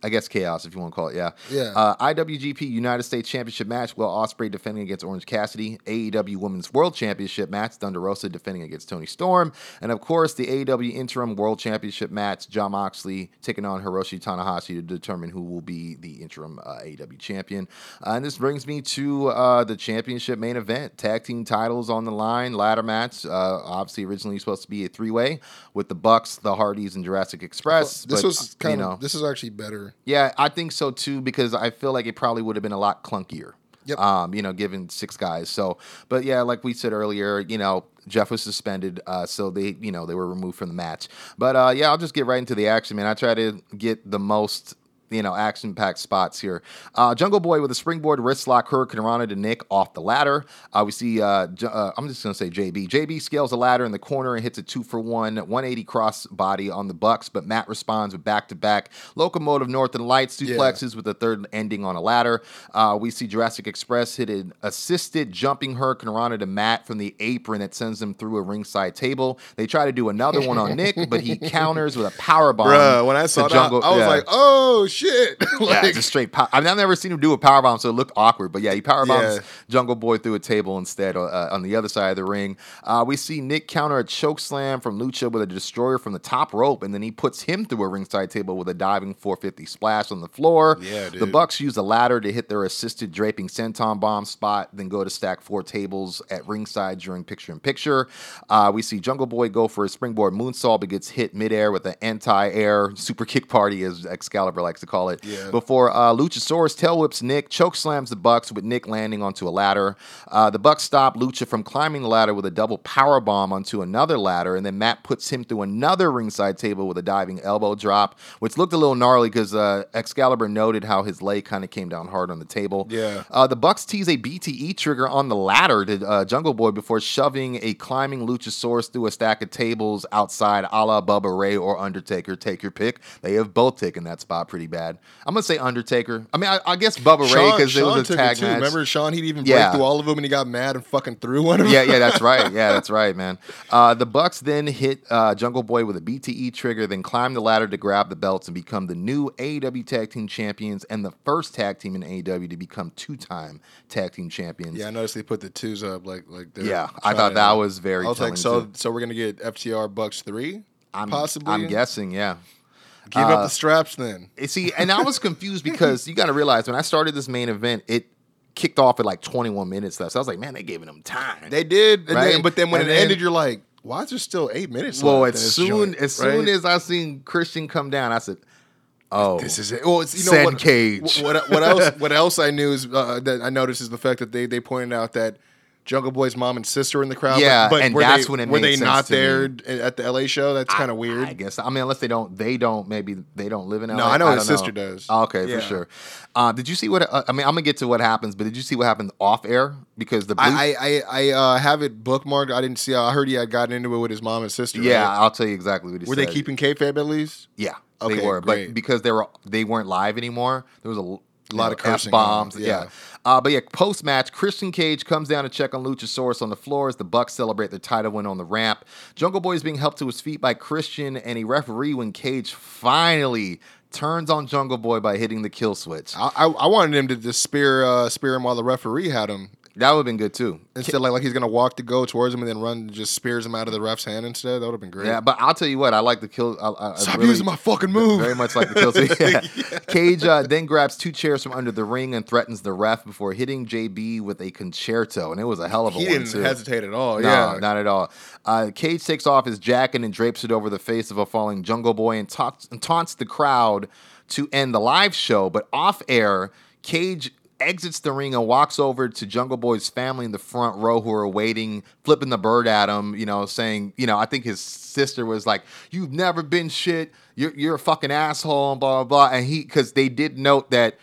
I guess chaos if you want to call it. Yeah. Yeah. Uh, IWGP United States Championship match. Will Ospreay defending against Orange Cassidy. AEW Women's World Championship match. Thunder Rosa defending against Toni Storm. And of course, the AEW Interim World Championship match. Jon Moxley taking on Hiroshi Tanahashi to determine who will be the interim uh, AEW champion. Uh, and this brings me to uh, the championship main event. Tag team titles on the line. Ladder match. Uh, obviously, originally supposed to be a three way with the Bucks, the Hardys, and Jurassic Express. This but, was kind you of know, this is actually better. Yeah, I think so too because I feel like it probably would have been a lot clunkier. Yep. Um, you know, given six guys. So, but yeah, like we said earlier, you know, Jeff was suspended, uh, so they, you know, they were removed from the match. But uh, yeah, I'll just get right into the action, man. I try to get the most. You know, action-packed spots here. Uh, Jungle Boy with a springboard wrist lock, Hurricanrana to Nick off the ladder. Uh, we see. Uh, J- uh, I'm just gonna say JB. JB scales the ladder in the corner and hits a two for one, 180 cross body on the Bucks, but Matt responds with back-to-back locomotive Northern Lights suplexes with a third ending on a ladder. Uh, we see Jurassic Express hit an assisted jumping Hurricanrana to Matt from the apron that sends him through a ringside table. They try to do another one on Nick, but he [LAUGHS] counters with a power bomb. Bruh, when I saw that, Jungle- I was yeah. like, oh shit. [LAUGHS] Yeah, like, just straight. Pow- I mean, I've never seen him do a power bomb, so it looked awkward. But yeah, he power bombs Yeah. Jungle Boy through a table instead uh, on the other side of the ring. Uh, we see Nick counter a choke slam from Lucha with a destroyer from the top rope, and then he puts him through a ringside table with a diving 450 splash on the floor. Yeah, dude. The. Bucks use a ladder to hit their assisted draping senton bomb spot, then go to stack four tables at ringside during picture in picture. Uh, we see Jungle Boy go for a springboard moonsault, but gets hit midair with an anti-air super kick party, as Excalibur likes to call it. Yeah. Before uh, Luchasaurus tail whips Nick, choke slams the Bucks with Nick landing onto a ladder. Uh, the Bucks stop Lucha from climbing the ladder with a double power bomb onto another ladder, and then Matt puts him through another ringside table with a diving elbow drop, which looked a little gnarly because uh, Excalibur noted how his leg kind of came down hard on the table. Yeah. Uh, the Bucks tease a BTE trigger on the ladder to uh, Jungle Boy before shoving a climbing Luchasaurus through a stack of tables outside, a la Bubba Ray or Undertaker. Take your pick. They have both taken that spot pretty bad. Bad. I'm gonna say Undertaker. I mean, I, I guess Bubba Ray because it was a tag match. Remember Sean? He'd even Yeah. break through all of them, and he got mad and fucking threw one of them. yeah, yeah, that's right. [LAUGHS] Yeah, that's right, man. Uh, the Bucks then hit uh, Jungle Boy with a BTE trigger, then climbed the ladder to grab the belts and become the new AEW Tag Team Champions and the first tag team in AEW to become two-time Tag Team Champions. Yeah, I noticed they put the twos up like like. Yeah, I thought to- that was very I was like, so too. so we're gonna get FTR Bucks three, I'm, possibly. I'm guessing, yeah. Give uh, up the straps then. Eh, See, and I was confused because you got to realize when I started this main event, it kicked off at like 21 minutes left. So I was like, man, they giving them time. They did, Right? then, but then when And it then- ended, you're like, why is there still eight minutes? well, left as soon joint, as soon as I seen Christian come down, I said, oh, This is it. Well, it's you know what, Cage. What, what else? What else I knew is uh, that I noticed is the fact that they they pointed out that Jungle Boy's mom and sister in the crowd. Yeah, but, but and were that's they, when it were made they sense not to there me. at the LA show? That's kind of weird. I guess. I mean, unless they don't, they don't. Maybe they don't live in LA. No, I know his don't sister does. Oh, okay, Yeah. for sure. Uh, did you see what? Uh, I mean, I'm gonna get to what happens, but did you see what happened off air? Because the blue, I I I, I uh, have it bookmarked. I didn't see. I heard he had gotten into it with his mom and sister. yeah, right? I'll tell you exactly what he Were said. they keeping kayfabe at least? Yeah, Okay, they were, great. but because they were they weren't live anymore, there was a you lot know, of cursing bombs. Yeah. yeah. Uh, but yeah, post match, Christian Cage comes down to check on Luchasaurus on the floor as the Bucks celebrate their title win on the ramp. Jungle Boy is being helped to his feet by Christian and a referee when Cage finally turns on Jungle Boy by hitting the kill switch. I I, I wanted him to just spear uh, spear him while the referee had him. That would have been good too. Instead, like like he's gonna walk to go towards him and then run, just spears him out of the ref's hand instead. That would have been great. Yeah, but I'll tell you what, I like the kill. I, I Stop really- using my fucking move. Very much like the kill [LAUGHS] switch. Yeah. [LAUGHS] Cage uh, then grabs two chairs from under the ring and threatens the ref before hitting JB with a Con-Chair-To, and it was a hell of a he one didn't too. hesitate at all. No, yeah, not at all. Uh, Cage takes off his jacket and drapes it over the face of a falling Jungle Boy and, taunts and taunts the crowd to end the live show. But off air, Cage exits the ring and walks over to Jungle Boy's family in the front row who are waiting, flipping the bird at him, you know, saying, you know, I think his sister was like, You've never been shit. You're, you're a fucking asshole, and blah, blah, blah. And he, because they did note that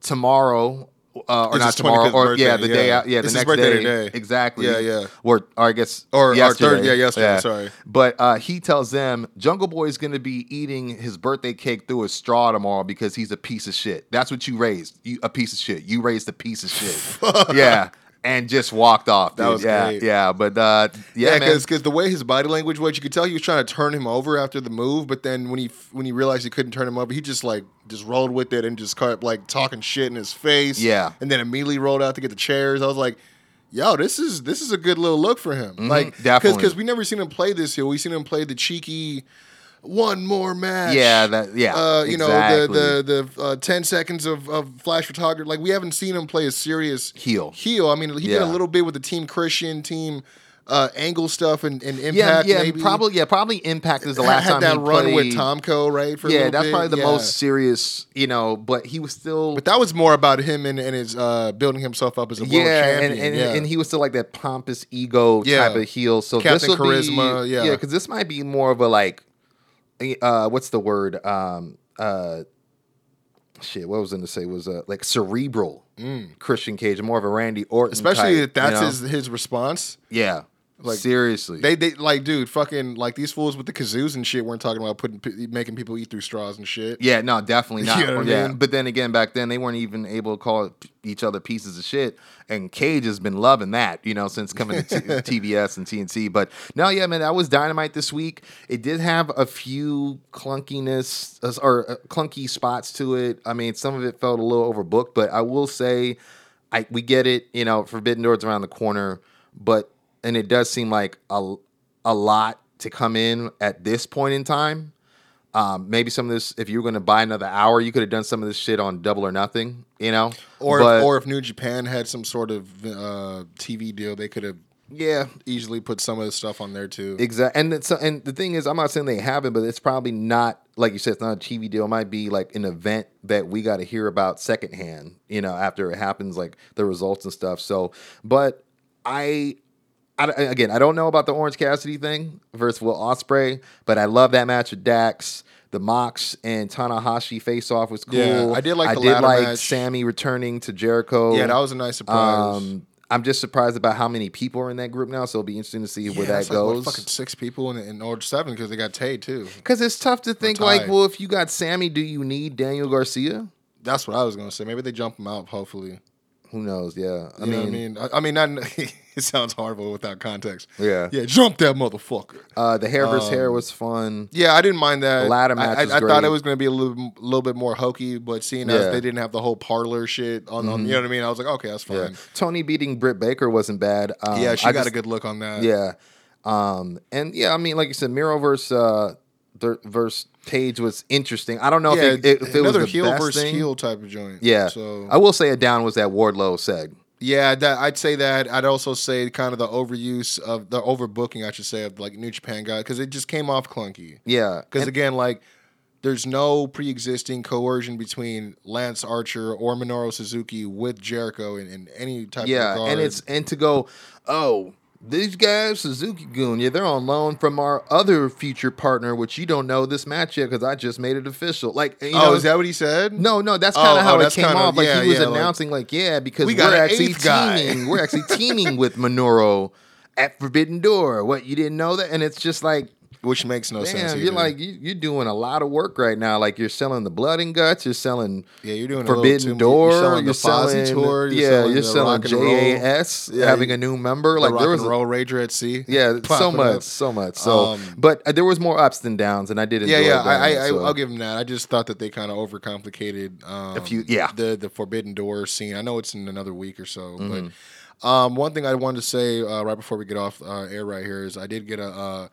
tomorrow, uh, or It's not tomorrow, 25th or yeah, birthday, the day yeah. out, yeah, It's the his next day, today. exactly, Yeah, yeah. or, or I guess, Or- or yesterday. third- yeah, yesterday, sorry. But uh, he tells them Jungle Boy is going to be eating his birthday cake through a straw tomorrow because he's a piece of shit. That's what you raised, you a piece of shit. You raised a piece of shit. [LAUGHS] yeah, and just walked off. That was yeah, great. yeah. But uh, yeah, Yeah, because the way his body language was, you could tell he was trying to turn him over after the move. But then when he when he realized he couldn't turn him over, he just like just rolled with it and just kept like talking shit in his face. Yeah. and then immediately rolled out to get the chairs. I was like, "Yo, this is this is a good little look for him." Like, Mm-hmm. definitely. because we never seen him play this here. We seen him play the cheeky. One more match. Yeah, that- yeah, Uh, you exactly. know the the the uh, ten seconds of, of flash photography. Like we haven't seen him play a serious Heel. Heel. I mean, he did a little bit with the Team Christian team uh, angle stuff and, and yeah, impact. yeah, maybe. probably, yeah, probably Impact is the last had time that he run played. with Tomko, right? For yeah, that's bit. probably the Yeah. most serious, you know. But he was still, But that was more about him and, and his uh, building himself up as a world yeah, champion. and and, yeah. and he was still like that pompous ego Yeah. type of heel. So Captain this will Charisma, be, yeah. yeah, because this might be more of a like, uh, what's the word? Um, uh, shit, what was I going to say was uh, like cerebral Christian Cage, more of a Randy Orton, Mm. especially type, if that's you know? his his response. yeah, like, seriously, They they like, dude, fucking like these fools with the kazoos and shit weren't talking about putting making people eat through straws and shit. Yeah, no, definitely [LAUGHS] not. You know what I yeah, mean? but then again, back then they weren't even able to call each other pieces of shit, and Cage has been loving that, you know, since coming to t- [LAUGHS] TBS and TNT. But no, yeah, man, that was Dynamite this week. It did have a few clunkiness or uh, clunky spots to it. I mean, some of it felt a little overbooked, but I will say, I we get it, you know, Forbidden Doors around the corner, but and it does seem like a a lot to come in at this point in time. Um, maybe some of this, if you were going to buy another hour, you could have done some of this shit on Double or Nothing, you know. Or But, if, or if New Japan had some sort of uh, TV deal, they could have yeah, easily put some of the stuff on there too. exactly. And it's, and the thing is, I'm not saying they haven't, but it's probably not like you said. It's not a TV deal. It might be like an event that we got to hear about secondhand, you know, after it happens, like the results and stuff. So, but I I, again, I don't know about the Orange Cassidy thing versus Will Ospreay, but I love that match with Dax. The Mox and Tanahashi face off was cool. Yeah, I did like I the did like match. Sammy returning to Jericho. yeah, that was a nice surprise. Um, I'm just surprised about how many people are in that group now. So it'll be interesting to see where that like, what, goes. fucking six people in, in or seven because they got Tay too. Because it's tough to think like, well, if you got Sammy, do you need Daniel Garcia? That's what I was gonna say. Maybe they jump him out. Hopefully, Who knows? Yeah, I you mean, I mean. I, I mean, not, [LAUGHS] [LAUGHS] it sounds horrible without context. Yeah. yeah, jump that motherfucker. uh, the hair versus Um, hair was fun. Yeah, I didn't mind that. The ladder I- match I, was I thought it was going to be a little, little bit more hokey, but seeing as Yeah. Mm-hmm. they didn't have the whole parlor shit on, on, you know what I mean, I was like, okay, that's Yeah, fine. Toni beating Britt Baker wasn't bad. Um, Yeah, she I got just- a good look on that. Yeah, um, and yeah, I mean, like you said, Miro versus uh, ver- versus Page was interesting. I don't know yeah. if it, if it was another the heel versus thing. heel type of joint. Yeah, So I will say a down was that Wardlow said. Yeah, that I'd say that. I'd also say kind of the overuse of the overbooking, I should say, of like New Japan guy because it just came off clunky. Yeah, Because again, like there's no pre-existing coercion between Lance Archer or Minoru Suzuki with Jericho in, in any type yeah, of regard. and it's and to go, oh, these guys, Suzuki-gun, yeah, they're on loan from our other future partner, which you don't know this match yet because I just made it official. Like, you oh, know, is that what he said? No, no, that's Oh, kind of how oh, it came kinda- off. Like yeah, he was yeah, announcing, like, yeah, because we are actually teaming. we're actually [LAUGHS] teaming with Minoru at Forbidden Door. What you didn't know that? And it's just like, which makes no sense. damn, you're like you, you're doing a lot of work right now. Like you're selling the blood and guts. You're selling Yeah, you're doing a Forbidden. Door. You're selling the Fozzy tour, you're yeah, selling you're the selling rock and roll. JAS, Yeah, having a new member. the Like there was and roll Rager at sea. yeah, so much, up. so much. So, Um, but uh, there was more ups than downs, and I did enjoy. Yeah, yeah, that, I, I, so. I'll give him that. I just thought that they kind of overcomplicated um, A few- yeah. the the Forbidden Door scene. I know it's in another week or so, Mm-hmm. but um, one thing I wanted to say uh, right before we get off uh, air right here is I did get a uh,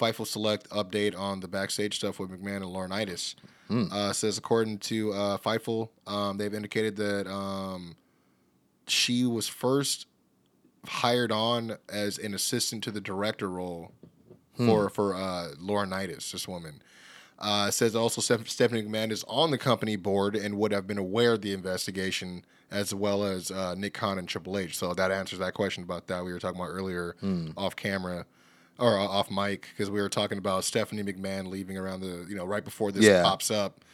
Fightful Select update on the backstage stuff with McMahon and Laurinaitis. Hmm. Uh, says according to uh, Fightful, um, they've indicated that um, she was first hired on as an assistant to the director role for for uh, Laurinaitis, this woman. Uh, says also Stephanie McMahon is on the company board and would have been aware of the investigation, as well as uh, Nick Khan and Triple H. So that answers that question about that we were talking about earlier off camera or uh, off mic because we were talking about Stephanie McMahon leaving around the you know right before this Yeah. pops up.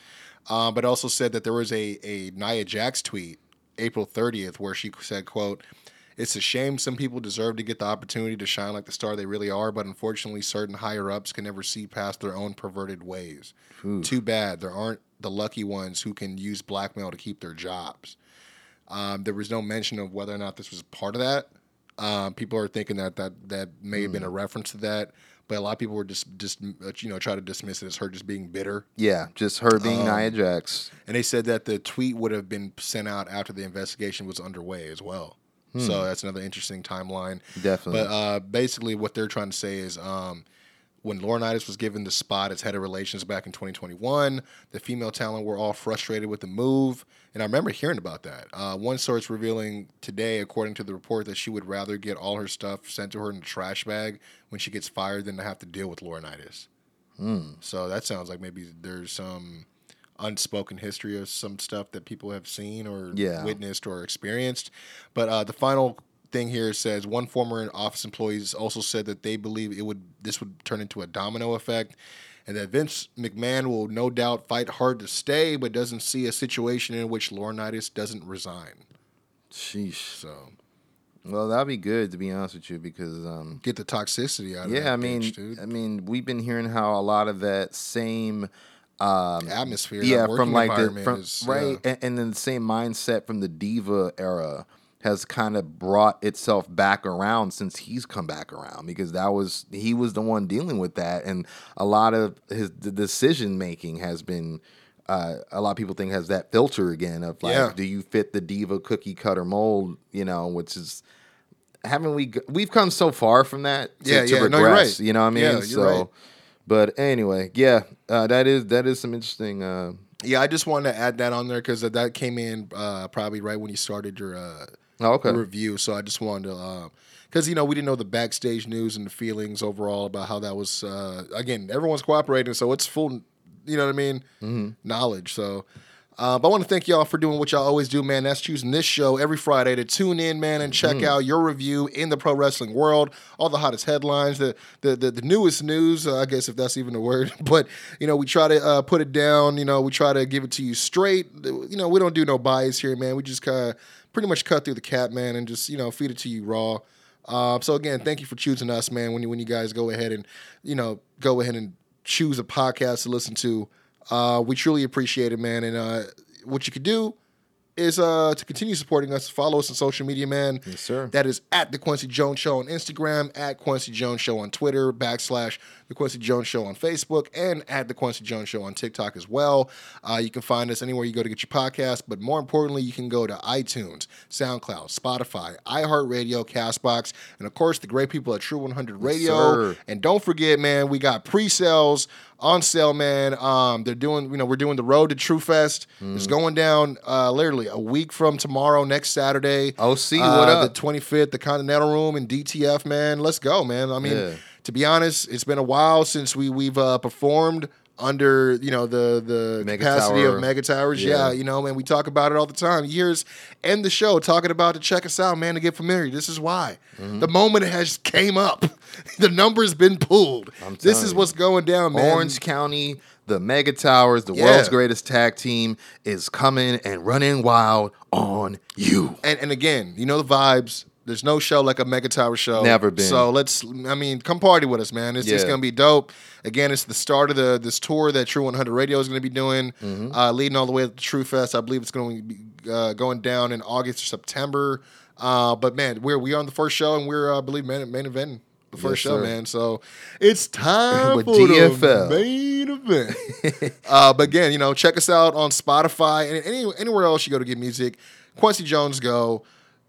Um, but also said that there was a a Nia Jax tweet April 30th where she said, "quote It's a shame some people deserve to get the opportunity to shine like the star they really are, but unfortunately, certain higher ups can never see past their own perverted ways. Too bad there aren't the lucky ones who can use blackmail to keep their jobs." Um, there was no mention of whether or not this was part of that. Um, people are thinking that that that may have been a reference to that, but a lot of people were just just uh, you know try to dismiss it as her just being bitter. yeah, just her being Um, Nia Jax. And they said that the tweet would have been sent out after the investigation was underway as well. So that's another interesting timeline. Definitely. But uh, basically, what they're trying to say is um, when Laurinaitis was given the spot as head of relations back in 2021, the female talent were all frustrated with the move. And I remember hearing about that. Uh, one source revealing today, according to the report, that she would rather get all her stuff sent to her in a trash bag when she gets fired than to have to deal with Laurinaitis. So that sounds like maybe there's some unspoken history of some stuff that people have seen or Yeah. witnessed or experienced. But uh, the final thing here says one former office employee also said that they believe it would this would turn into a domino effect. And that Vince McMahon will no doubt fight hard to stay, but doesn't see a situation in which Laurinaitis doesn't resign. Sheesh. So Well, that'd be good to be honest with you because um, get the toxicity out of it. yeah, I mean, bitch. I mean, we've been hearing how a lot of that same um, Atmosphere, yeah, from like the from is- right, yeah. and, and then the same mindset from the diva era has kind of brought itself back around since he's come back around because that was he was the one dealing with that, and a lot of his the decision making has been. Uh, a lot of people think has that filter again of like, Yeah. do you fit the diva cookie cutter mold? You know, which is haven't we? We've come so far from that. To, Yeah, to yeah. Regress, No, you're right. You know what I mean? Yeah, you're so, right. but anyway, yeah, uh, that is that is some interesting. Uh, Yeah, I just wanted to add that on there because that came in uh, probably right when you started your uh, oh, okay. review. So I just wanted to, because you know we didn't know the backstage news and the feelings overall about how that was. Uh, again, everyone's cooperating, so it's full. You know what I mean? Mm-hmm. Knowledge. So Uh, but I want to thank y'all for doing what y'all always do, man. That's choosing this show every Friday to tune in, man, and check out your review in the pro wrestling world, all the hottest headlines, the the the, the newest news, uh, I guess if that's even a word. [LAUGHS] But you know, we try to uh, put it down. You know, we try to give it to you straight. You know, we don't do no bias here, man. We just kind of pretty much cut through the cap, man, and just you know feed it to you raw. Uh, so again, thank you for choosing us, man. When you when you guys go ahead and you know go ahead and choose a podcast to listen to, uh, we truly appreciate it, man. And uh, what you could do is uh, to continue supporting us. Follow us on social media, man. Yes, sir. That is at the Quincy Jones Show on Instagram, at Quincy Jones Show on Twitter, backslash the Quincy Jones Show on Facebook, and at the Quincy Jones Show on TikTok as well. Uh, you can find us anywhere you go to get your podcast, but more importantly, you can go to iTunes, SoundCloud, Spotify, iHeartRadio, Castbox, and of course the great people at True 100 Radio. sir. And don't forget, man, we got pre-sales on sale, man. Um, they're doing, you know, we're doing the road to True Fest. Mm. It's going down uh, literally a week from tomorrow, next Saturday. OC, uh, what up? The 25th, the Continental Room in DTF, man. Let's go, man. I mean, Yeah. To be honest, it's been a while since we we've uh, performed under you know the the Mega capacity Tower. of mega towers. Yeah. Yeah. you know, man, we talk about it all the time. Years end the show talking about to check us out, man, to get familiar. This is why Mm-hmm. the moment has came up. [LAUGHS] the number's been pulled. This is you. what's going down, man. Orange County, the Mega Towers, the Yeah. world's greatest tag team is coming and running wild on you. and and again, you know the vibes. There's no show like a Mega Tower show. Never been. So let's, I mean, come party with us, man. It's, it's gonna be dope. Again, it's the start of the this tour that True 100 Radio is gonna be doing, Mm-hmm. uh, leading all the way up to True Fest. I believe it's going to be uh, going down in August or September. Uh, but man, we're we are on the first show, and we're uh, I believe main, main event the first Yes, show, sir. man. So it's time With for DFL. the main event. [LAUGHS] uh, but again, you know, check us out on Spotify and any, anywhere else you go to get music. Quincy Jones Go,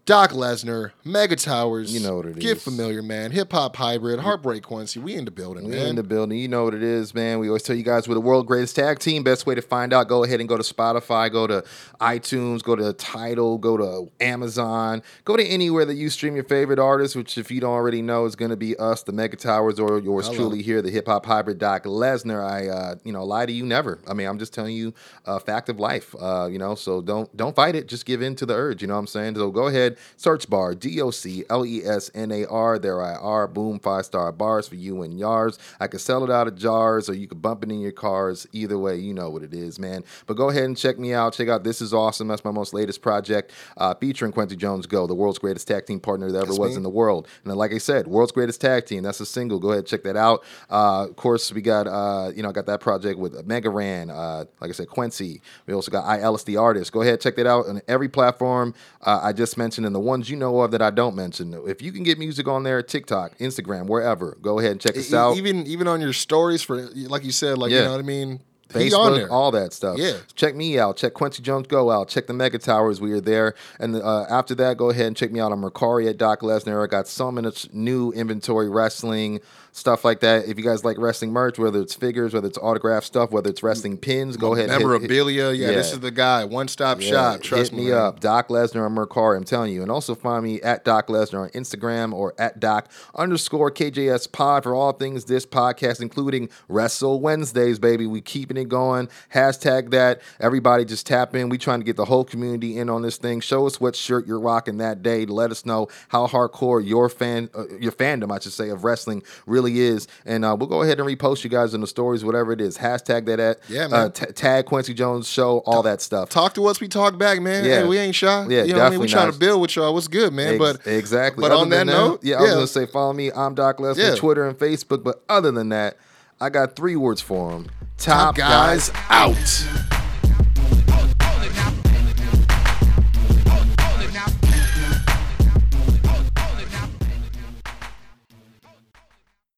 Doc Lesnar, Mega Towers. You know what it Get is. familiar, man. Hip hop hybrid, Heartbreak Quincy. We in the building, We man. in the building. You know what it is, man. We always tell you guys we're the world greatest tag team. Best way to find out, go ahead and go to Spotify, go to iTunes, go to Tidal, go to Amazon, go to anywhere that you stream your favorite artists, which if you don't already know is going to be us, the Mega Towers, or yours Hello. truly here, the hip hop hybrid Doc Lesnar. I, uh, you know, lie to you never. I mean, I'm just telling you a fact of life. Uh, you know, so don't don't fight it. Just give in to the urge. You know what I'm saying? So go ahead, search bar D O C L E S N A R. There I are. Boom, five star bars for you and yours. I could sell it out of jars, or you could bump it in your cars. Either way, you know what it is, man. But go ahead and check me out. Check out This Is Awesome. That's my most latest project, uh, featuring Quincy Jones Go, the world's greatest tag team partner that ever That's was me. in the world. And then, like I said, world's greatest tag team. That's a single. Go ahead, check that out. Uh, of course, we got uh, you know I got that project with Mega Ran. Uh, like I said, Quincy. We also got I Ellis the artist. Go ahead, check that out on every platform uh, I just mentioned and the ones you know of that I don't mention. If you can get music on there, TikTok, Instagram, wherever, go ahead and check us out. Even even on your stories for like you said, like Yeah. you know what I mean. Facebook, there. all that stuff. Yeah. Check me out. Check Quincy Jones Go out. Check the Mega Towers. We are there. And uh, after that, go ahead and check me out on Mercari at Doc Lesnar. I got so much new inventory wrestling stuff like that. If you guys like wrestling merch, whether it's figures, whether it's autograph stuff, whether it's wrestling pins, go ahead. and hit- hit- memorabilia. yeah, this is the guy. One stop yeah, shop. Trust hit me man. up, Doc Lesnar on Mercari. I'm telling you, and also find me at Doc Lesnar on Instagram or at Doc underscore KJS Pod for all things this podcast, including Wrestle Wednesdays, baby. We keeping it going. Hashtag that. Everybody just tap in. We trying to get the whole community in on this thing. Show us what shirt you're rocking that day. Let us know how hardcore your fan, uh, your fandom, I should say, of wrestling really is. And uh, we'll go ahead and repost you guys in the stories, whatever it is. Hashtag that at Yeah, uh, man. t- tag Quincy Jones show, all that stuff. Talk to us. We talk back, man. Yeah. Hey, we ain't shy. Yeah, you know what I mean. We definitely trying to build with y'all. What's good, man? Ex- but exactly. But Other on that than note, yeah, I was gonna say follow me. I'm Doc Lesnar, Yeah. Twitter and Facebook. But other than that, I got three words for him. Top Top, guys guys out.